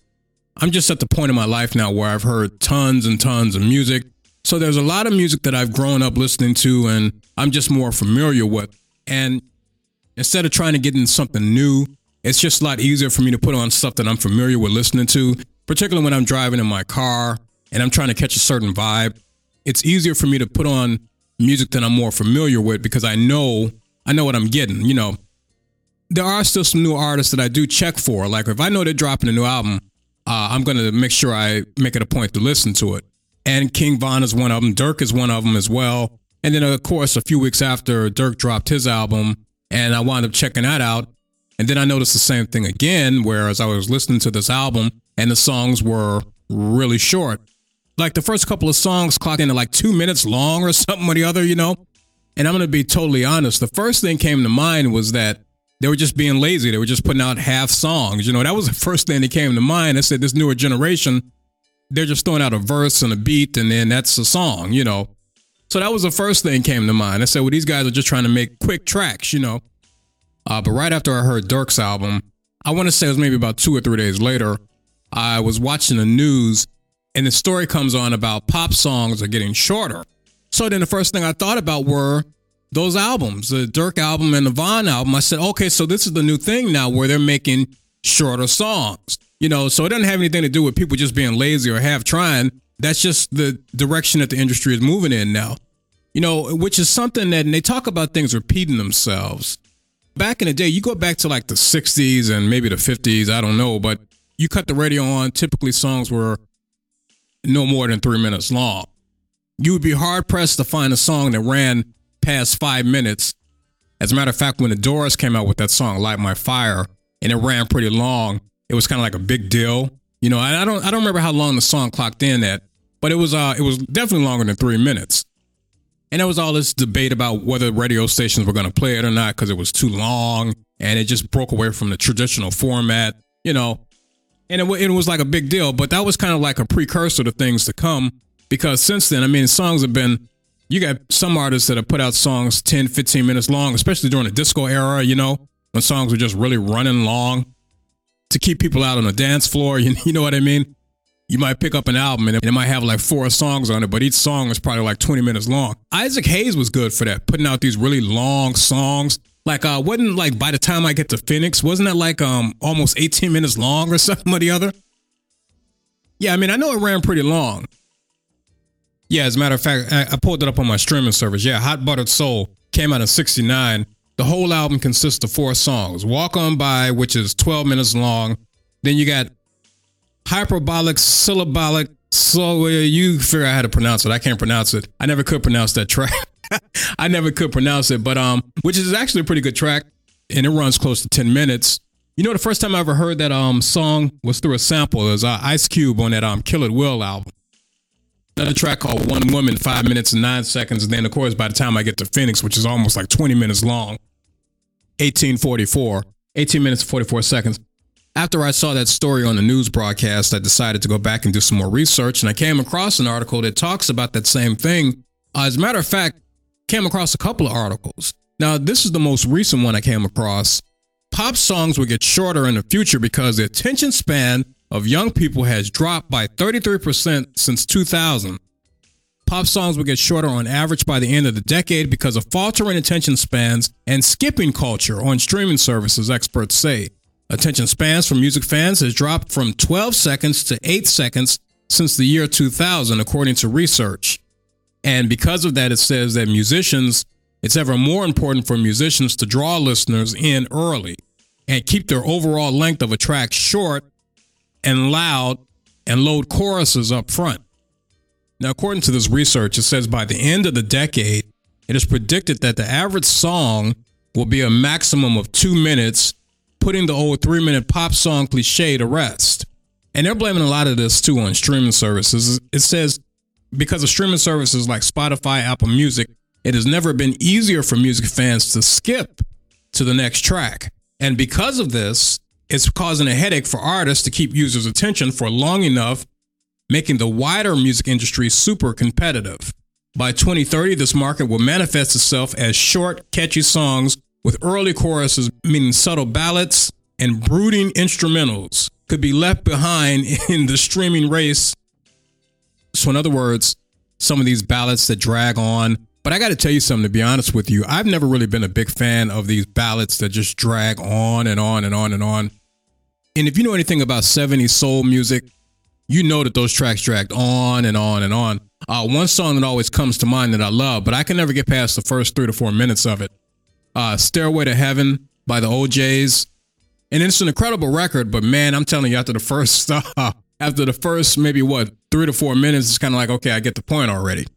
I'm just at the point in my life now where I've heard tons and tons of music. So there's a lot of music that I've grown up listening to and I'm just more familiar with. And instead of trying to get into something new, it's just a lot easier for me to put on stuff that I'm familiar with listening to, particularly when I'm driving in my car and I'm trying to catch a certain vibe. It's easier for me to put on music that I'm more familiar with because I know I know what I'm getting. You know, there are still some new artists that I do check for. Like if I know they're dropping a new album, uh, I'm to make sure I make it a point to listen to it. And King Von is one of them. Durk is one of them as well. And then, of course, a few weeks after Durk dropped his album, and I wound up checking that out. And then I noticed the same thing again, whereas I was listening to this album and the songs were really short. Like the first couple of songs clocked into like two minutes long or something or the other, you know? And I'm going to be totally honest. The first thing came to mind was that they were just being lazy. They were just putting out half songs. You know, that was the first thing that came to mind. I said, this newer generation, they're just throwing out a verse and a beat, and then that's a song, you know. So that was the first thing came to mind. I said, well, these guys are just trying to make quick tracks, you know. Uh, but right after I heard Durk's album, I want to say it was maybe about two or three days later, I was watching the news and the story comes on about pop songs are getting shorter. So then the first thing I thought about were those albums, the Durk album and the Von album. I said, okay, so this is the new thing now where they're making shorter songs. You know, so it doesn't have anything to do with people just being lazy or half trying. That's just the direction that the industry is moving in now. You know, which is something that, and they talk about things repeating themselves. Back in the day, you go back to like the 60s and maybe the 50s, I don't know, but you cut the radio on, typically songs were no more than three minutes long. You would be hard pressed to find a song that ran past five minutes. As a matter of fact, when the Doors came out with that song, Light My Fire, and it ran pretty long, it was kind of like a big deal. You know, I don't I don't remember how long the song clocked in at, but it was uh it was definitely longer than three minutes. And there was all this debate about whether radio stations were going to play it or not because it was too long and it just broke away from the traditional format, you know. And it, it was like a big deal, but that was kind of like a precursor to things to come because since then, I mean, songs have been, you got some artists that have put out songs 10, 15 minutes long, especially during the disco era, you know, when songs were just really running long to keep people out on the dance floor. You, you know what I mean? You might pick up an album and it might have like four songs on it, but each song is probably like 20 minutes long. Isaac Hayes was good for that, putting out these really long songs. Like, uh, wasn't like by the time I get to Phoenix, wasn't that like um almost 18 minutes long or something or the other? Yeah, I mean, I know it ran pretty long. Yeah, as a matter of fact, I, I pulled it up on my streaming service. Yeah, Hot Buttered Soul came out in 69. The whole album consists of four songs. Walk On By, which is 12 minutes long. Then you got hyperbolic, syllabolic. So uh, you figure out how to pronounce it. I can't pronounce it. I never could pronounce that track. I never could pronounce it, but um, which is actually a pretty good track, and it runs close to 10 minutes. You know, the first time I ever heard that um song was through a sample. It was uh, Ice Cube on that um Kill at Will album. Another track called One Woman, five minutes and nine seconds. And then, of course, by the time I get to Phoenix, which is almost like 20 minutes long, 1844, 18 minutes and 44 seconds. After I saw that story on the news broadcast, I decided to go back and do some more research, and I came across an article that talks about that same thing. Uh, as a matter of fact, came across a couple of articles. Now, this is the most recent one I came across. Pop songs will get shorter in the future because the attention span of young people has dropped by 33% since 2000. Pop songs will get shorter on average by the end of the decade because of faltering attention spans and skipping culture on streaming services, experts say. Attention spans for music fans has dropped from 12 seconds to 8 seconds since the year 2000, according to research. And because of that, it says that musicians, it's ever more important for musicians to draw listeners in early and keep their overall length of a track short and loud and load choruses up front. Now, according to this research, it says by the end of the decade, it is predicted that the average song will be a maximum of two minutes putting the old three minute pop song cliche to rest. And they're blaming a lot of this too on streaming services. It says because of streaming services like Spotify, Apple Music, it has never been easier for music fans to skip to the next track. And because of this, it's causing a headache for artists to keep users' attention for long enough, making the wider music industry super competitive. By 2030, this market will manifest itself as short, catchy songs with early choruses, meaning subtle ballads and brooding instrumentals, could be left behind in the streaming race. So, in other words, some of these ballads that drag on. But I got to tell you something, to be honest with you, I've never really been a big fan of these ballads that just drag on and on and on and on. And if you know anything about 70s soul music, you know that those tracks dragged on and on and on. Uh, one song that always comes to mind that I love, but I can never get past the first three to four minutes of it uh, Stairway to Heaven by the O'Jays. And it's an incredible record, but man, I'm telling you, after the first, uh, after the first maybe what three to four minutes, it's kind of like okay, I get the point already.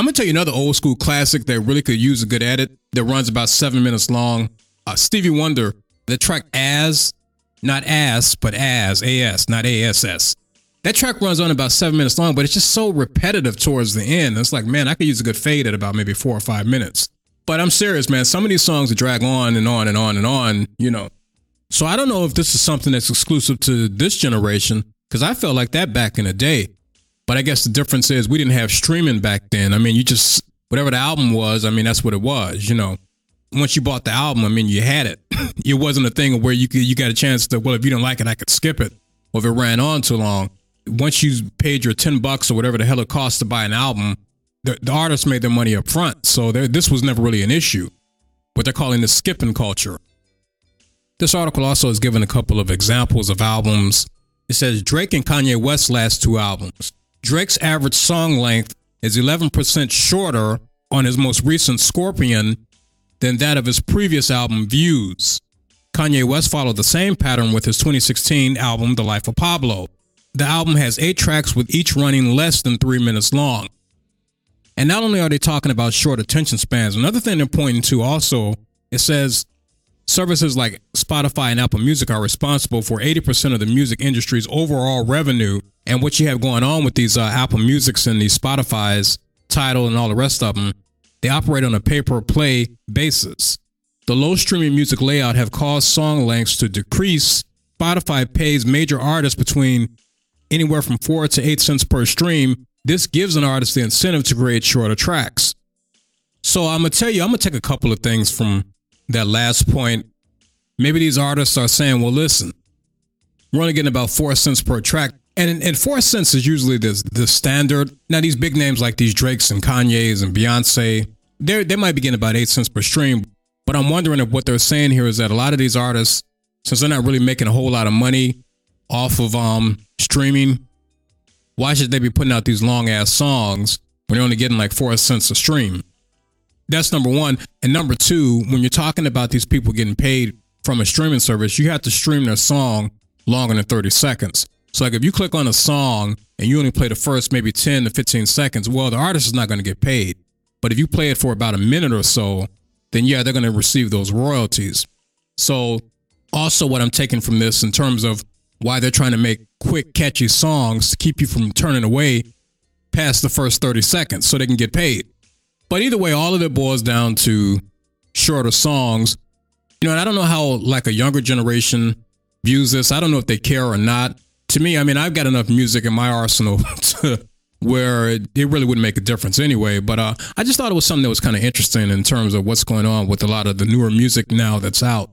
I'm gonna tell you another old school classic that really could use a good edit that runs about seven minutes long. Uh, Stevie Wonder, the track "As," not "Ass," but "As," A-S, not A-S-S. That track runs on about seven minutes long, but it's just so repetitive towards the end. It's like, man, I could use a good fade at about maybe four or five minutes. But I'm serious, man. Some of these songs drag on and on and on and on, you know. So I don't know if this is something that's exclusive to this generation, Because I felt like that back in the day. But I guess the difference is we didn't have streaming back then. I mean, you just, whatever the album was, I mean, that's what it was, you know. Once you bought the album, I mean, you had it. it wasn't a thing where you could, you got a chance to, well, if you don't like it, I could skip it. Or if it ran on too long. Once you paid your 10 bucks or whatever the hell it cost to buy an album, the, the artists made their money up front. So this was never really an issue. What they're calling the skipping culture. This article also has given a couple of examples of albums. It says Drake and Kanye West's last two albums. Drake's average song length is 11% shorter on his most recent Scorpion than that of his previous album, Views. Kanye West followed the same pattern with his 2016 album, The Life of Pablo. The album has eight tracks with each running less than three minutes long. And not only are they talking about short attention spans, another thing they're pointing to also, it says services like Spotify and Apple Music are responsible for 80% of the music industry's overall revenue. And what you have going on with these uh, Apple Musics and these Spotify's, Tidal, and all the rest of them, they operate on a pay per play basis. The low streaming music layout have caused song lengths to decrease. Spotify pays major artists between anywhere from four to eight cents per stream. This gives an artist the incentive to create shorter tracks. So I'm gonna tell you, I'm gonna take a couple of things from that last point. Maybe these artists are saying, well, listen, we're only getting about four cents per track. And, and four cents is usually the, the standard. Now, these big names like these Drakes and Kanye's and Beyonce, they they might be getting about eight cents per stream. But I'm wondering if what they're saying here is that a lot of these artists, since they're not really making a whole lot of money off of um streaming, why should they be putting out these long ass songs when they're only getting like four cents a stream? That's number one. And number two, when you're talking about these people getting paid from a streaming service, you have to stream their song longer than 30 seconds. So, like if you click on a song and you only play the first maybe 10 to 15 seconds, well, the artist is not going to get paid. But if you play it for about a minute or so, then yeah, they're going to receive those royalties. So, also, what I'm taking from this in terms of why they're trying to make quick, catchy songs to keep you from turning away past the first 30 seconds so they can get paid. But either way, all of it boils down to shorter songs. You know, and I don't know how like a younger generation views this. I don't know if they care or not. To me, I mean, I've got enough music in my arsenal to where it, it really wouldn't make a difference anyway. But uh, I just thought it was something that was kind of interesting in terms of what's going on with a lot of the newer music now that's out.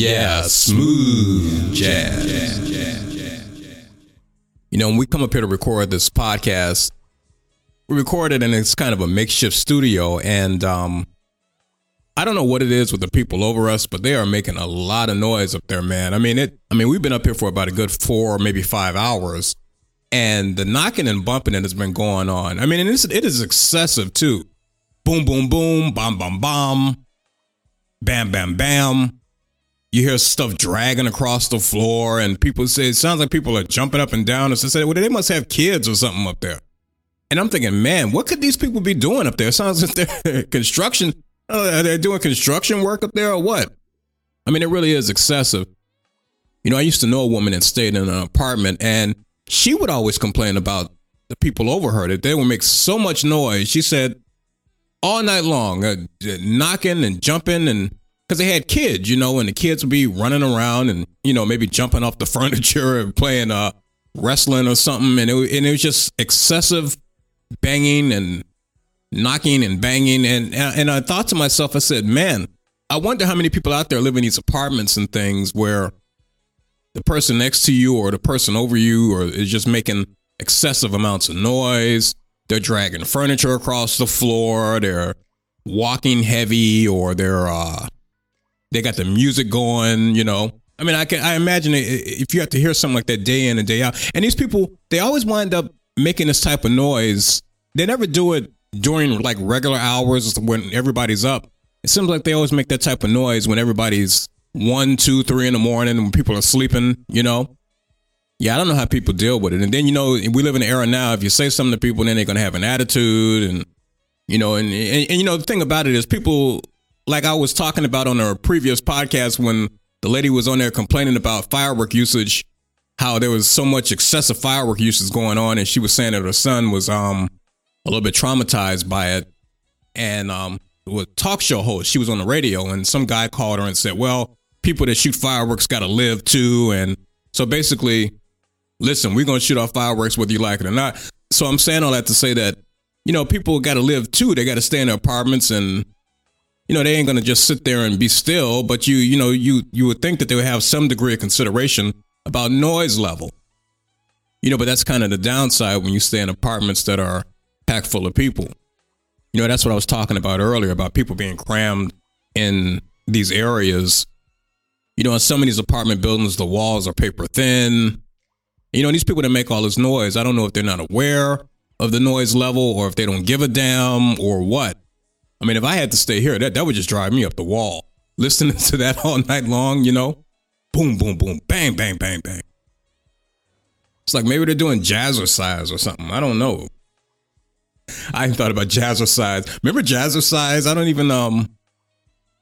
Yeah, smooth jazz. You know, when we come up here to record this podcast, we record it and it's kind of a makeshift studio. And um, I don't know what it is with the people over us, but they are making a lot of noise up there, man. I mean, it. I mean, we've been up here for about a good four, maybe five hours, and the knocking and bumping that has been going on. I mean, and it's, it is excessive too. Boom, boom, boom, bam, bam, bam, bam, bam, bam you hear stuff dragging across the floor, and people say it sounds like people are jumping up and down. And so say, well, they must have kids or something up there. And I'm thinking, man, what could these people be doing up there? It sounds like they're construction. Uh, are they doing construction work up there or what? I mean, it really is excessive. You know, I used to know a woman that stayed in an apartment, and she would always complain about the people over her that they would make so much noise. She said all night long, uh, knocking and jumping, and because they had kids, you know, and the kids would be running around and you know maybe jumping off the furniture and playing uh wrestling or something, and it, and it was just excessive banging and knocking and banging, and and I thought to myself, I said, man, I wonder how many people out there live in these apartments and things where the person next to you or the person over you or is just making excessive amounts of noise. They're dragging furniture across the floor. They're walking heavy or they're uh they got the music going, you know. I mean, I can I imagine if you have to hear something like that day in and day out. And these people, they always wind up making this type of noise. They never do it during like regular hours when everybody's up. It seems like they always make that type of noise when everybody's one, two, three in the morning when people are sleeping, you know? Yeah, I don't know how people deal with it. And then, you know, we live in an era now, if you say something to people, then they're to have an attitude. And, you know, and, and, and, you know, the thing about it is people, like I was talking about on a previous podcast when the lady was on there complaining about firework usage, how there was so much excessive firework usage going on. And she was saying that her son was um a little bit traumatized by it. And um, was talk show host, she was on the radio, and some guy called her and said, well, people that shoot fireworks got to live too. And so basically, listen, we're to shoot off fireworks whether you like it or not. So I'm saying all that to say that, you know, people got to live too. They got to stay in their apartments and, you know, they ain't going to just sit there and be still. But you, you know, you, you would think that they would have some degree of consideration about noise level. You know, but that's kind of the downside when you stay in apartments that are packed full of people. You know, that's what I was talking about earlier about people being crammed in these areas you know, in some of these apartment buildings, the walls are paper thin. You know, these people that make all this noise, I don't know if they're not aware of the noise level or if they don't give a damn or what. I mean, if I had to stay here, that, that would just drive me up the wall. Listening to that all night long, you know? Boom, boom, boom, bang, bang, bang, bang. It's like maybe they're doing jazzercise or something. I don't know. I thought about jazzercise. Remember jazzercise? I don't even um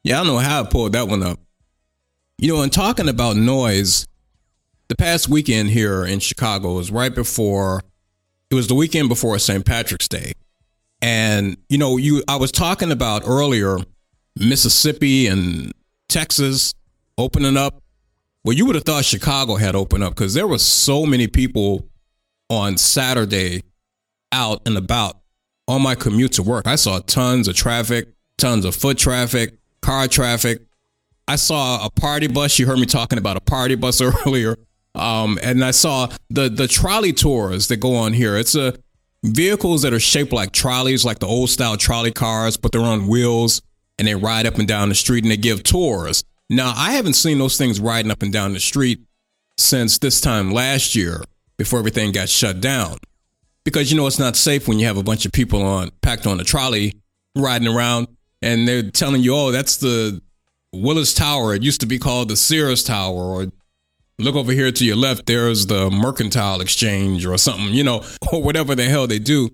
yeah, I don't know how I pulled that one up. You know, in talking about noise, the past weekend here in Chicago was right before it was the weekend before St. Patrick's Day. And you know, you I was talking about earlier Mississippi and Texas opening up. Well, you would have thought Chicago had opened up because there were so many people on Saturday out and about on my commute to work. I saw tons of traffic, tons of foot traffic, car traffic. I saw a party bus. You heard me talking about a party bus earlier. Um, and I saw the the trolley tours that go on here. It's a vehicles that are shaped like trolleys, like the old style trolley cars, but they're on wheels and they ride up and down the street and they give tours. Now, I haven't seen those things riding up and down the street since this time last year before everything got shut down. Because you know it's not safe when you have a bunch of people on packed on a trolley riding around and they're telling you, "Oh, that's the Willis Tower. It used to be called the Sears Tower, or look over here to your left, there's the Mercantile Exchange or something, you know, or whatever the hell they do.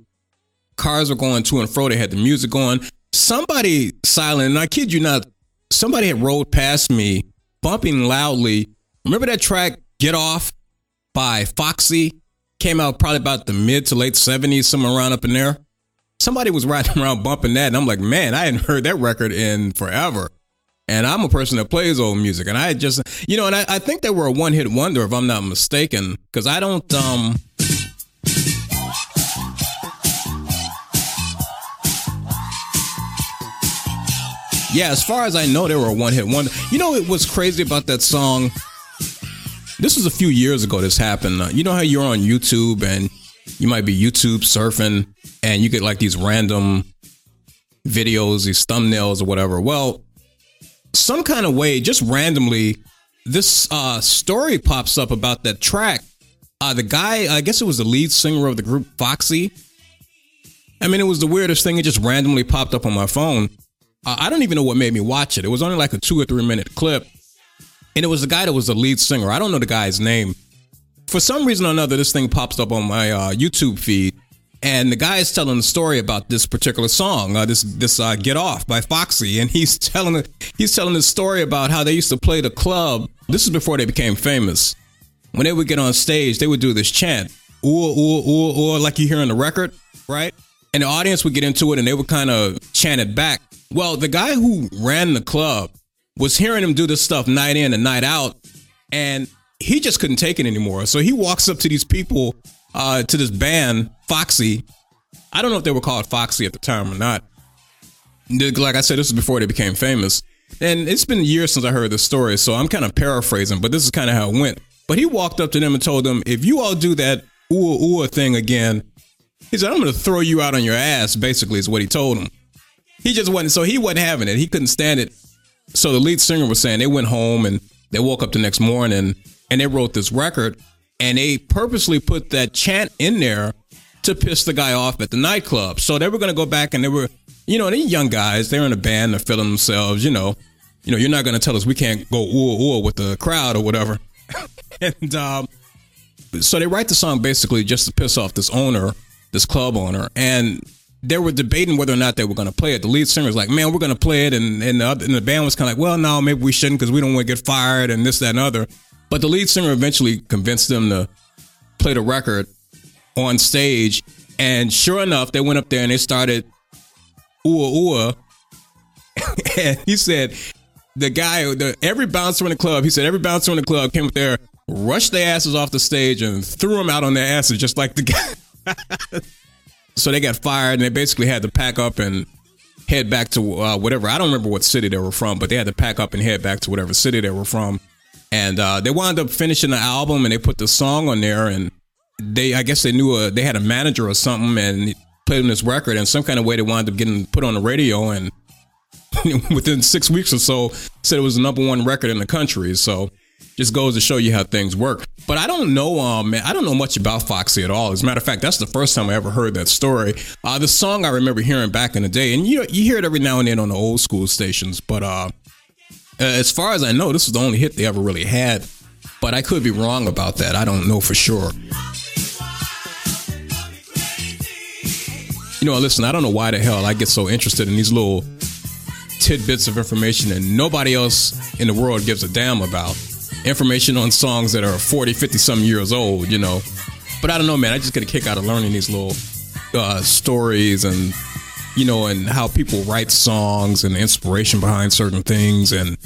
Cars were going to and fro. They had the music going. Somebody silent, and I kid you not, somebody had rolled past me, bumping loudly. Remember that track, Get Off by Foxy? Came out probably about the mid to late 70s, somewhere around up in there. Somebody was riding around bumping that, and I'm like, man, I hadn't heard that record in forever. And I'm a person that plays old music. And I just, you know, and I, I think they were a one hit wonder, if I'm not mistaken, because I don't, um, yeah, as far as I know, they were a one hit wonder. You know, it was crazy about that song. This was a few years ago this happened. Uh, you know how you're on YouTube and you might be YouTube surfing and you get like these random videos, these thumbnails or whatever. Well, some kind of way, just randomly, this uh, story pops up about that track. Uh, the guy, I guess it was the lead singer of the group Foxy. I mean, it was the weirdest thing. It just randomly popped up on my phone. Uh, I don't even know what made me watch it. It was only like a two or three minute clip. and it was the guy that was the lead singer. I don't know the guy's name. For some reason or another, this thing pops up on my uh, YouTube feed, and the guy is telling the story about this particular song, uh, this this uh, "Get Off" by Foxy, and he's telling he's telling the story about how they used to play the club. This is before they became famous. When they would get on stage, they would do this chant, "ooh ooh ooh ooh," like you hear on the record, right? And the audience would get into it, and they would kind of chant it back. Well, the guy who ran the club was hearing him do this stuff night in and night out, and he just couldn't take it anymore. So he walks up to these people, uh, to this band, Foxy. I don't know if they were called Foxy at the time or not. Like I said, this was before they became famous. And it's been years since I heard this story, so I'm kind of paraphrasing, but this is kind of how it went. But he walked up to them and told them, if you all do that ooh ooh thing again, he said, I'm going to throw you out on your ass, basically, is what he told them. He just wasn't, so he wasn't having it. He couldn't stand it. So the lead singer was saying they went home and they woke up the next morning and they wrote this record and they purposely put that chant in there to piss the guy off at the nightclub. So they were going to go back and they were, you know, these young guys, they're in a band, they're feeling themselves, you know, you know, you're not going to tell us we can't go ooh ooh with the crowd or whatever. and um, so they write the song basically just to piss off this owner, this club owner, and they were debating whether or not they were going to play it. The lead singer was like, "Man, we're going to play it," and and the, other, and the band was kind of like, "Well, no, maybe we shouldn't because we don't want to get fired and this, that, and other." But the lead singer eventually convinced them to play the record on stage, and sure enough, they went up there and they started ooh ooh, and he said the guy, the every bouncer in the club, he said every bouncer in the club came up there, rushed their asses off the stage, and threw them out on their asses just like the guy. So they got fired and they basically had to pack up and head back to uh, whatever. I don't remember what city they were from, but they had to pack up and head back to whatever city they were from. And uh, they wound up finishing the album and they put the song on there. And they, I guess they knew a, they had a manager or something and played them this record. And some kind of way they wound up getting put on the radio. And within six weeks or so, said it was the number one record in the country. So just goes to show you how things work. But I don't know, um, I don't know much about Foxy at all. As a matter of fact, that's the first time I ever heard that story. Uh, the song I remember hearing back in the day, and you you hear it every now and then on the old school stations. But uh, as far as I know, this was the only hit they ever really had. But I could be wrong about that. I don't know for sure. You know, listen, I don't know why the hell I get so interested in these little tidbits of information that nobody else in the world gives a damn about information on songs that are 40, 50 some years old, you know. But I don't know, man. I just get a kick out of learning these little uh, stories and, you know, and how people write songs and the inspiration behind certain things. And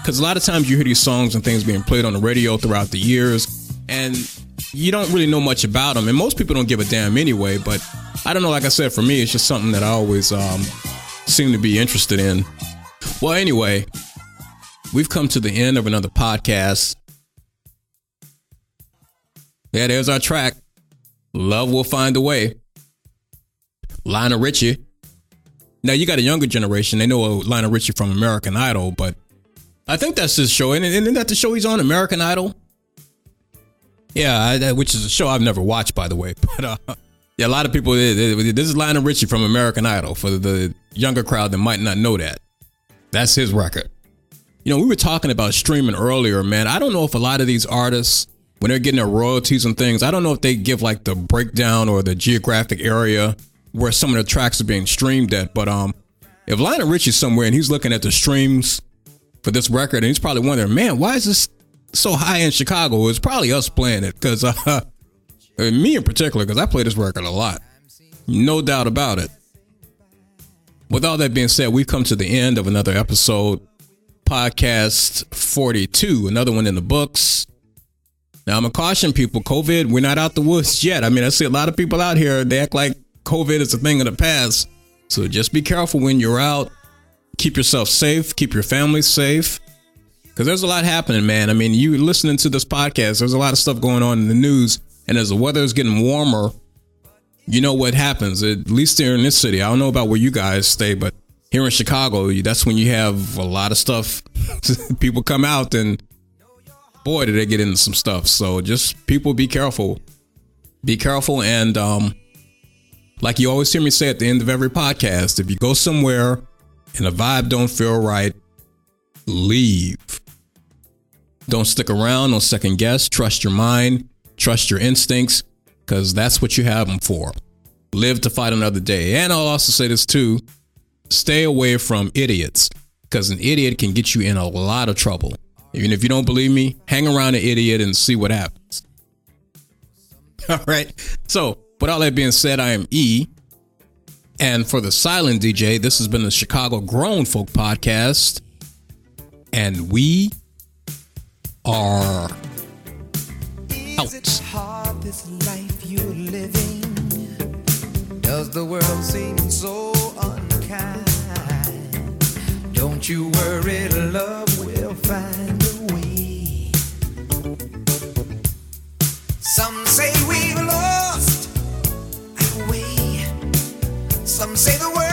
because a lot of times you hear these songs and things being played on the radio throughout the years, and you don't really know much about them. And most people don't give a damn anyway. But I don't know. Like I said, for me, it's just something that I always um, seem to be interested in. Well, anyway, we've come to the end of another podcast. Yeah, there's our track. Love will find a way. Lionel Richie. Now you got a younger generation. They know Lionel Richie from American Idol, but I think that's his show. And isn't that the show he's on, American Idol? Yeah, which is a show I've never watched, by the way. But uh, yeah, a lot of people. This is Lionel Richie from American Idol for the younger crowd that might not know that. That's his record. You know, we were talking about streaming earlier, man. I don't know if a lot of these artists, when they're getting their royalties and things, I don't know if they give like the breakdown or the geographic area where some of the tracks are being streamed at. But um, if Lionel Richie's somewhere and he's looking at the streams for this record, and he's probably wondering, man, why is this so high in Chicago? It's probably us playing it because uh, me in particular, because I play this record a lot, no doubt about it. With all that being said, we've come to the end of another episode podcast 42, another one in the books. Now, I'm going to caution people COVID, we're not out the woods yet. I mean, I see a lot of people out here, they act like COVID is a thing of the past. So just be careful when you're out. Keep yourself safe, keep your family safe. Because there's a lot happening, man. I mean, you listening to this podcast, there's a lot of stuff going on in the news. And as the weather is getting warmer, you know what happens, at least here in this city. I don't know about where you guys stay, but here in Chicago, that's when you have a lot of stuff. people come out and boy, did they get into some stuff. So just people be careful. Be careful. And um, like you always hear me say at the end of every podcast, if you go somewhere and the vibe don't feel right, leave. Don't stick around, don't second guess. Trust your mind, trust your instincts, because that's what you have them for. Live to fight another day. And I'll also say this too stay away from idiots, because an idiot can get you in a lot of trouble. Even if you don't believe me, hang around an idiot and see what happens. All right. So, with all that being said, I am E. And for the silent DJ, this has been the Chicago Grown Folk Podcast. And we are out. hard this life you're living? Does the world seem so unkind? Don't you worry, love will find a way. Some say we've lost our way. Some say the world